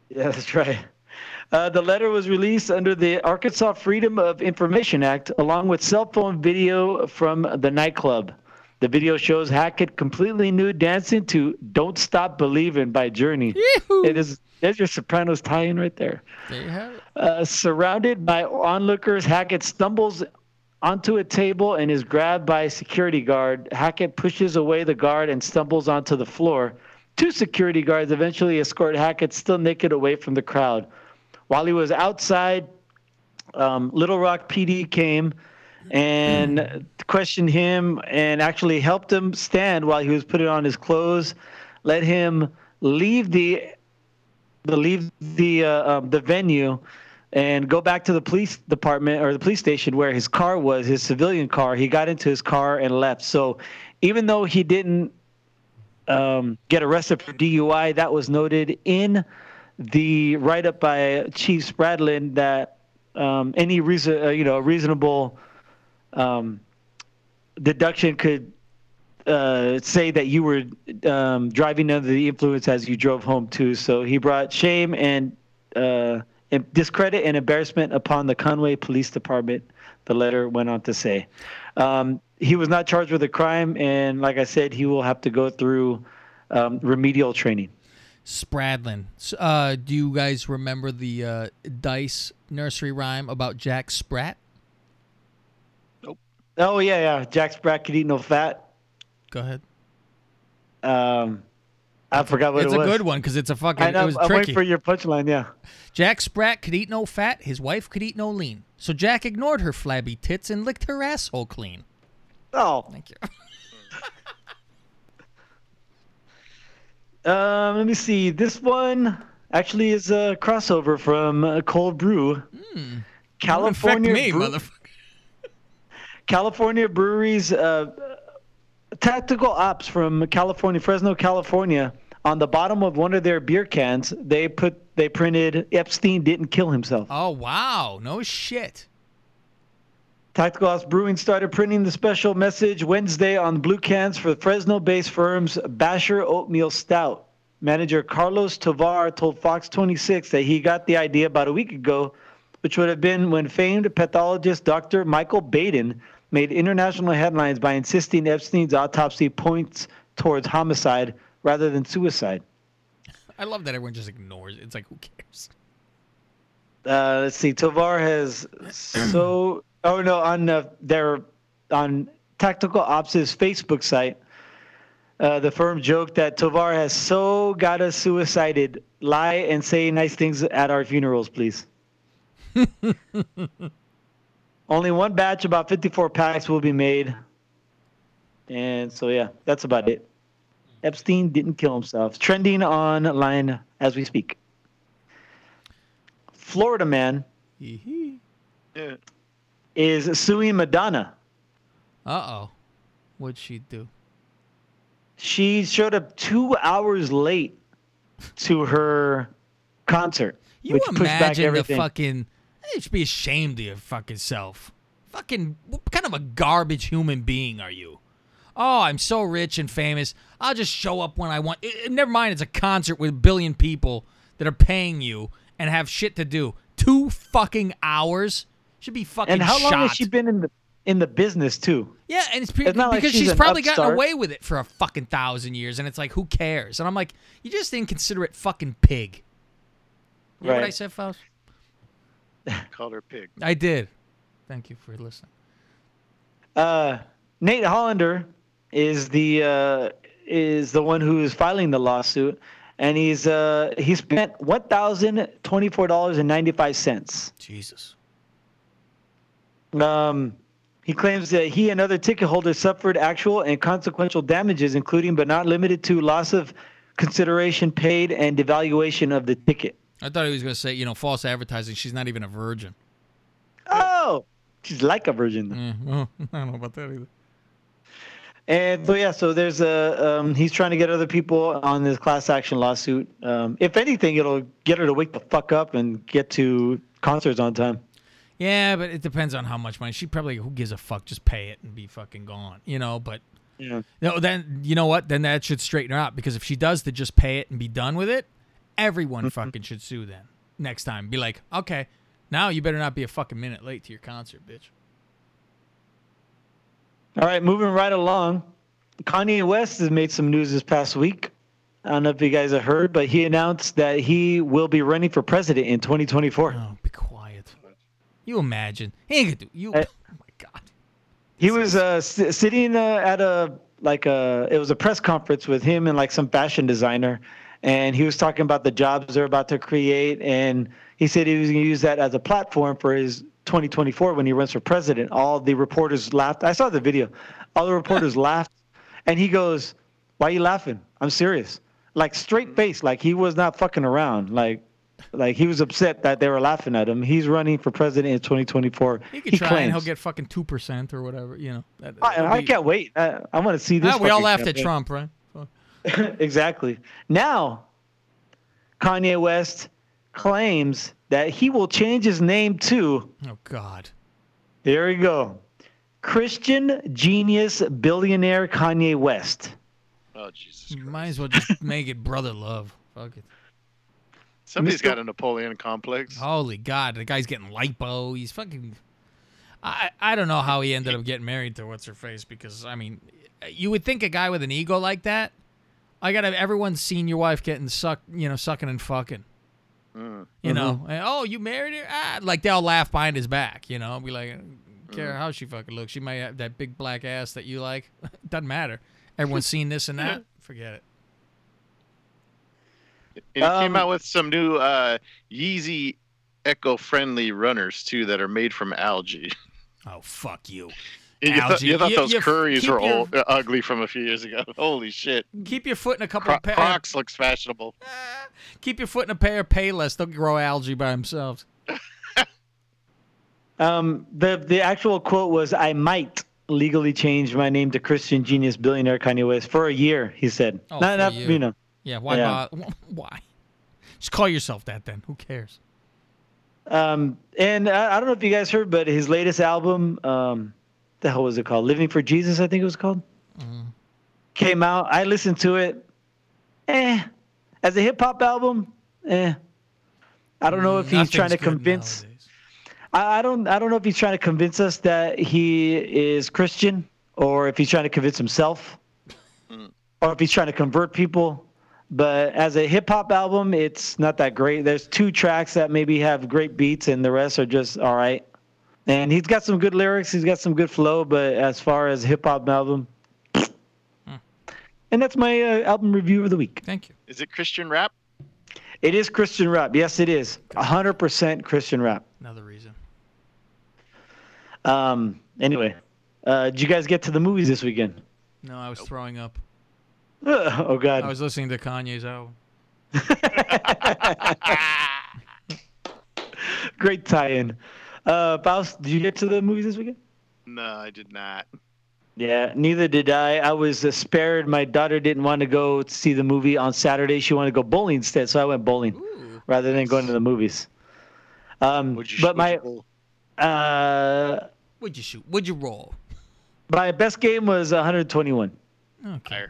Yeah, that's right. Uh, the letter was released under the Arkansas Freedom of Information Act, along with cell phone video from the nightclub. The video shows Hackett completely nude dancing to "Don't Stop Believing" by Journey. It is there's your Sopranos tie-in right there.
there you have it.
Uh, surrounded by onlookers, Hackett stumbles onto a table and is grabbed by a security guard. Hackett pushes away the guard and stumbles onto the floor. Two security guards eventually escort Hackett still naked away from the crowd. While he was outside, um, Little Rock PD came and questioned him and actually helped him stand while he was putting on his clothes, let him leave the the leave the uh, um, the venue and go back to the police department or the police station where his car was, his civilian car. He got into his car and left. So even though he didn't um, get arrested for DUI, that was noted in the write up by Chief Spradlin that um, any reason, uh, you know, reasonable um, deduction could uh, say that you were um, driving under the influence as you drove home too. So he brought shame and, uh, discredit and embarrassment upon the Conway Police Department. The letter went on to say, um, he was not charged with a crime, and like I said, he will have to go through um, remedial training.
Spradlin. Uh, do you guys remember the uh, Dice nursery rhyme about Jack Sprat? Nope.
Oh yeah, yeah. Jack Sprat could eat no fat.
Go ahead.
Um, I forgot what
it's
it
a good one because it's a fucking.
I know,
it was
I'm
tricky.
waiting for your punchline. Yeah.
Jack Sprat could eat no fat. His wife could eat no lean. So Jack ignored her flabby tits and licked her asshole clean.
Oh.
Thank you. [LAUGHS]
Um, let me see. This one actually is a crossover from uh, Cold Brew.
Hmm.
California
me, motherfucker. [LAUGHS]
California breweries, uh, tactical ops from California, Fresno, California. On the bottom of one of their beer cans, they put they printed Epstein didn't kill himself.
Oh wow! No shit.
Tactical Ops Brewing started printing the special message Wednesday on blue cans for Fresno-based firm's Basher Oatmeal Stout. Manager Carlos Tovar told Fox 26 that he got the idea about a week ago, which would have been when famed pathologist Dr. Michael Baden made international headlines by insisting Epstein's autopsy points towards homicide rather than suicide.
I love that everyone just ignores it. It's like who cares?
Uh, let's see. Tovar has [CLEARS THROAT] so. Oh no, on uh, their on Tactical Ops' Facebook site, uh, the firm joked that Tovar has so got us suicided. Lie and say nice things at our funerals, please. [LAUGHS] Only one batch, about 54 packs, will be made. And so, yeah, that's about it. Epstein didn't kill himself. Trending online as we speak. Florida man
Yeah.
is suing Madonna.
Uh oh. What'd she do?
She showed up two hours late to her concert,
You
which pushed back
imagine the fucking. You should be ashamed of your fucking self. Fucking, what kind of a garbage human being are you? Oh, I'm so rich and famous. I'll just show up when I want. eh, eh, Never mind, it's a concert with a billion people that are paying you and have shit to do. Two fucking hours should be fucking
and how long has she been in the in the business too?
Yeah, and it's, pre-
It's not like
because
she's
she's, probably gotten away with it for a fucking thousand years, and it's like, who cares? And I'm like, you just inconsiderate fucking pig. You know what I said, Faust? [LAUGHS]
Called her pig.
I did. Thank you for listening.
Uh, Nate Hollander is the uh, is the one who is filing the lawsuit, and he's uh, he spent one thousand twenty four dollars and ninety five cents.
Jesus.
Um, he claims that he and other ticket holders suffered actual and consequential damages, including but not limited to loss of consideration paid and devaluation of the ticket.
I thought he was going to say, you know, false advertising. She's not even a virgin.
Oh, she's like a virgin.
Mm, well, [LAUGHS] I don't know about that either.
And so yeah, so there's a um, he's trying to get other people on this class action lawsuit. Um, if anything, it'll get her to wake the fuck up and get to concerts on time.
Yeah, but it depends on how much money. She probably, who gives a fuck? Just pay it and be fucking gone, you know? But
Yeah.
no, then, you know what? Then that should straighten her out because if she does to just pay it and be done with it, everyone fucking should sue them next time. Be like, okay, now you better not be a fucking minute late to your concert, bitch.
All right, moving right along. Kanye West has made some news this past week. I don't know if you guys have heard, but he announced that he will be running for president in 2024.
Oh, be quiet. You imagine. He ain't gonna do you.
Uh,
oh my God.
He was uh, s- sitting uh, at a like a it was a press conference with him and like some fashion designer, and he was talking about the jobs they're about to create, and he said he was going to use that as a platform for his 2024 when he runs for president. All the reporters laughed. I saw the video. All the [LAUGHS] reporters laughed, and he goes, "Why are you laughing? I'm serious." Like straight face, like he was not fucking around. Like like he was upset that they were laughing at him. He's running for president in 2024.
He could
he
try
claims.
and he'll get fucking two percent or whatever. You know. That,
I, I
be-
can't wait. I, I want to see this.
Ah, we all laughed at. Trump, right? So- [LAUGHS]
exactly. Now, Kanye West claims that he will change his name to.
Oh God.
There we go. Christian genius billionaire Kanye West.
Oh Jesus! Christ.
Might as well just [LAUGHS] make it brother love. Fuck it.
Somebody's
Mr.
got a Napoleon complex.
Holy God, the guy's getting lipo. He's fucking. I I don't know how he ended up getting married to what's her face because I mean, you would think a guy with an ego like that. I gotta. Everyone's seen your wife getting sucked, you know, sucking and fucking.
Mm.
You know, and, oh, you married her? Ah, like they'll laugh behind his back. You know, be like, "I don't care how she fucking looks. She might have that big black ass that you like. [LAUGHS] Doesn't matter. Everyone's seen this and that. [LAUGHS] Forget it.
And he came out with some new uh, Yeezy eco-friendly runners too that are made from algae. [LAUGHS]
Oh fuck you.
You, thought, you thought
You-
those
you
curries were
your-
old, uh, ugly from a few years ago. [LAUGHS] Holy shit!
Keep your foot in a couple
Cro-
of pa-
Crocs looks fashionable. [LAUGHS]
Keep your foot in a pair of Payless. They'll grow algae by themselves. [LAUGHS]
Um, the the actual quote was, "I might legally change my name to Christian genius billionaire Kanye West for a year." He said,
Oh,
not,
for
not
you.
you know.
Yeah, why?
Yeah.
bo- why? Just call yourself that then. Who cares?
Um, and I, I don't know if you guys heard, but his latest album, um, the hell was it called? Living for Jesus, I think it was called. Came out. I listened to it. Eh, as a hip hop album, eh. I don't know if he's trying to
Nothing's good
convince. I, I don't. I don't know if he's trying to convince us that he is Christian, or if he's trying to convince himself, [LAUGHS] or if he's trying to convert people. But as a hip hop album, it's not that great. There's two tracks that maybe have great beats, and the rest are just all right. And he's got some good lyrics. He's got some good flow. But as far as hip hop album, and that's my uh, album review of the week.
Thank you.
Is it Christian rap?
It is Christian rap. Yes, it is. 100% Christian rap.
Another reason.
Um. Anyway, uh, did you guys get to the movies this weekend?
No, I was throwing up.
oh God.
I was listening to Kanye's album. [LAUGHS]
Great tie-in. Uh, Faust, did you get to the movies this weekend?
No, I did not.
Yeah, neither did I. I was uh, spared. My daughter didn't want to go to see the movie on Saturday. She wanted to go bowling instead, so I went bowling rather than going to the movies. Um, but my uh,
Would you shoot? Would you roll?
my best game was 121.
Okay.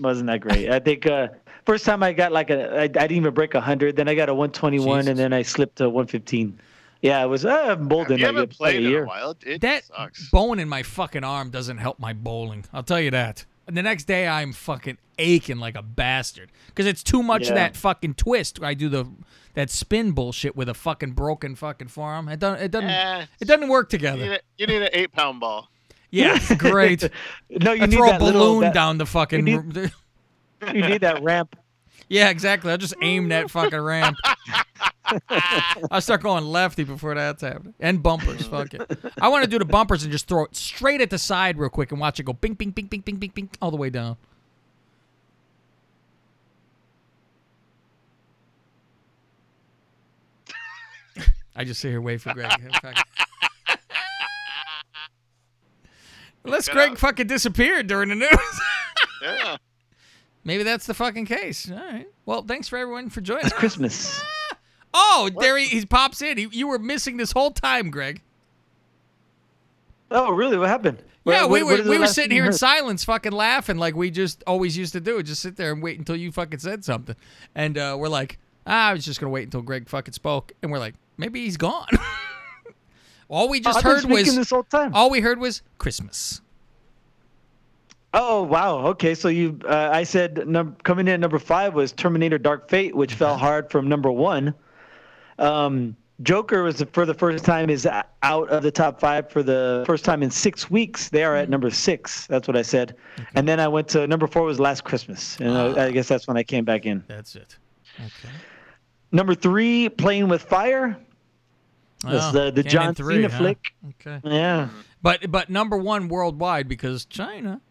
Wasn't that great? I think uh, first time I got like a, I, I didn't even break 100. Then I got a 121, and then I slipped to 115. Yeah, it was uh, bowled in
You haven't
a,
played
like a
in
year.
a while. It, it
that
sucks.
bone in my fucking arm doesn't help my bowling. I'll tell you that. And the next day I'm fucking aching like a bastard because it's too much
Yeah.
of that fucking twist. I do the that spin bullshit with a fucking broken fucking forearm. It doesn't. It doesn't.
Eh,
it doesn't work
you,
together.
need a, you need an eight-pound ball.
Yeah, [LAUGHS] great.
no, you
I
need
throw a balloon
little- that-
down the fucking.
you need- [LAUGHS] you need that ramp.
yeah, exactly. I'll just aim that fucking ramp. [LAUGHS] [LAUGHS] I'll start going lefty before that's happening. And bumpers, fuck it. I want to do the bumpers and just throw it straight at the side real quick and watch it go bing, bing, bing, bing, bing, bing, bing, all the way down. I just sit here wait for Greg. Unless Greg fucking disappeared during the news.
Yeah.
Maybe that's the fucking case. All right. Well, thanks for everyone for joining.
It's Christmas.
Oh, there he, he pops in. He, you were missing this whole time, Greg.
Oh, really? What happened?
Yeah,
What-
we were
what
we were sitting here in silence, fucking laughing like we just always used to do. Just sit there and wait until you fucking said something, and uh, we're like, ah, I was just gonna wait until Greg fucking spoke, and we're like, maybe he's gone. [LAUGHS] all we just
I've
heard was
this whole time.
all we heard was Christmas.
Oh wow. Okay, so you, uh, I said num- coming in at number five was Terminator: Dark Fate, which fell hard from number one. Um, Joker was for the first time is out of the top five for the first time in six weeks. They are at number six. That's what I said. And then I went to number four was Last Christmas, and I, I guess that's when I came back in.
That's it. Okay.
Number three, Playing with Fire. That's
Oh,
the the John
three,
Cena
huh?
flick.
Okay.
Yeah.
But but number one worldwide because China.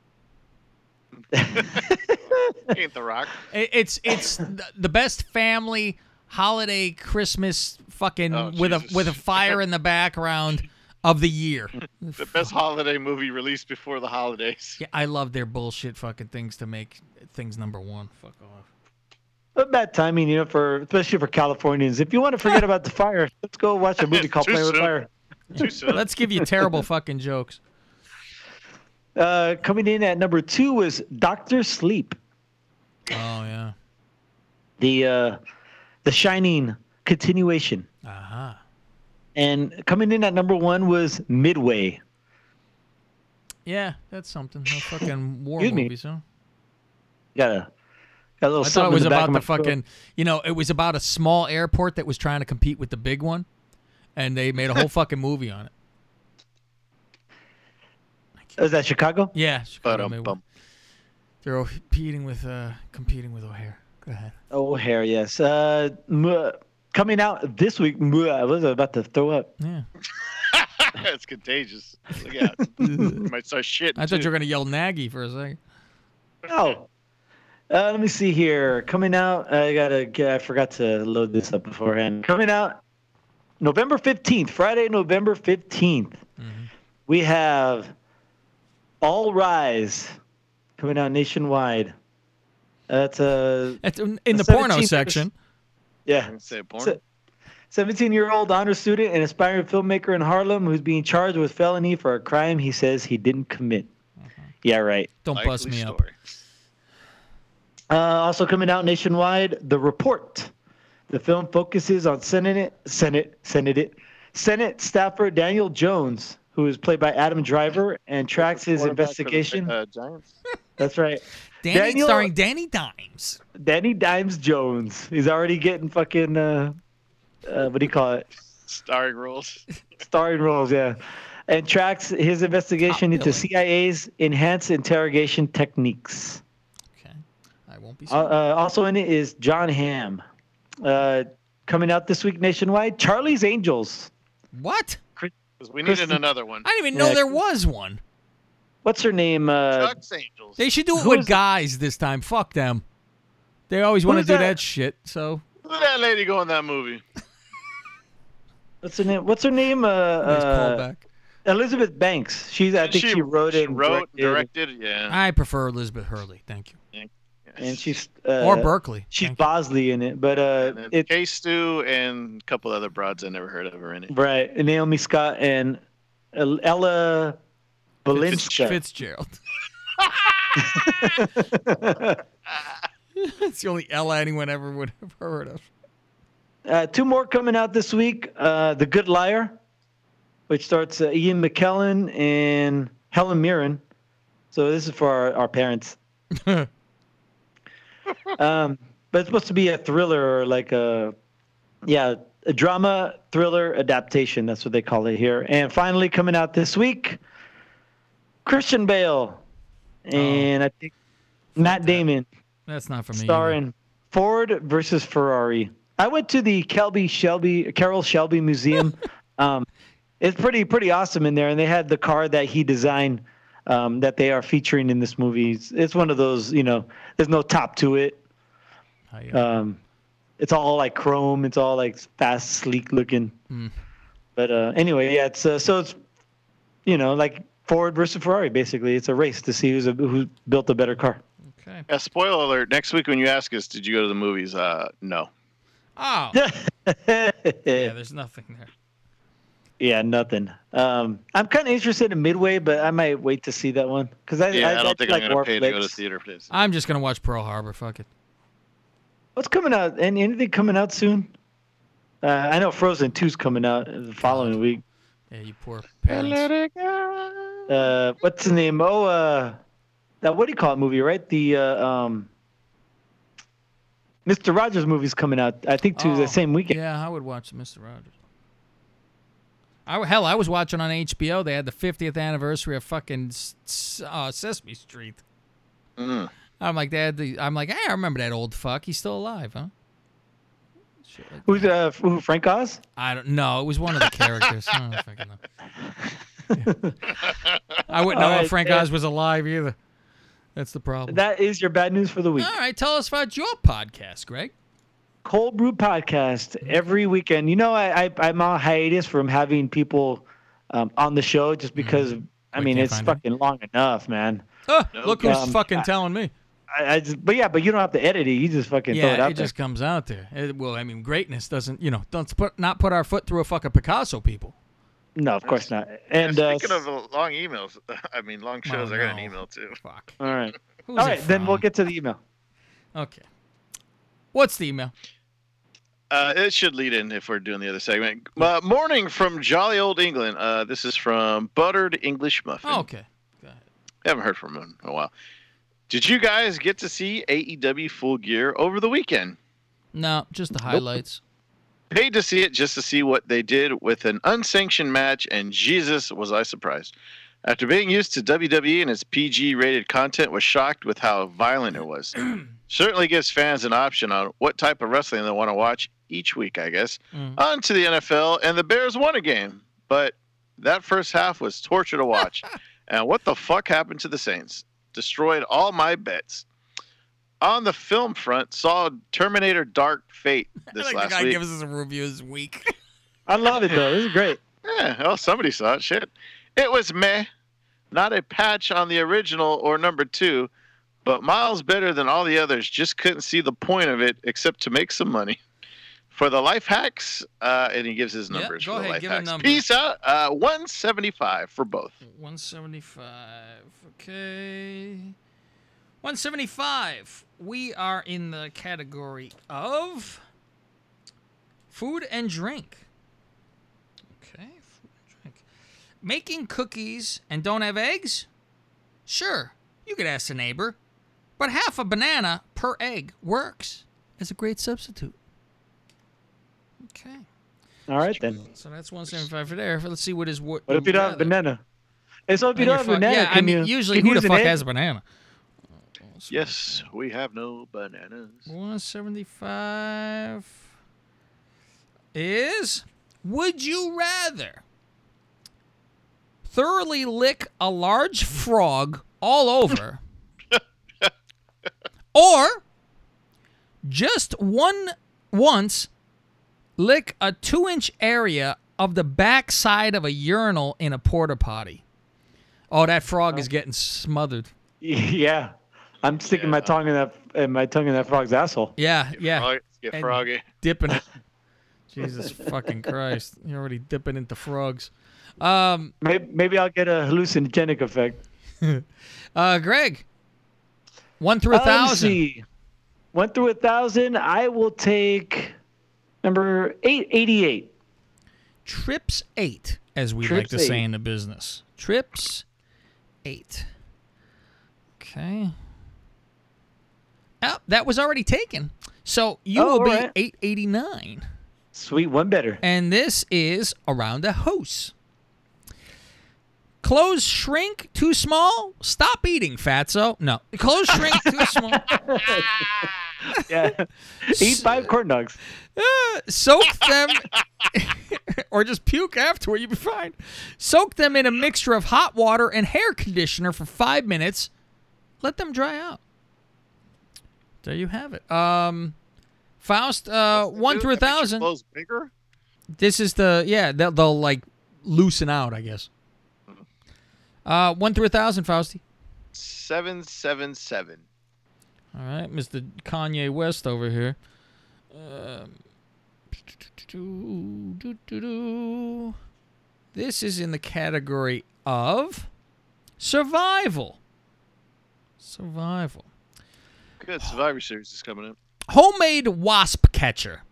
[LAUGHS]
Ain't the rock.
It- It's it's the- the best family holiday Christmas fucking
Oh,
with a with a fire in the background of the year. [LAUGHS]
The best holiday movie released before the holidays. [LAUGHS]
Yeah, I love their bullshit fucking things to make things number one. Fuck off.
But bad timing, you know, for especially for Californians. If you want to forget about the fire, [LAUGHS] let's go watch a movie called
Too
Playing with. Fire.
Too soon.
Let's give you terrible fucking jokes.
Uh, coming in at number two was Doctor Sleep,
Oh yeah.
the uh, the Shining continuation.
Uh huh.
And coming in at number one was Midway.
Yeah, that's something. No [LAUGHS] fucking war
Excuse me.
movies, huh?
Got a got a little
I thought it was
the
about
of my
the
throat.
fucking, you know, it was about a small airport that was trying to compete with the big one, and they made a whole [LAUGHS] fucking movie on it.
Is that Chicago?
Yeah, Chicago
Ba-dum
made
bum.
one. They're competing with uh competing with O'Hare. Go ahead.
O'Hare, yes. Uh, m- coming out this week. m- I was about to throw up.
Yeah. [LAUGHS]
it's contagious. Look out. [LAUGHS] you might start shitting.
I thought
too.
you were gonna yell Nagy for a second.
Oh. Uh, let me see here. Coming out, I gotta. Get, I forgot to load this up beforehand. Coming out, November fifteenth, Friday, November 15th We have All Rise coming out nationwide. That's a
That's in the porno section.
Yeah,
Say porn.
17-year-old honor student and aspiring filmmaker in Harlem who's being charged with felony for a crime he says he didn't commit. Yeah, right.
Don't bust
Likely
me up.
Uh, also coming out nationwide, The Report. The film focuses on Senate Senate Senate Senate staffer Daniel Jones, who is played by Adam Driver, and tracks his
Quarterback for the,
investigation.
uh, Giants.
That's right.
Danny
Daniel-
starring Danny Dimes.
Danny Dimes Jones. He's already getting fucking uh, uh what do you call it?
Starring roles. [LAUGHS]
Starring roles, yeah. And tracks his investigation
Top
into
billing.
CIA's enhanced interrogation techniques.
Okay. I won't be
Uh, uh, also in it is Jon Hamm. Uh, coming out this week nationwide, Charlie's Angels.
What?
'Cause we needed
Kristen-
another one.
I didn't even know
Yeah.
there was one.
What's her name? Uh,
Chuck's Angels.
They should do it
Who
with
is-
guys this time. Fuck them. They always want to
Who's
do
that?
that shit. So
Look at that lady go in that movie. [LAUGHS]
what's her name? What's her name? Uh,
nice
uh,
callback.
Elizabeth Banks. She's. I think she, wrote it.
She
and
wrote,
directed,
directed. Yeah.
I prefer Elizabeth Hurley. Thank you.
and she's. Uh,
or Berkley.
She's
Thank you.
Bosley in it, but uh,
And
it
K Stu and a couple other broads I never heard of her in it.
right. Naomi Scott and Ella Balinska.
Fitzgerald. [LAUGHS] It's the only Ella anyone ever would have heard of.
Uh, two more coming out this week. Uh, the Good Liar, which starts uh, Ian McKellen and Helen Mirren. So this is for our, our parents. [LAUGHS] um, but it's supposed to be a thriller or like a, yeah, a drama thriller adaptation. That's what they call it here. And finally coming out this week, Christian Bale and I think Matt Damon
That's not for me. either.
starring Ford versus Ferrari. I went to the Kelby Shelby Carroll Shelby Museum. [LAUGHS] um, it's pretty pretty awesome in there, and they had the car that he designed um, that they are featuring in this movie. It's, it's one of those, you know, there's no top to it.
Oh, yeah.
Um, it's all like chrome. It's all like fast, sleek looking.
Mm.
But uh, anyway, yeah. It's uh, so it's you know like Ford versus Ferrari. Basically, it's a race to see who's a, who built a better car.
Okay.
Yeah, spoiler alert. Next week when you ask us, did you go to the movies? Uh, no.
Oh. [LAUGHS] yeah, there's nothing there.
Yeah, nothing. Um, I'm kind of interested in Midway, but I might wait to see that one because I,
Yeah, I,
I,
don't think
like
I'm gonna
war
pay to go to
flicks.
theater for this.
I'm just gonna watch Pearl Harbor. Fuck it.
What's coming out? Any, anything coming out soon? Uh, I know Frozen 2's coming out the following week.
Yeah, you poor parents.
Uh, what's the name? Oh, uh, that what do you call it movie? Right? The uh, um, Mr. Rogers movie's coming out. I think too
Oh,
the same weekend.
Yeah, I would watch Mr. Rogers. I, hell, I was watching on HBO. They had the 50th anniversary of fucking S- S- uh, Sesame Street.
Mm.
I'm like, they had the, I'm like, hey, I remember that old fuck. He's still alive, huh?
Who's uh. Frank Oz?
I don't know. It was one of the characters. I don't fucking know. [LAUGHS] [LAUGHS] I wouldn't know
All
if Frank Oz was alive either. That's the problem.
That is your bad news for the week.
All right, tell us about your podcast, Greg.
Cold Brew Podcast every weekend. You know, I, I I'm on hiatus from having people um, on the show just because. I
We
mean, it's
find them.
fucking long enough, man.
Oh, look who's
Um,
fucking
I-
telling me.
I, I just, but yeah, but you don't have to edit it. You just fucking throw
Yeah,
it out
it
there.
just comes out there. It, well, I mean, greatness doesn't, you know, don't put not put our foot through a fucking Picasso, people.
No, of course not. [LAUGHS] And
Yeah,
uh,
speaking of uh, long emails, [LAUGHS] I mean long shows, I got an email too.
Fuck.
all right, [LAUGHS]
Who's
all
it
then we'll get to the email.
Okay. What's the email?
Uh, it should lead in if we're doing the other segment. Uh, morning from jolly old England. Uh, this is from Buttered English Muffin.
Oh, okay. Go ahead.
I haven't heard from him in a while. Did you guys get to see AEW Full Gear over the weekend?
No, just the highlights.
Paid to see it just to see what they did with an unsanctioned match, and Jesus, was I surprised. After being used to WWE and its PG rated content, was shocked with how violent it was. [CLEARS THROAT] Certainly gives fans an option on what type of wrestling they want to watch each week, I guess.
Mm.
On to the NFL, and the Bears won a game, but that first half was torture to watch. [LAUGHS] and what the fuck happened to the Saints? Destroyed all my bets. On the film front, saw Terminator Dark Fate [LAUGHS] this
like
last
the guy
week.
gives us a review this week.
I love it though. This is great. [LAUGHS]
Yeah, well, somebody saw it. Shit. It was meh. Not a patch on the original or number two, but miles better than all the others. Just couldn't see the point of it except to make some money. For the life hacks, uh, and he gives his
Yeah,
numbers
go
for the
ahead,
life
give a
hacks.
number.
Peace out. Uh, 175 for both.
175. Okay. 175. We are in the category of food and drink. Okay, food and drink. Making cookies and don't have eggs? Sure, you could ask a neighbor. But half a banana per egg works as a great substitute. Okay.
All right then.
So that's 175 for there. Let's see what is what.
What if you don't have banana? Hey, so if you don't have banana,
yeah, I mean,
you
usually who the fuck
egg?
has a banana?
Yes, we have no bananas.
175 is Would you rather thoroughly lick a large frog all over [LAUGHS] or just one once lick a two inch area of the backside of a urinal in a porta potty? Oh, that frog is oh. getting smothered. [LAUGHS]
Yeah, I'm sticking my tongue in that in my tongue in that frog's asshole.
Yeah, yeah.
frog- get
And
froggy.
Dipping it. [LAUGHS] Jesus fucking Christ. You're already dipping into frogs. Um,
maybe, maybe I'll get a hallucinogenic effect. [LAUGHS]
uh, Greg, one through a thousand.
see. One through a thousand. I will take number eight eighty eight.
Trips eight, as we like
Trips
to say in the business. Trips eight. Okay. Oh, that was already taken. So you
Oh,
will be
alright.
889.
Sweet, one better.
And this is around a house. Clothes shrink too small? Stop eating, fatso. No. Clothes shrink too [LAUGHS] small. [LAUGHS]
yeah. Eat five corn dogs.
Uh, soak them [LAUGHS] or just puke afterward, you'll be fine. Soak them in a mixture of hot water and hair conditioner for five minutes. Let them dry out. There you have it. Um, Faust, uh, one through a thousand.
Clothes bigger?
This is the yeah. They'll, they'll like loosen out, I guess. Uh, one through a thousand, Fausty.
777.
All right, Mr. Kanye West over here. Um, this is in the category of survival. Survival.
Good. Survivor Series is coming up.
Homemade wasp catcher.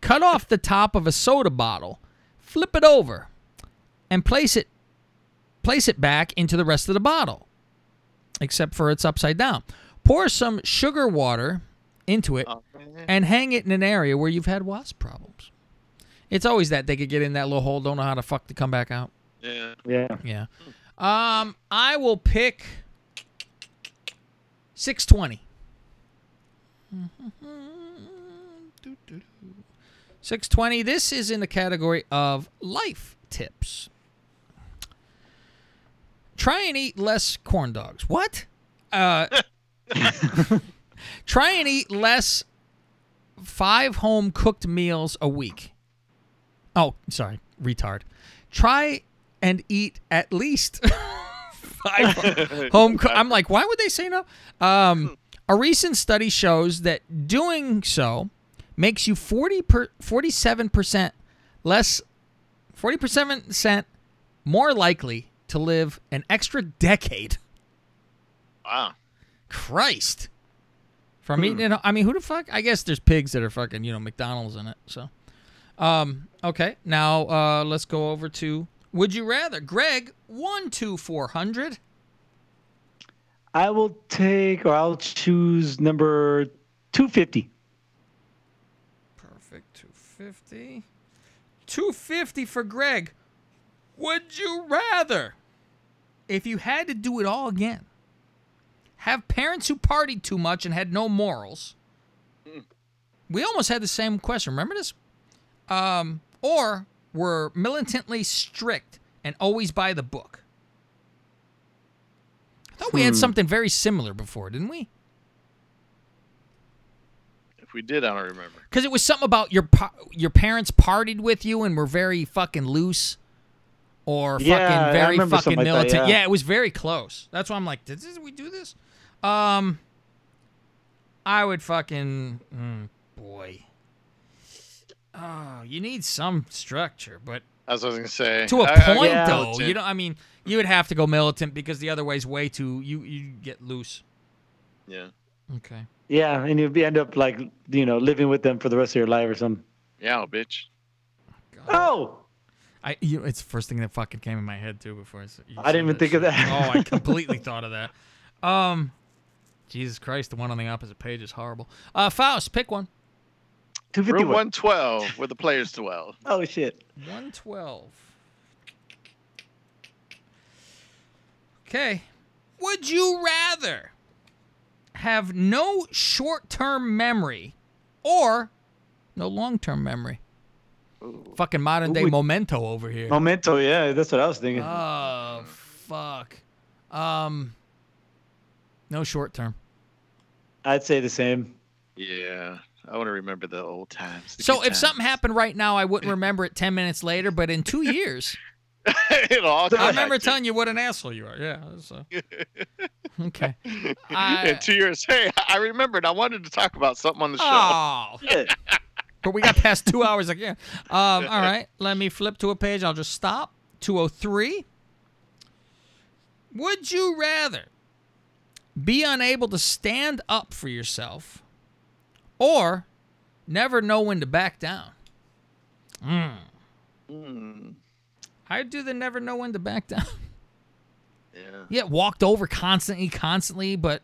Cut off the top of a soda bottle, flip it over, and place it place it back into the rest of the bottle. Except for it's upside down. Pour some sugar water into it and hang it in an area where you've had wasp problems. It's always that they could get in that little hole, don't know how to fuck to come back out.
Yeah.
Yeah.
Yeah. Um, I will pick six twenty. Six twenty. This is in the category of life tips. Try and eat less corn dogs. What? Uh, [LAUGHS] try and eat less five home cooked meals a week. Oh, sorry, retard. Try and eat at least [LAUGHS] five [LAUGHS] home. Co- I'm like, why would they say no? Um, a recent study shows that doing so makes you 40 per, 47% less 47% more likely to live an extra decade.
Wow.
Christ. From eating it, I mean, who the fuck? I guess there's pigs that are fucking, you know, McDonald's in it. So, um, okay. Now, uh, let's go over to Would You Rather. Greg, one, two, four hundred.
I will take, or I'll choose number 250.
Perfect. 250. 250 for Greg. Would you rather, if you had to do it all again, have parents who partied too much and had no morals? We almost had the same question. Remember this? Um, or were militantly strict and always by the book? I thought we had
Hmm.
something very similar before, didn't we?
If we did, I don't remember.
Because it was something about your pa- your parents partied with you and were very fucking loose, or
Yeah, I
fucking very
remember
fucking
something like that,
militant.
yeah.
yeah. it was very close. That's why I'm like, did this, we do this? Um, I would fucking mm, boy. Oh, you need some structure, but
As I was gonna say.
to a
I- I-
point
yeah.
though, you know. I mean, you would have to go militant because the other way's way too. You you get loose.
Yeah.
Okay.
Yeah, and you'd be end up like, you know, living with them for the rest of your life or something.
Yeah, bitch.
Oh,
I you know, it's the first thing that fucking came in my head too before I said. you
I didn't even think of that.
oh, I [LAUGHS] completely thought of that. Um, Jesus Christ, the one on the opposite page is horrible. Uh, Faust, pick one.
Room 112, where the players dwell. [LAUGHS]
Oh shit.
One twelve. Okay. Would you rather have no short-term memory or no long-term memory? Fucking modern day
Ooh.
memento over here.
Memento, yeah, that's what I was thinking.
Oh fuck. Um no short term.
I'd say the same.
Yeah. I want to remember the old times. the
So if
times.
something happened right now, I wouldn't [LAUGHS] remember it ten minutes later, but in two years, [LAUGHS]
It'll all
I remember
to
telling you what an asshole you are. Yeah. So. [LAUGHS] Okay. I-
in two years. Hey, I remembered. I wanted to talk about something on the show.
Oh. but we got past two hours again. Um, all right. Let me flip to a page. I'll just stop. 203. Would you rather be unable to stand up for yourself or never know when to back down? Mm.
Hmm.
I'd do the never know when to back down. [LAUGHS]
Yeah.
Yeah, walked over constantly, constantly, but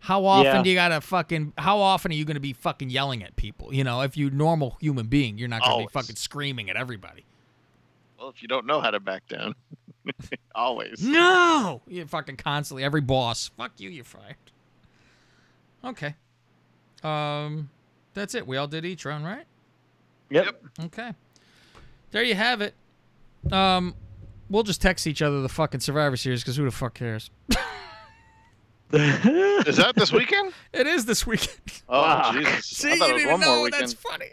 how often
Yeah.
do you gotta fucking how often are you gonna be fucking yelling at people? You know, if you're normal human being, you're not gonna
Always.
be fucking screaming at everybody.
Well, if you don't know how to back down, [LAUGHS] always.
No! You fucking constantly, every boss. Fuck you, you're fired. Okay. Um that's it. We all did each round, right?
Yep.
Okay. There you have it. Um we'll just text each other the fucking Survivor Series because who the fuck cares? [LAUGHS] [LAUGHS]
Is that this weekend?
It is this weekend.
Oh, Jesus.
See,
I thought
you
it was
didn't
one
know.
more weekend.
That's funny.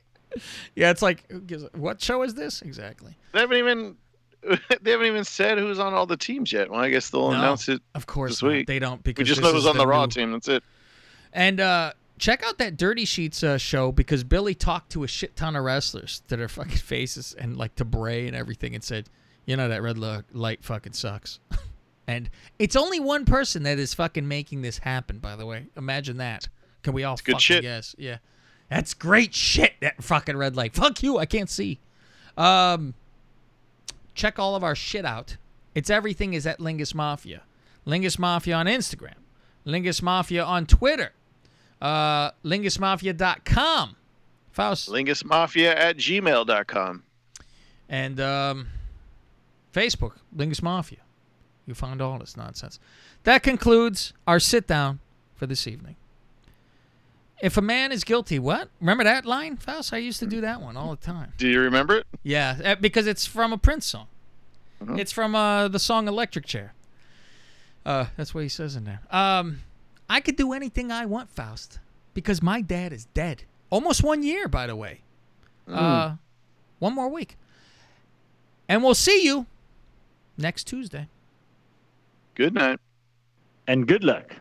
Yeah, it's like, who gives a- what show is this exactly?
They haven't even [LAUGHS] they haven't even said who's on all the teams yet. Well, I guess they'll
No,
announce it.
Of course,
this
not.
week.
they don't because
We
just
know who's
is
on the, Raw
new-
team. That's it.
And uh, check out that Dirty Sheets uh, show because Billy talked to a shit ton of wrestlers to their [LAUGHS] fucking faces and like to Bray and everything and said, you know that red light fucking sucks. [LAUGHS] and it's only one person that is fucking making this happen. By the way, imagine that. Can we all
good
fucking
shit.
guess? Yeah, that's great shit. That fucking red light. Fuck you. I can't see. Um, check all of our shit out. It's everything is at Lingus Mafia. Lingus Mafia on Instagram. Lingus Mafia on Twitter. Uh, LingusMafia.com. Faust.
LingusMafia at gmail.com.
And um, Facebook, Lingus Mafia. You find all this nonsense. That concludes our sit down for this evening. If a man is guilty, what? Remember that line, Faust? I used to do that one all the time.
Do you remember it?
Yeah, uh, because it's from a Prince song. It's from uh, the song "Electric Chair." Uh, that's what he says in there. Um, I could do anything I want, Faust, because my dad is dead. Almost one year, by the way. Uh, one more week, and we'll see you next Tuesday.
Good night.
And good luck.